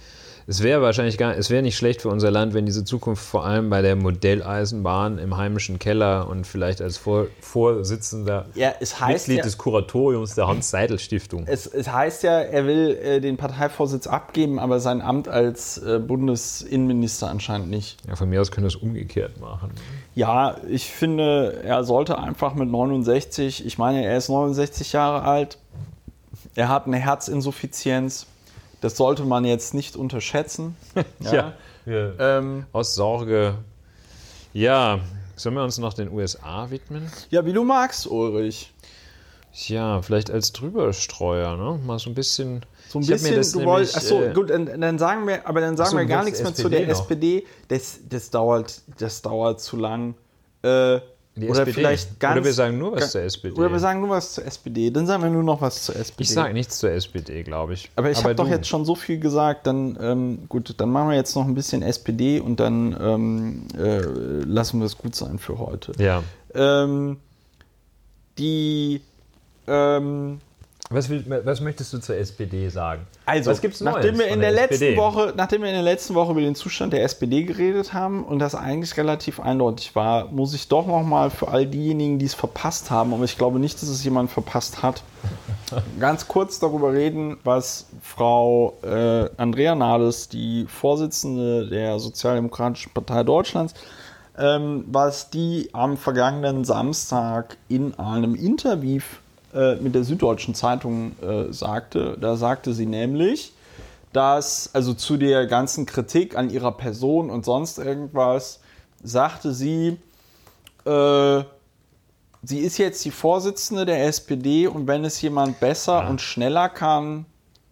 S2: es wäre wahrscheinlich gar, es wäre nicht schlecht für unser Land, wenn diese Zukunft vor allem bei der Modelleisenbahn im heimischen Keller und vielleicht als Vor Vorsitzender
S1: Ja, es heißt
S2: Mitglied
S1: ja-
S2: des Kuratoriums der Hans-Seidel-Stiftung.
S1: Es, es heißt ja, er will äh, den Parteivorsitz abgeben, aber sein Amt als äh, Bundesinnenminister anscheinend nicht.
S2: Ja, von mir aus können wir es umgekehrt machen.
S1: Ja, ich finde, er sollte einfach mit 69, ich meine, er ist 69 Jahre alt, er hat eine Herzinsuffizienz, das sollte man jetzt nicht unterschätzen.
S2: Ja, wir,
S1: Ähm,
S2: aus Sorge. Ja, sollen wir uns noch den USA widmen?
S1: ja, wie du magst, Ulrich.
S2: Ja, vielleicht als Drüberstreuer, ne? Mal so ein bisschen.
S1: So ein
S2: Ich
S1: bisschen, du wolltest, achso,
S2: äh,
S1: gut, dann, dann sagen wir, aber dann sagen
S2: Achso,
S1: wir gar nichts mehr zu der
S2: SPD noch.
S1: SPD. Das, das, dauert, das dauert zu lang. Äh,
S2: Die
S1: oder
S2: SPD.
S1: vielleicht ganz.
S2: Oder wir sagen nur was zur SPD.
S1: Oder wir sagen nur was zur SPD. Dann sagen wir nur noch was zur SPD.
S2: ich sage nichts zur SPD, glaube ich.
S1: Aber ich habe doch jetzt schon so viel gesagt, dann ähm, gut, dann machen wir jetzt noch ein bisschen SPD und dann ähm, äh, lassen wir es gut sein für heute.
S2: Ja.
S1: Ähm, die ähm,
S2: Was, will, was möchtest du zur SPD sagen?
S1: also,
S2: was gibt's Neues
S1: nachdem wir in der, letzten
S2: SPD?
S1: Woche, nachdem wir in der letzten Woche über den Zustand der SPD geredet haben und das eigentlich relativ eindeutig war, muss ich doch noch mal für all diejenigen, die es verpasst haben, aber ich glaube nicht, dass es jemand verpasst hat, ganz kurz darüber reden, was Frau äh, Andrea Nahles, die Vorsitzende der Sozialdemokratischen Partei Deutschlands, ähm, was die am vergangenen Samstag in einem Interview äh, mit der Süddeutschen Zeitung äh, sagte. Da sagte sie nämlich, dass, also zu der ganzen Kritik an ihrer Person und sonst irgendwas, sagte sie, äh, sie ist jetzt die Vorsitzende der SPD und wenn es jemand besser und schneller kann,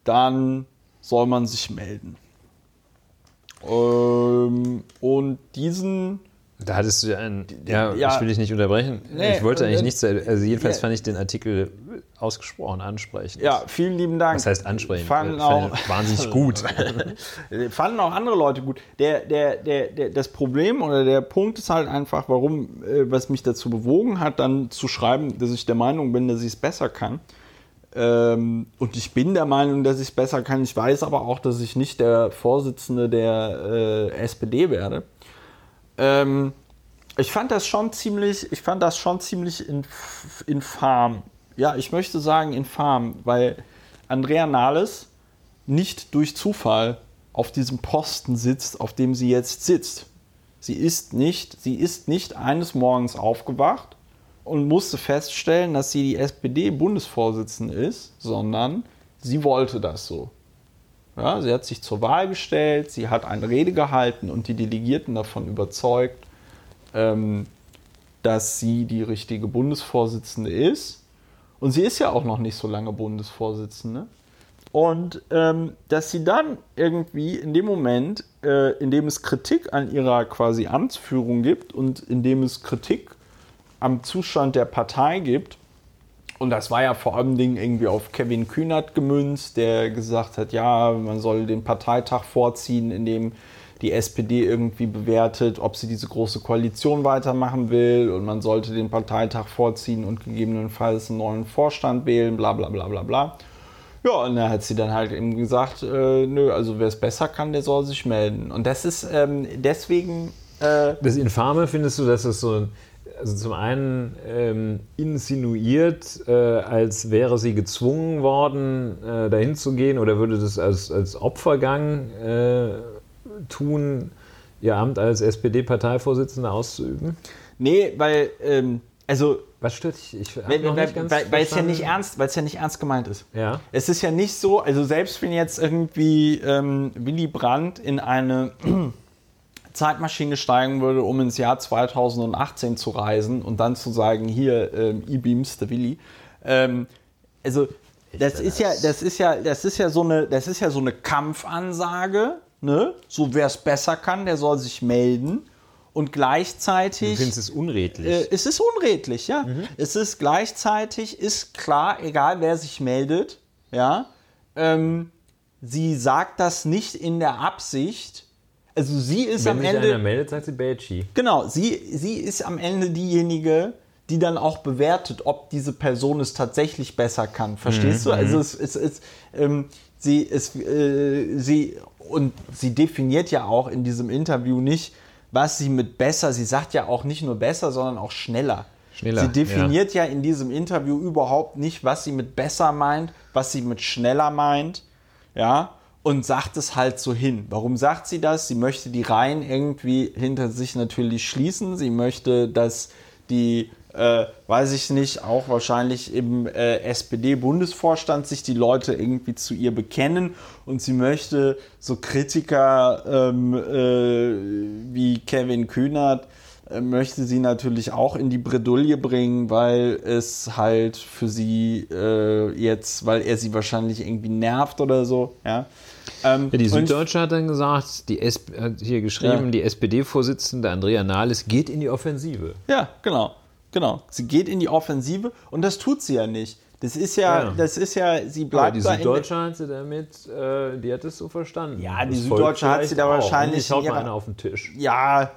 S1: dann soll man sich melden. Ähm, und diesen
S2: Da hattest du ja einen. Ja,
S1: ja.
S2: ich will dich nicht unterbrechen.
S1: Nee,
S2: ich wollte eigentlich
S1: äh,
S2: nichts. Also, jedenfalls
S1: ja.
S2: fand ich den Artikel ausgesprochen ansprechend.
S1: Ja, vielen lieben Dank.
S2: Was heißt ansprechend?
S1: Fanden
S2: Äh,
S1: auch,
S2: wahnsinnig gut.
S1: fanden auch andere Leute gut. Der, der, der, der, das Problem oder der Punkt ist halt einfach, warum, äh, was mich dazu bewogen hat, dann zu schreiben, dass ich der Meinung bin, dass ich es besser kann. Ähm, und ich bin der Meinung, dass ich es besser kann. Ich weiß aber auch, dass ich nicht der Vorsitzende der äh, SPD werde. Ähm, ich fand das schon ziemlich, ich fand das schon ziemlich inf infam. Ja, ich möchte sagen infam, weil Andrea Nahles nicht durch Zufall auf diesem Posten sitzt, auf dem sie jetzt sitzt. Sie ist nicht, sie ist nicht eines Morgens aufgewacht und musste feststellen, dass sie die SPD-Bundesvorsitzende ist, sondern sie wollte das so. Ja, sie hat sich zur Wahl gestellt, sie hat eine Rede gehalten und die Delegierten davon überzeugt, ähm, dass sie die richtige Bundesvorsitzende ist. Und sie ist ja auch noch nicht so lange Bundesvorsitzende. Und ähm, dass sie dann irgendwie in dem Moment, äh, in dem es Kritik an ihrer quasi Amtsführung gibt und in dem es Kritik am Zustand der Partei gibt, und das war ja vor allem Dingen irgendwie auf Kevin Kühnert gemünzt, der gesagt hat, ja, man soll den Parteitag vorziehen, in dem die SPD irgendwie bewertet, ob sie diese große Koalition weitermachen will und man sollte den Parteitag vorziehen und gegebenenfalls einen neuen Vorstand wählen, bla bla bla bla bla. Ja, und da hat sie dann halt eben gesagt, äh, nö, also wer es besser kann, der soll sich melden. Und das ist ähm, deswegen... Äh,
S2: Das Infame findest du, dass es so ein, also zum einen ähm, insinuiert, äh, als wäre sie gezwungen worden, äh, dahin zu gehen oder würde das als, als Opfergang äh, tun, ihr Amt als SPD-Parteivorsitzende auszuüben?
S1: nee, weil, ähm, also
S2: Was stört dich? Ich
S1: Weil,
S2: noch nicht ganz
S1: weil, weil es ja nicht ernst, weil es ja nicht ernst gemeint ist.
S2: Ja.
S1: Es ist ja nicht so, also selbst wenn jetzt irgendwie ähm, Willy Brandt in eine Zeitmaschine steigen würde, um ins Jahr 2018 zu reisen und dann zu sagen, hier, ähm, E-Beams, der Willy. Ähm, also das ist ja, das ist ja, das ist ja so eine, das ist ja so eine Kampfansage, ne? So wer es besser kann, der soll sich melden. Und
S2: Du
S1: gleichzeitig
S2: findest es unredlich.
S1: äh, es ist unredlich, ja. Es ist gleichzeitig, ist klar, egal wer sich meldet, ja. Ähm, sie sagt das nicht in der Absicht. Also sie ist
S2: Wenn
S1: am
S2: sich
S1: Ende.
S2: einer meldet, sagt sie Belchi.
S1: Genau, sie, sie ist am Ende diejenige, die dann auch bewertet, ob diese Person es tatsächlich besser kann. Verstehst
S2: Mhm,
S1: du? Also es ist, es, ähm, sie ist, äh, sie und sie definiert ja auch in diesem Interview nicht, was sie mit besser. Sie sagt ja auch nicht nur besser, sondern auch schneller.
S2: Schneller,
S1: Sie definiert ja. in diesem Interview überhaupt nicht, was sie mit besser meint, was sie mit schneller meint, ja, und sagt es halt so hin. Warum sagt sie das? Sie möchte die Reihen irgendwie hinter sich natürlich schließen. Sie möchte, dass die, äh, weiß ich nicht, auch wahrscheinlich im äh, SPD-Bundesvorstand sich die Leute irgendwie zu ihr bekennen und sie möchte so Kritiker ähm, äh, wie Kevin Kühnert äh, möchte sie natürlich auch in die Bredouille bringen, weil es halt für sie äh, jetzt, weil er sie wahrscheinlich irgendwie nervt oder so, ja. Ähm,
S2: Ja, die Süddeutsche hat dann gesagt, die SP, hat hier geschrieben,
S1: Ja.
S2: die SPD-Vorsitzende Andrea Nahles geht in die Offensive.
S1: Ja, genau. Genau. Sie geht in die Offensive und das tut sie ja nicht. Das ist ja,
S2: Ja.
S1: das ist ja, sie
S2: Aber
S1: bleibt
S2: die
S1: da in
S2: Süddeutsche hat sie damit, äh, die hat es so verstanden.
S1: Ja, die
S2: Das
S1: Süddeutsche hat sie da
S2: auch.
S1: wahrscheinlich
S2: Ich hau
S1: in
S2: mal einer auf den Tisch.
S1: Ja,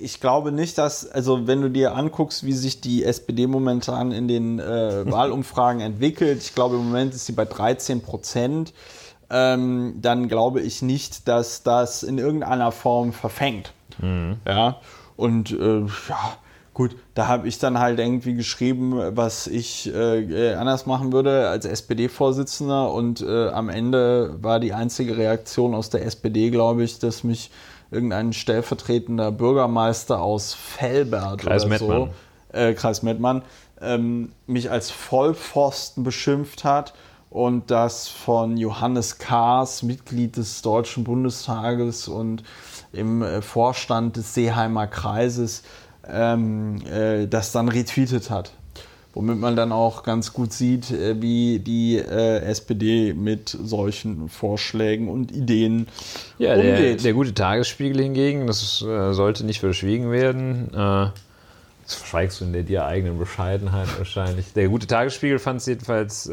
S1: ich glaube nicht, dass, also wenn du dir anguckst, wie sich die SPD momentan in den äh, Wahlumfragen entwickelt, ich glaube im Moment ist sie bei 13 Prozent, ähm, dann glaube ich nicht, dass das in irgendeiner Form verfängt. Ja, und äh, ja, gut, da habe ich dann halt irgendwie geschrieben, was ich äh, anders machen würde als SPD-Vorsitzender und äh, am Ende war die einzige Reaktion aus der SPD, glaube ich, dass mich irgendein stellvertretender Bürgermeister aus Velbert
S2: Kreis
S1: oder so,
S2: Mettmann.
S1: äh, Kreis Mettmann, ähm, mich als Vollpfosten beschimpft hat und das von Johannes Kahrs, Mitglied des Deutschen Bundestages und im äh, Vorstand des Seeheimer Kreises, ähm, äh, das dann retweetet hat. Womit man dann auch ganz gut sieht, äh, wie die äh, SPD mit solchen Vorschlägen und Ideen
S2: Ja, der,
S1: umgeht.
S2: der gute Tagesspiegel hingegen, das äh, sollte nicht verschwiegen werden. Äh, das verschweigst du in der dir eigenen Bescheidenheit wahrscheinlich. Der gute Tagesspiegel fand es jedenfalls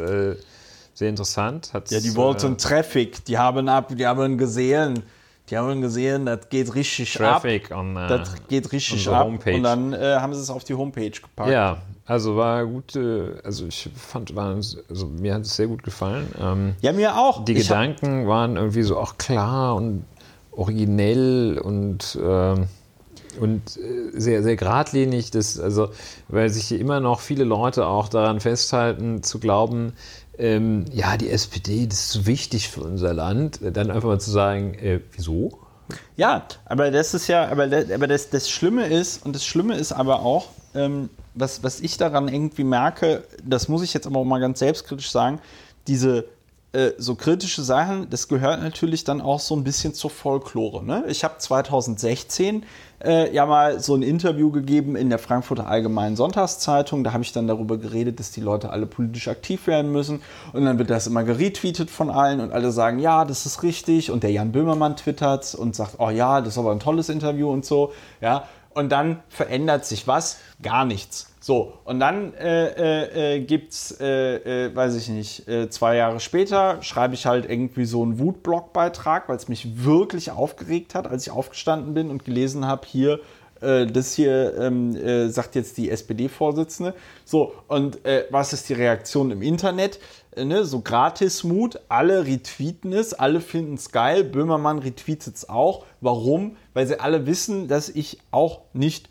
S2: sehr interessant. Hat's,
S1: Ja, die wollten
S2: äh,
S1: Traffic, die haben ab, die haben gesehen, die haben gesehen, das geht richtig
S2: Traffic
S1: ab.
S2: on, äh,
S1: Das geht richtig ab.
S2: Homepage.
S1: Und dann äh, haben sie es auf die Homepage gepackt.
S2: Ja, also war gut, äh, also ich fand, war, also mir hat es sehr gut gefallen. Ähm,
S1: Ja, mir auch.
S2: die
S1: Ich hab-
S2: Gedanken waren irgendwie so auch klar und originell und, ähm, und äh, sehr, sehr geradlinig. Das, also, weil sich immer noch viele Leute auch daran festhalten, zu glauben, ähm, ja, die SPD, das ist so wichtig für unser Land. Dann einfach mal zu sagen, äh, wieso?
S1: Ja, aber das ist ja, aber, das, aber das, das Schlimme ist, und das Schlimme ist aber auch, ähm, was, was ich daran irgendwie merke, das muss ich jetzt aber auch mal ganz selbstkritisch sagen, diese äh, so kritische Sachen, das gehört natürlich dann auch so ein bisschen zur Folklore. Ne? Ich habe 2016 äh, ja mal so ein Interview gegeben in der Frankfurter Allgemeinen Sonntagszeitung. Da habe ich dann darüber geredet, dass die Leute alle politisch aktiv werden müssen. Und dann wird das immer geretweetet von allen und alle sagen, ja, das ist richtig. Und der Jan Böhmermann twittert und sagt, oh ja, das ist aber ein tolles Interview und so. Ja, und dann verändert sich was? Gar nichts. So, und dann äh, äh, äh, gibt es, äh, äh, weiß ich nicht, äh, zwei Jahre später schreibe ich halt irgendwie so einen Wutblogbeitrag, weil es mich wirklich aufgeregt hat, als ich aufgestanden bin und gelesen habe, hier, das hier ähm, äh, sagt jetzt die SPD-Vorsitzende. So, und was ist die Reaktion im Internet? Ne, so Gratis-Mut, alle retweeten es, alle finden es geil, Böhmermann retweetet es auch. Warum? Weil sie alle wissen, dass ich auch nicht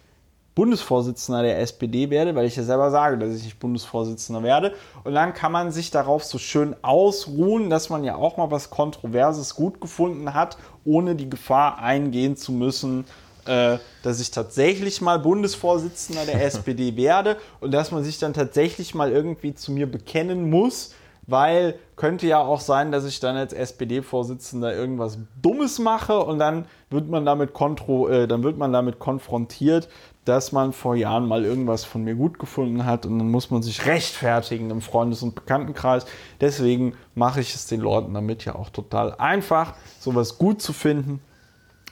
S1: Bundesvorsitzender der SPD werde, weil ich ja selber sage, dass ich nicht Bundesvorsitzender werde. Und dann kann man sich darauf so schön ausruhen, dass man ja auch mal was Kontroverses gut gefunden hat, ohne die Gefahr eingehen zu müssen, äh, dass ich tatsächlich mal Bundesvorsitzender der SPD werde und dass man sich dann tatsächlich mal irgendwie zu mir bekennen muss, weil könnte ja auch sein, dass ich dann als SPD-Vorsitzender irgendwas Dummes mache und dann wird man damit kontro, äh, dann wird man damit konfrontiert, dass man vor Jahren mal irgendwas von mir gut gefunden hat und dann muss man sich rechtfertigen im Freundes- und Bekanntenkreis. Deswegen mache ich es den Leuten damit ja auch total einfach, sowas gut zu finden,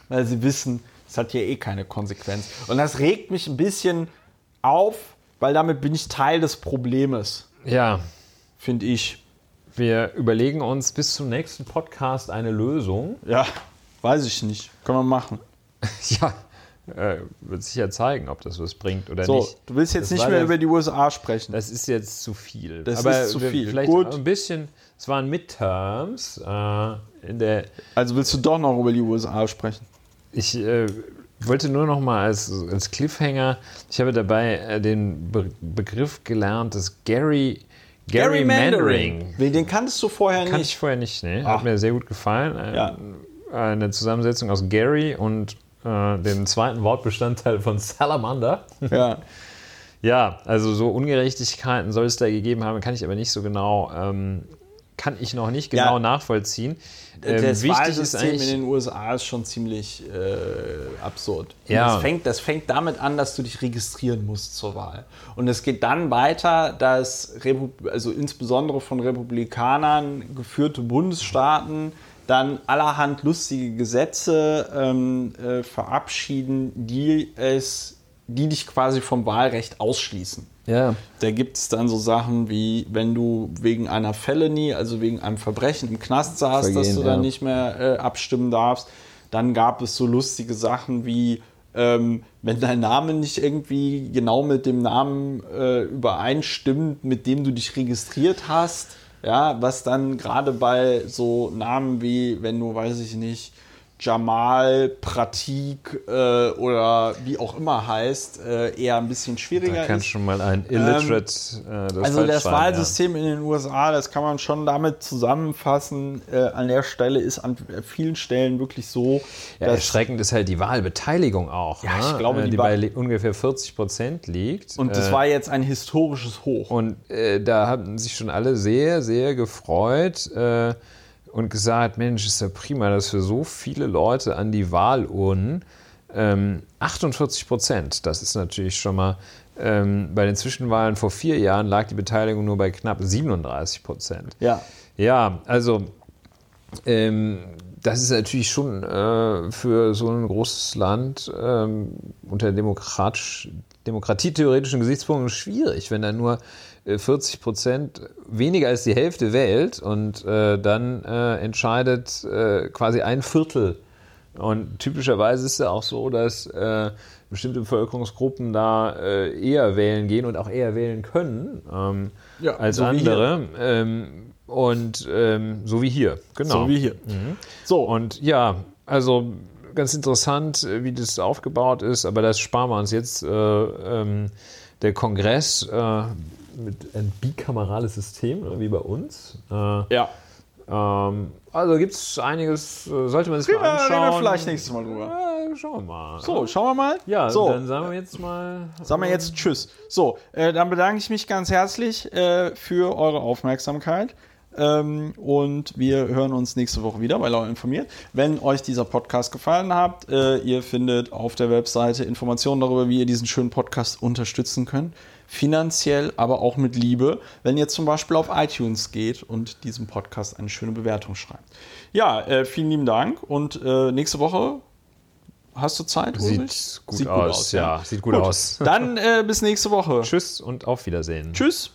S1: weil sie wissen, es hat ja eh keine Konsequenz. Und das regt mich ein bisschen auf, weil damit bin ich Teil des Problems,
S2: Ja,
S1: finde ich.
S2: wir überlegen uns bis zum nächsten Podcast eine Lösung.
S1: Ja, weiß ich nicht. Können wir machen.
S2: Ja, äh, wird sich ja zeigen, ob das was bringt oder
S1: So,
S2: nicht.
S1: du willst jetzt
S2: Das
S1: nicht mehr
S2: der-
S1: über die USA sprechen.
S2: Das ist jetzt zu viel.
S1: Das
S2: Aber
S1: ist zu viel.
S2: Vielleicht
S1: Gut.
S2: ein bisschen. Es waren Midterms äh, in der.
S1: Also willst du doch noch über die USA sprechen?
S2: Ich äh, wollte nur noch mal als, als Cliffhanger. Ich habe dabei äh, den Be Begriff gelernt, des Gary Gerrymandering.
S1: Den den kanntest du vorher
S2: Kannte
S1: nicht.
S2: ich vorher nicht. Ne? Hat mir sehr gut gefallen. Äh,
S1: Ja.
S2: Eine Zusammensetzung aus Gary und äh, dem zweiten Wortbestandteil von Salamander.
S1: Ja.
S2: Ja, also so Ungerechtigkeiten soll es da gegeben haben, kann ich aber nicht so genau, ähm, kann ich noch nicht genau
S1: Ja.
S2: nachvollziehen. Ähm,
S1: das Wahlsystem in den USA ist schon ziemlich äh, absurd.
S2: Ja.
S1: Das fängt, das fängt damit an, dass du dich registrieren musst zur Wahl. Und es geht dann weiter, dass Repub also insbesondere von Republikanern geführte Bundesstaaten dann allerhand lustige Gesetze ähm, äh, verabschieden, die es die dich quasi vom Wahlrecht ausschließen.
S2: Ja.
S1: Da gibt es dann so Sachen wie, wenn du wegen einer Felony, also wegen einem Verbrechen im Knast saßt,
S2: Vergehen,
S1: dass du dann
S2: ja.
S1: nicht mehr äh, abstimmen darfst. Dann gab es so lustige Sachen wie, ähm, wenn dein Name nicht irgendwie genau mit dem Namen äh, übereinstimmt, mit dem du dich registriert hast. Ja, was dann gerade bei so Namen wie, wenn du, weiß ich nicht, Jamal, Pratik äh, oder wie auch immer heißt, äh, eher ein bisschen schwieriger
S2: Da kann
S1: ist.
S2: schon mal ein Illiterate äh, das
S1: Also das Wahlsystem in den USA, das kann man schon damit zusammenfassen. Äh, an der Stelle ist an vielen Stellen wirklich so,
S2: Ja,
S1: dass
S2: erschreckend ist halt die Wahlbeteiligung auch.
S1: Ja,
S2: ne?
S1: ich glaube,
S2: Äh,
S1: die
S2: die bei ungefähr 40 Prozent liegt.
S1: und das
S2: Äh,
S1: war jetzt ein historisches Hoch.
S2: Und da haben sich schon alle sehr, sehr gefreut und gesagt, Mensch, ist ja prima, dass für so viele Leute an die Wahlurnen ähm, 48 Prozent, das ist natürlich schon mal, ähm, bei den Zwischenwahlen vor vier Jahren lag die Beteiligung nur bei knapp 37 Prozent.
S1: ja.
S2: Ja, also ähm, das ist natürlich schon äh, für so ein großes Land ähm, unter demokratisch, demokratietheoretischen Gesichtspunkten schwierig, wenn da nur 40 Prozent weniger als die Hälfte wählt und äh, dann äh, entscheidet äh, quasi ein Viertel. Und typischerweise ist es ja auch so, dass äh, bestimmte Bevölkerungsgruppen da äh, eher wählen gehen und auch eher wählen können ähm,
S1: Ja,
S2: als
S1: so
S2: andere. Ähm, und ähm, so wie hier, genau.
S1: So wie hier. So,
S2: Und ja, also ganz interessant, äh, wie das aufgebaut ist, aber das sparen wir uns jetzt. Äh, ähm, der Kongress äh, mit ein bikamerales System, oder wie bei uns. Äh,
S1: ja.
S2: ähm, also gibt es einiges, äh, sollte man sich mal
S1: wir, reden
S2: anschauen.
S1: wir vielleicht nächstes Mal drüber.
S2: Ja, schauen wir mal.
S1: So, schauen wir mal.
S2: ja,
S1: so.
S2: dann sagen wir jetzt mal.
S1: Sagen wir jetzt Tschüss. So, äh, dann bedanke ich mich ganz herzlich äh, für eure Aufmerksamkeit. Ähm, und wir hören uns nächste Woche wieder bei Lau informiert. Wenn euch dieser Podcast gefallen hat, äh, ihr findet auf der Webseite Informationen darüber, wie ihr diesen schönen Podcast unterstützen könnt. Finanziell, aber auch mit Liebe, wenn ihr zum Beispiel auf iTunes geht und diesem Podcast eine schöne Bewertung schreibt. Ja, äh, vielen lieben Dank und äh, nächste Woche hast du Zeit? Ulrich?
S2: Sieht gut aus, ja. Sieht gut aus.
S1: Dann äh, bis nächste Woche.
S2: Tschüss und auf Wiedersehen.
S1: Tschüss.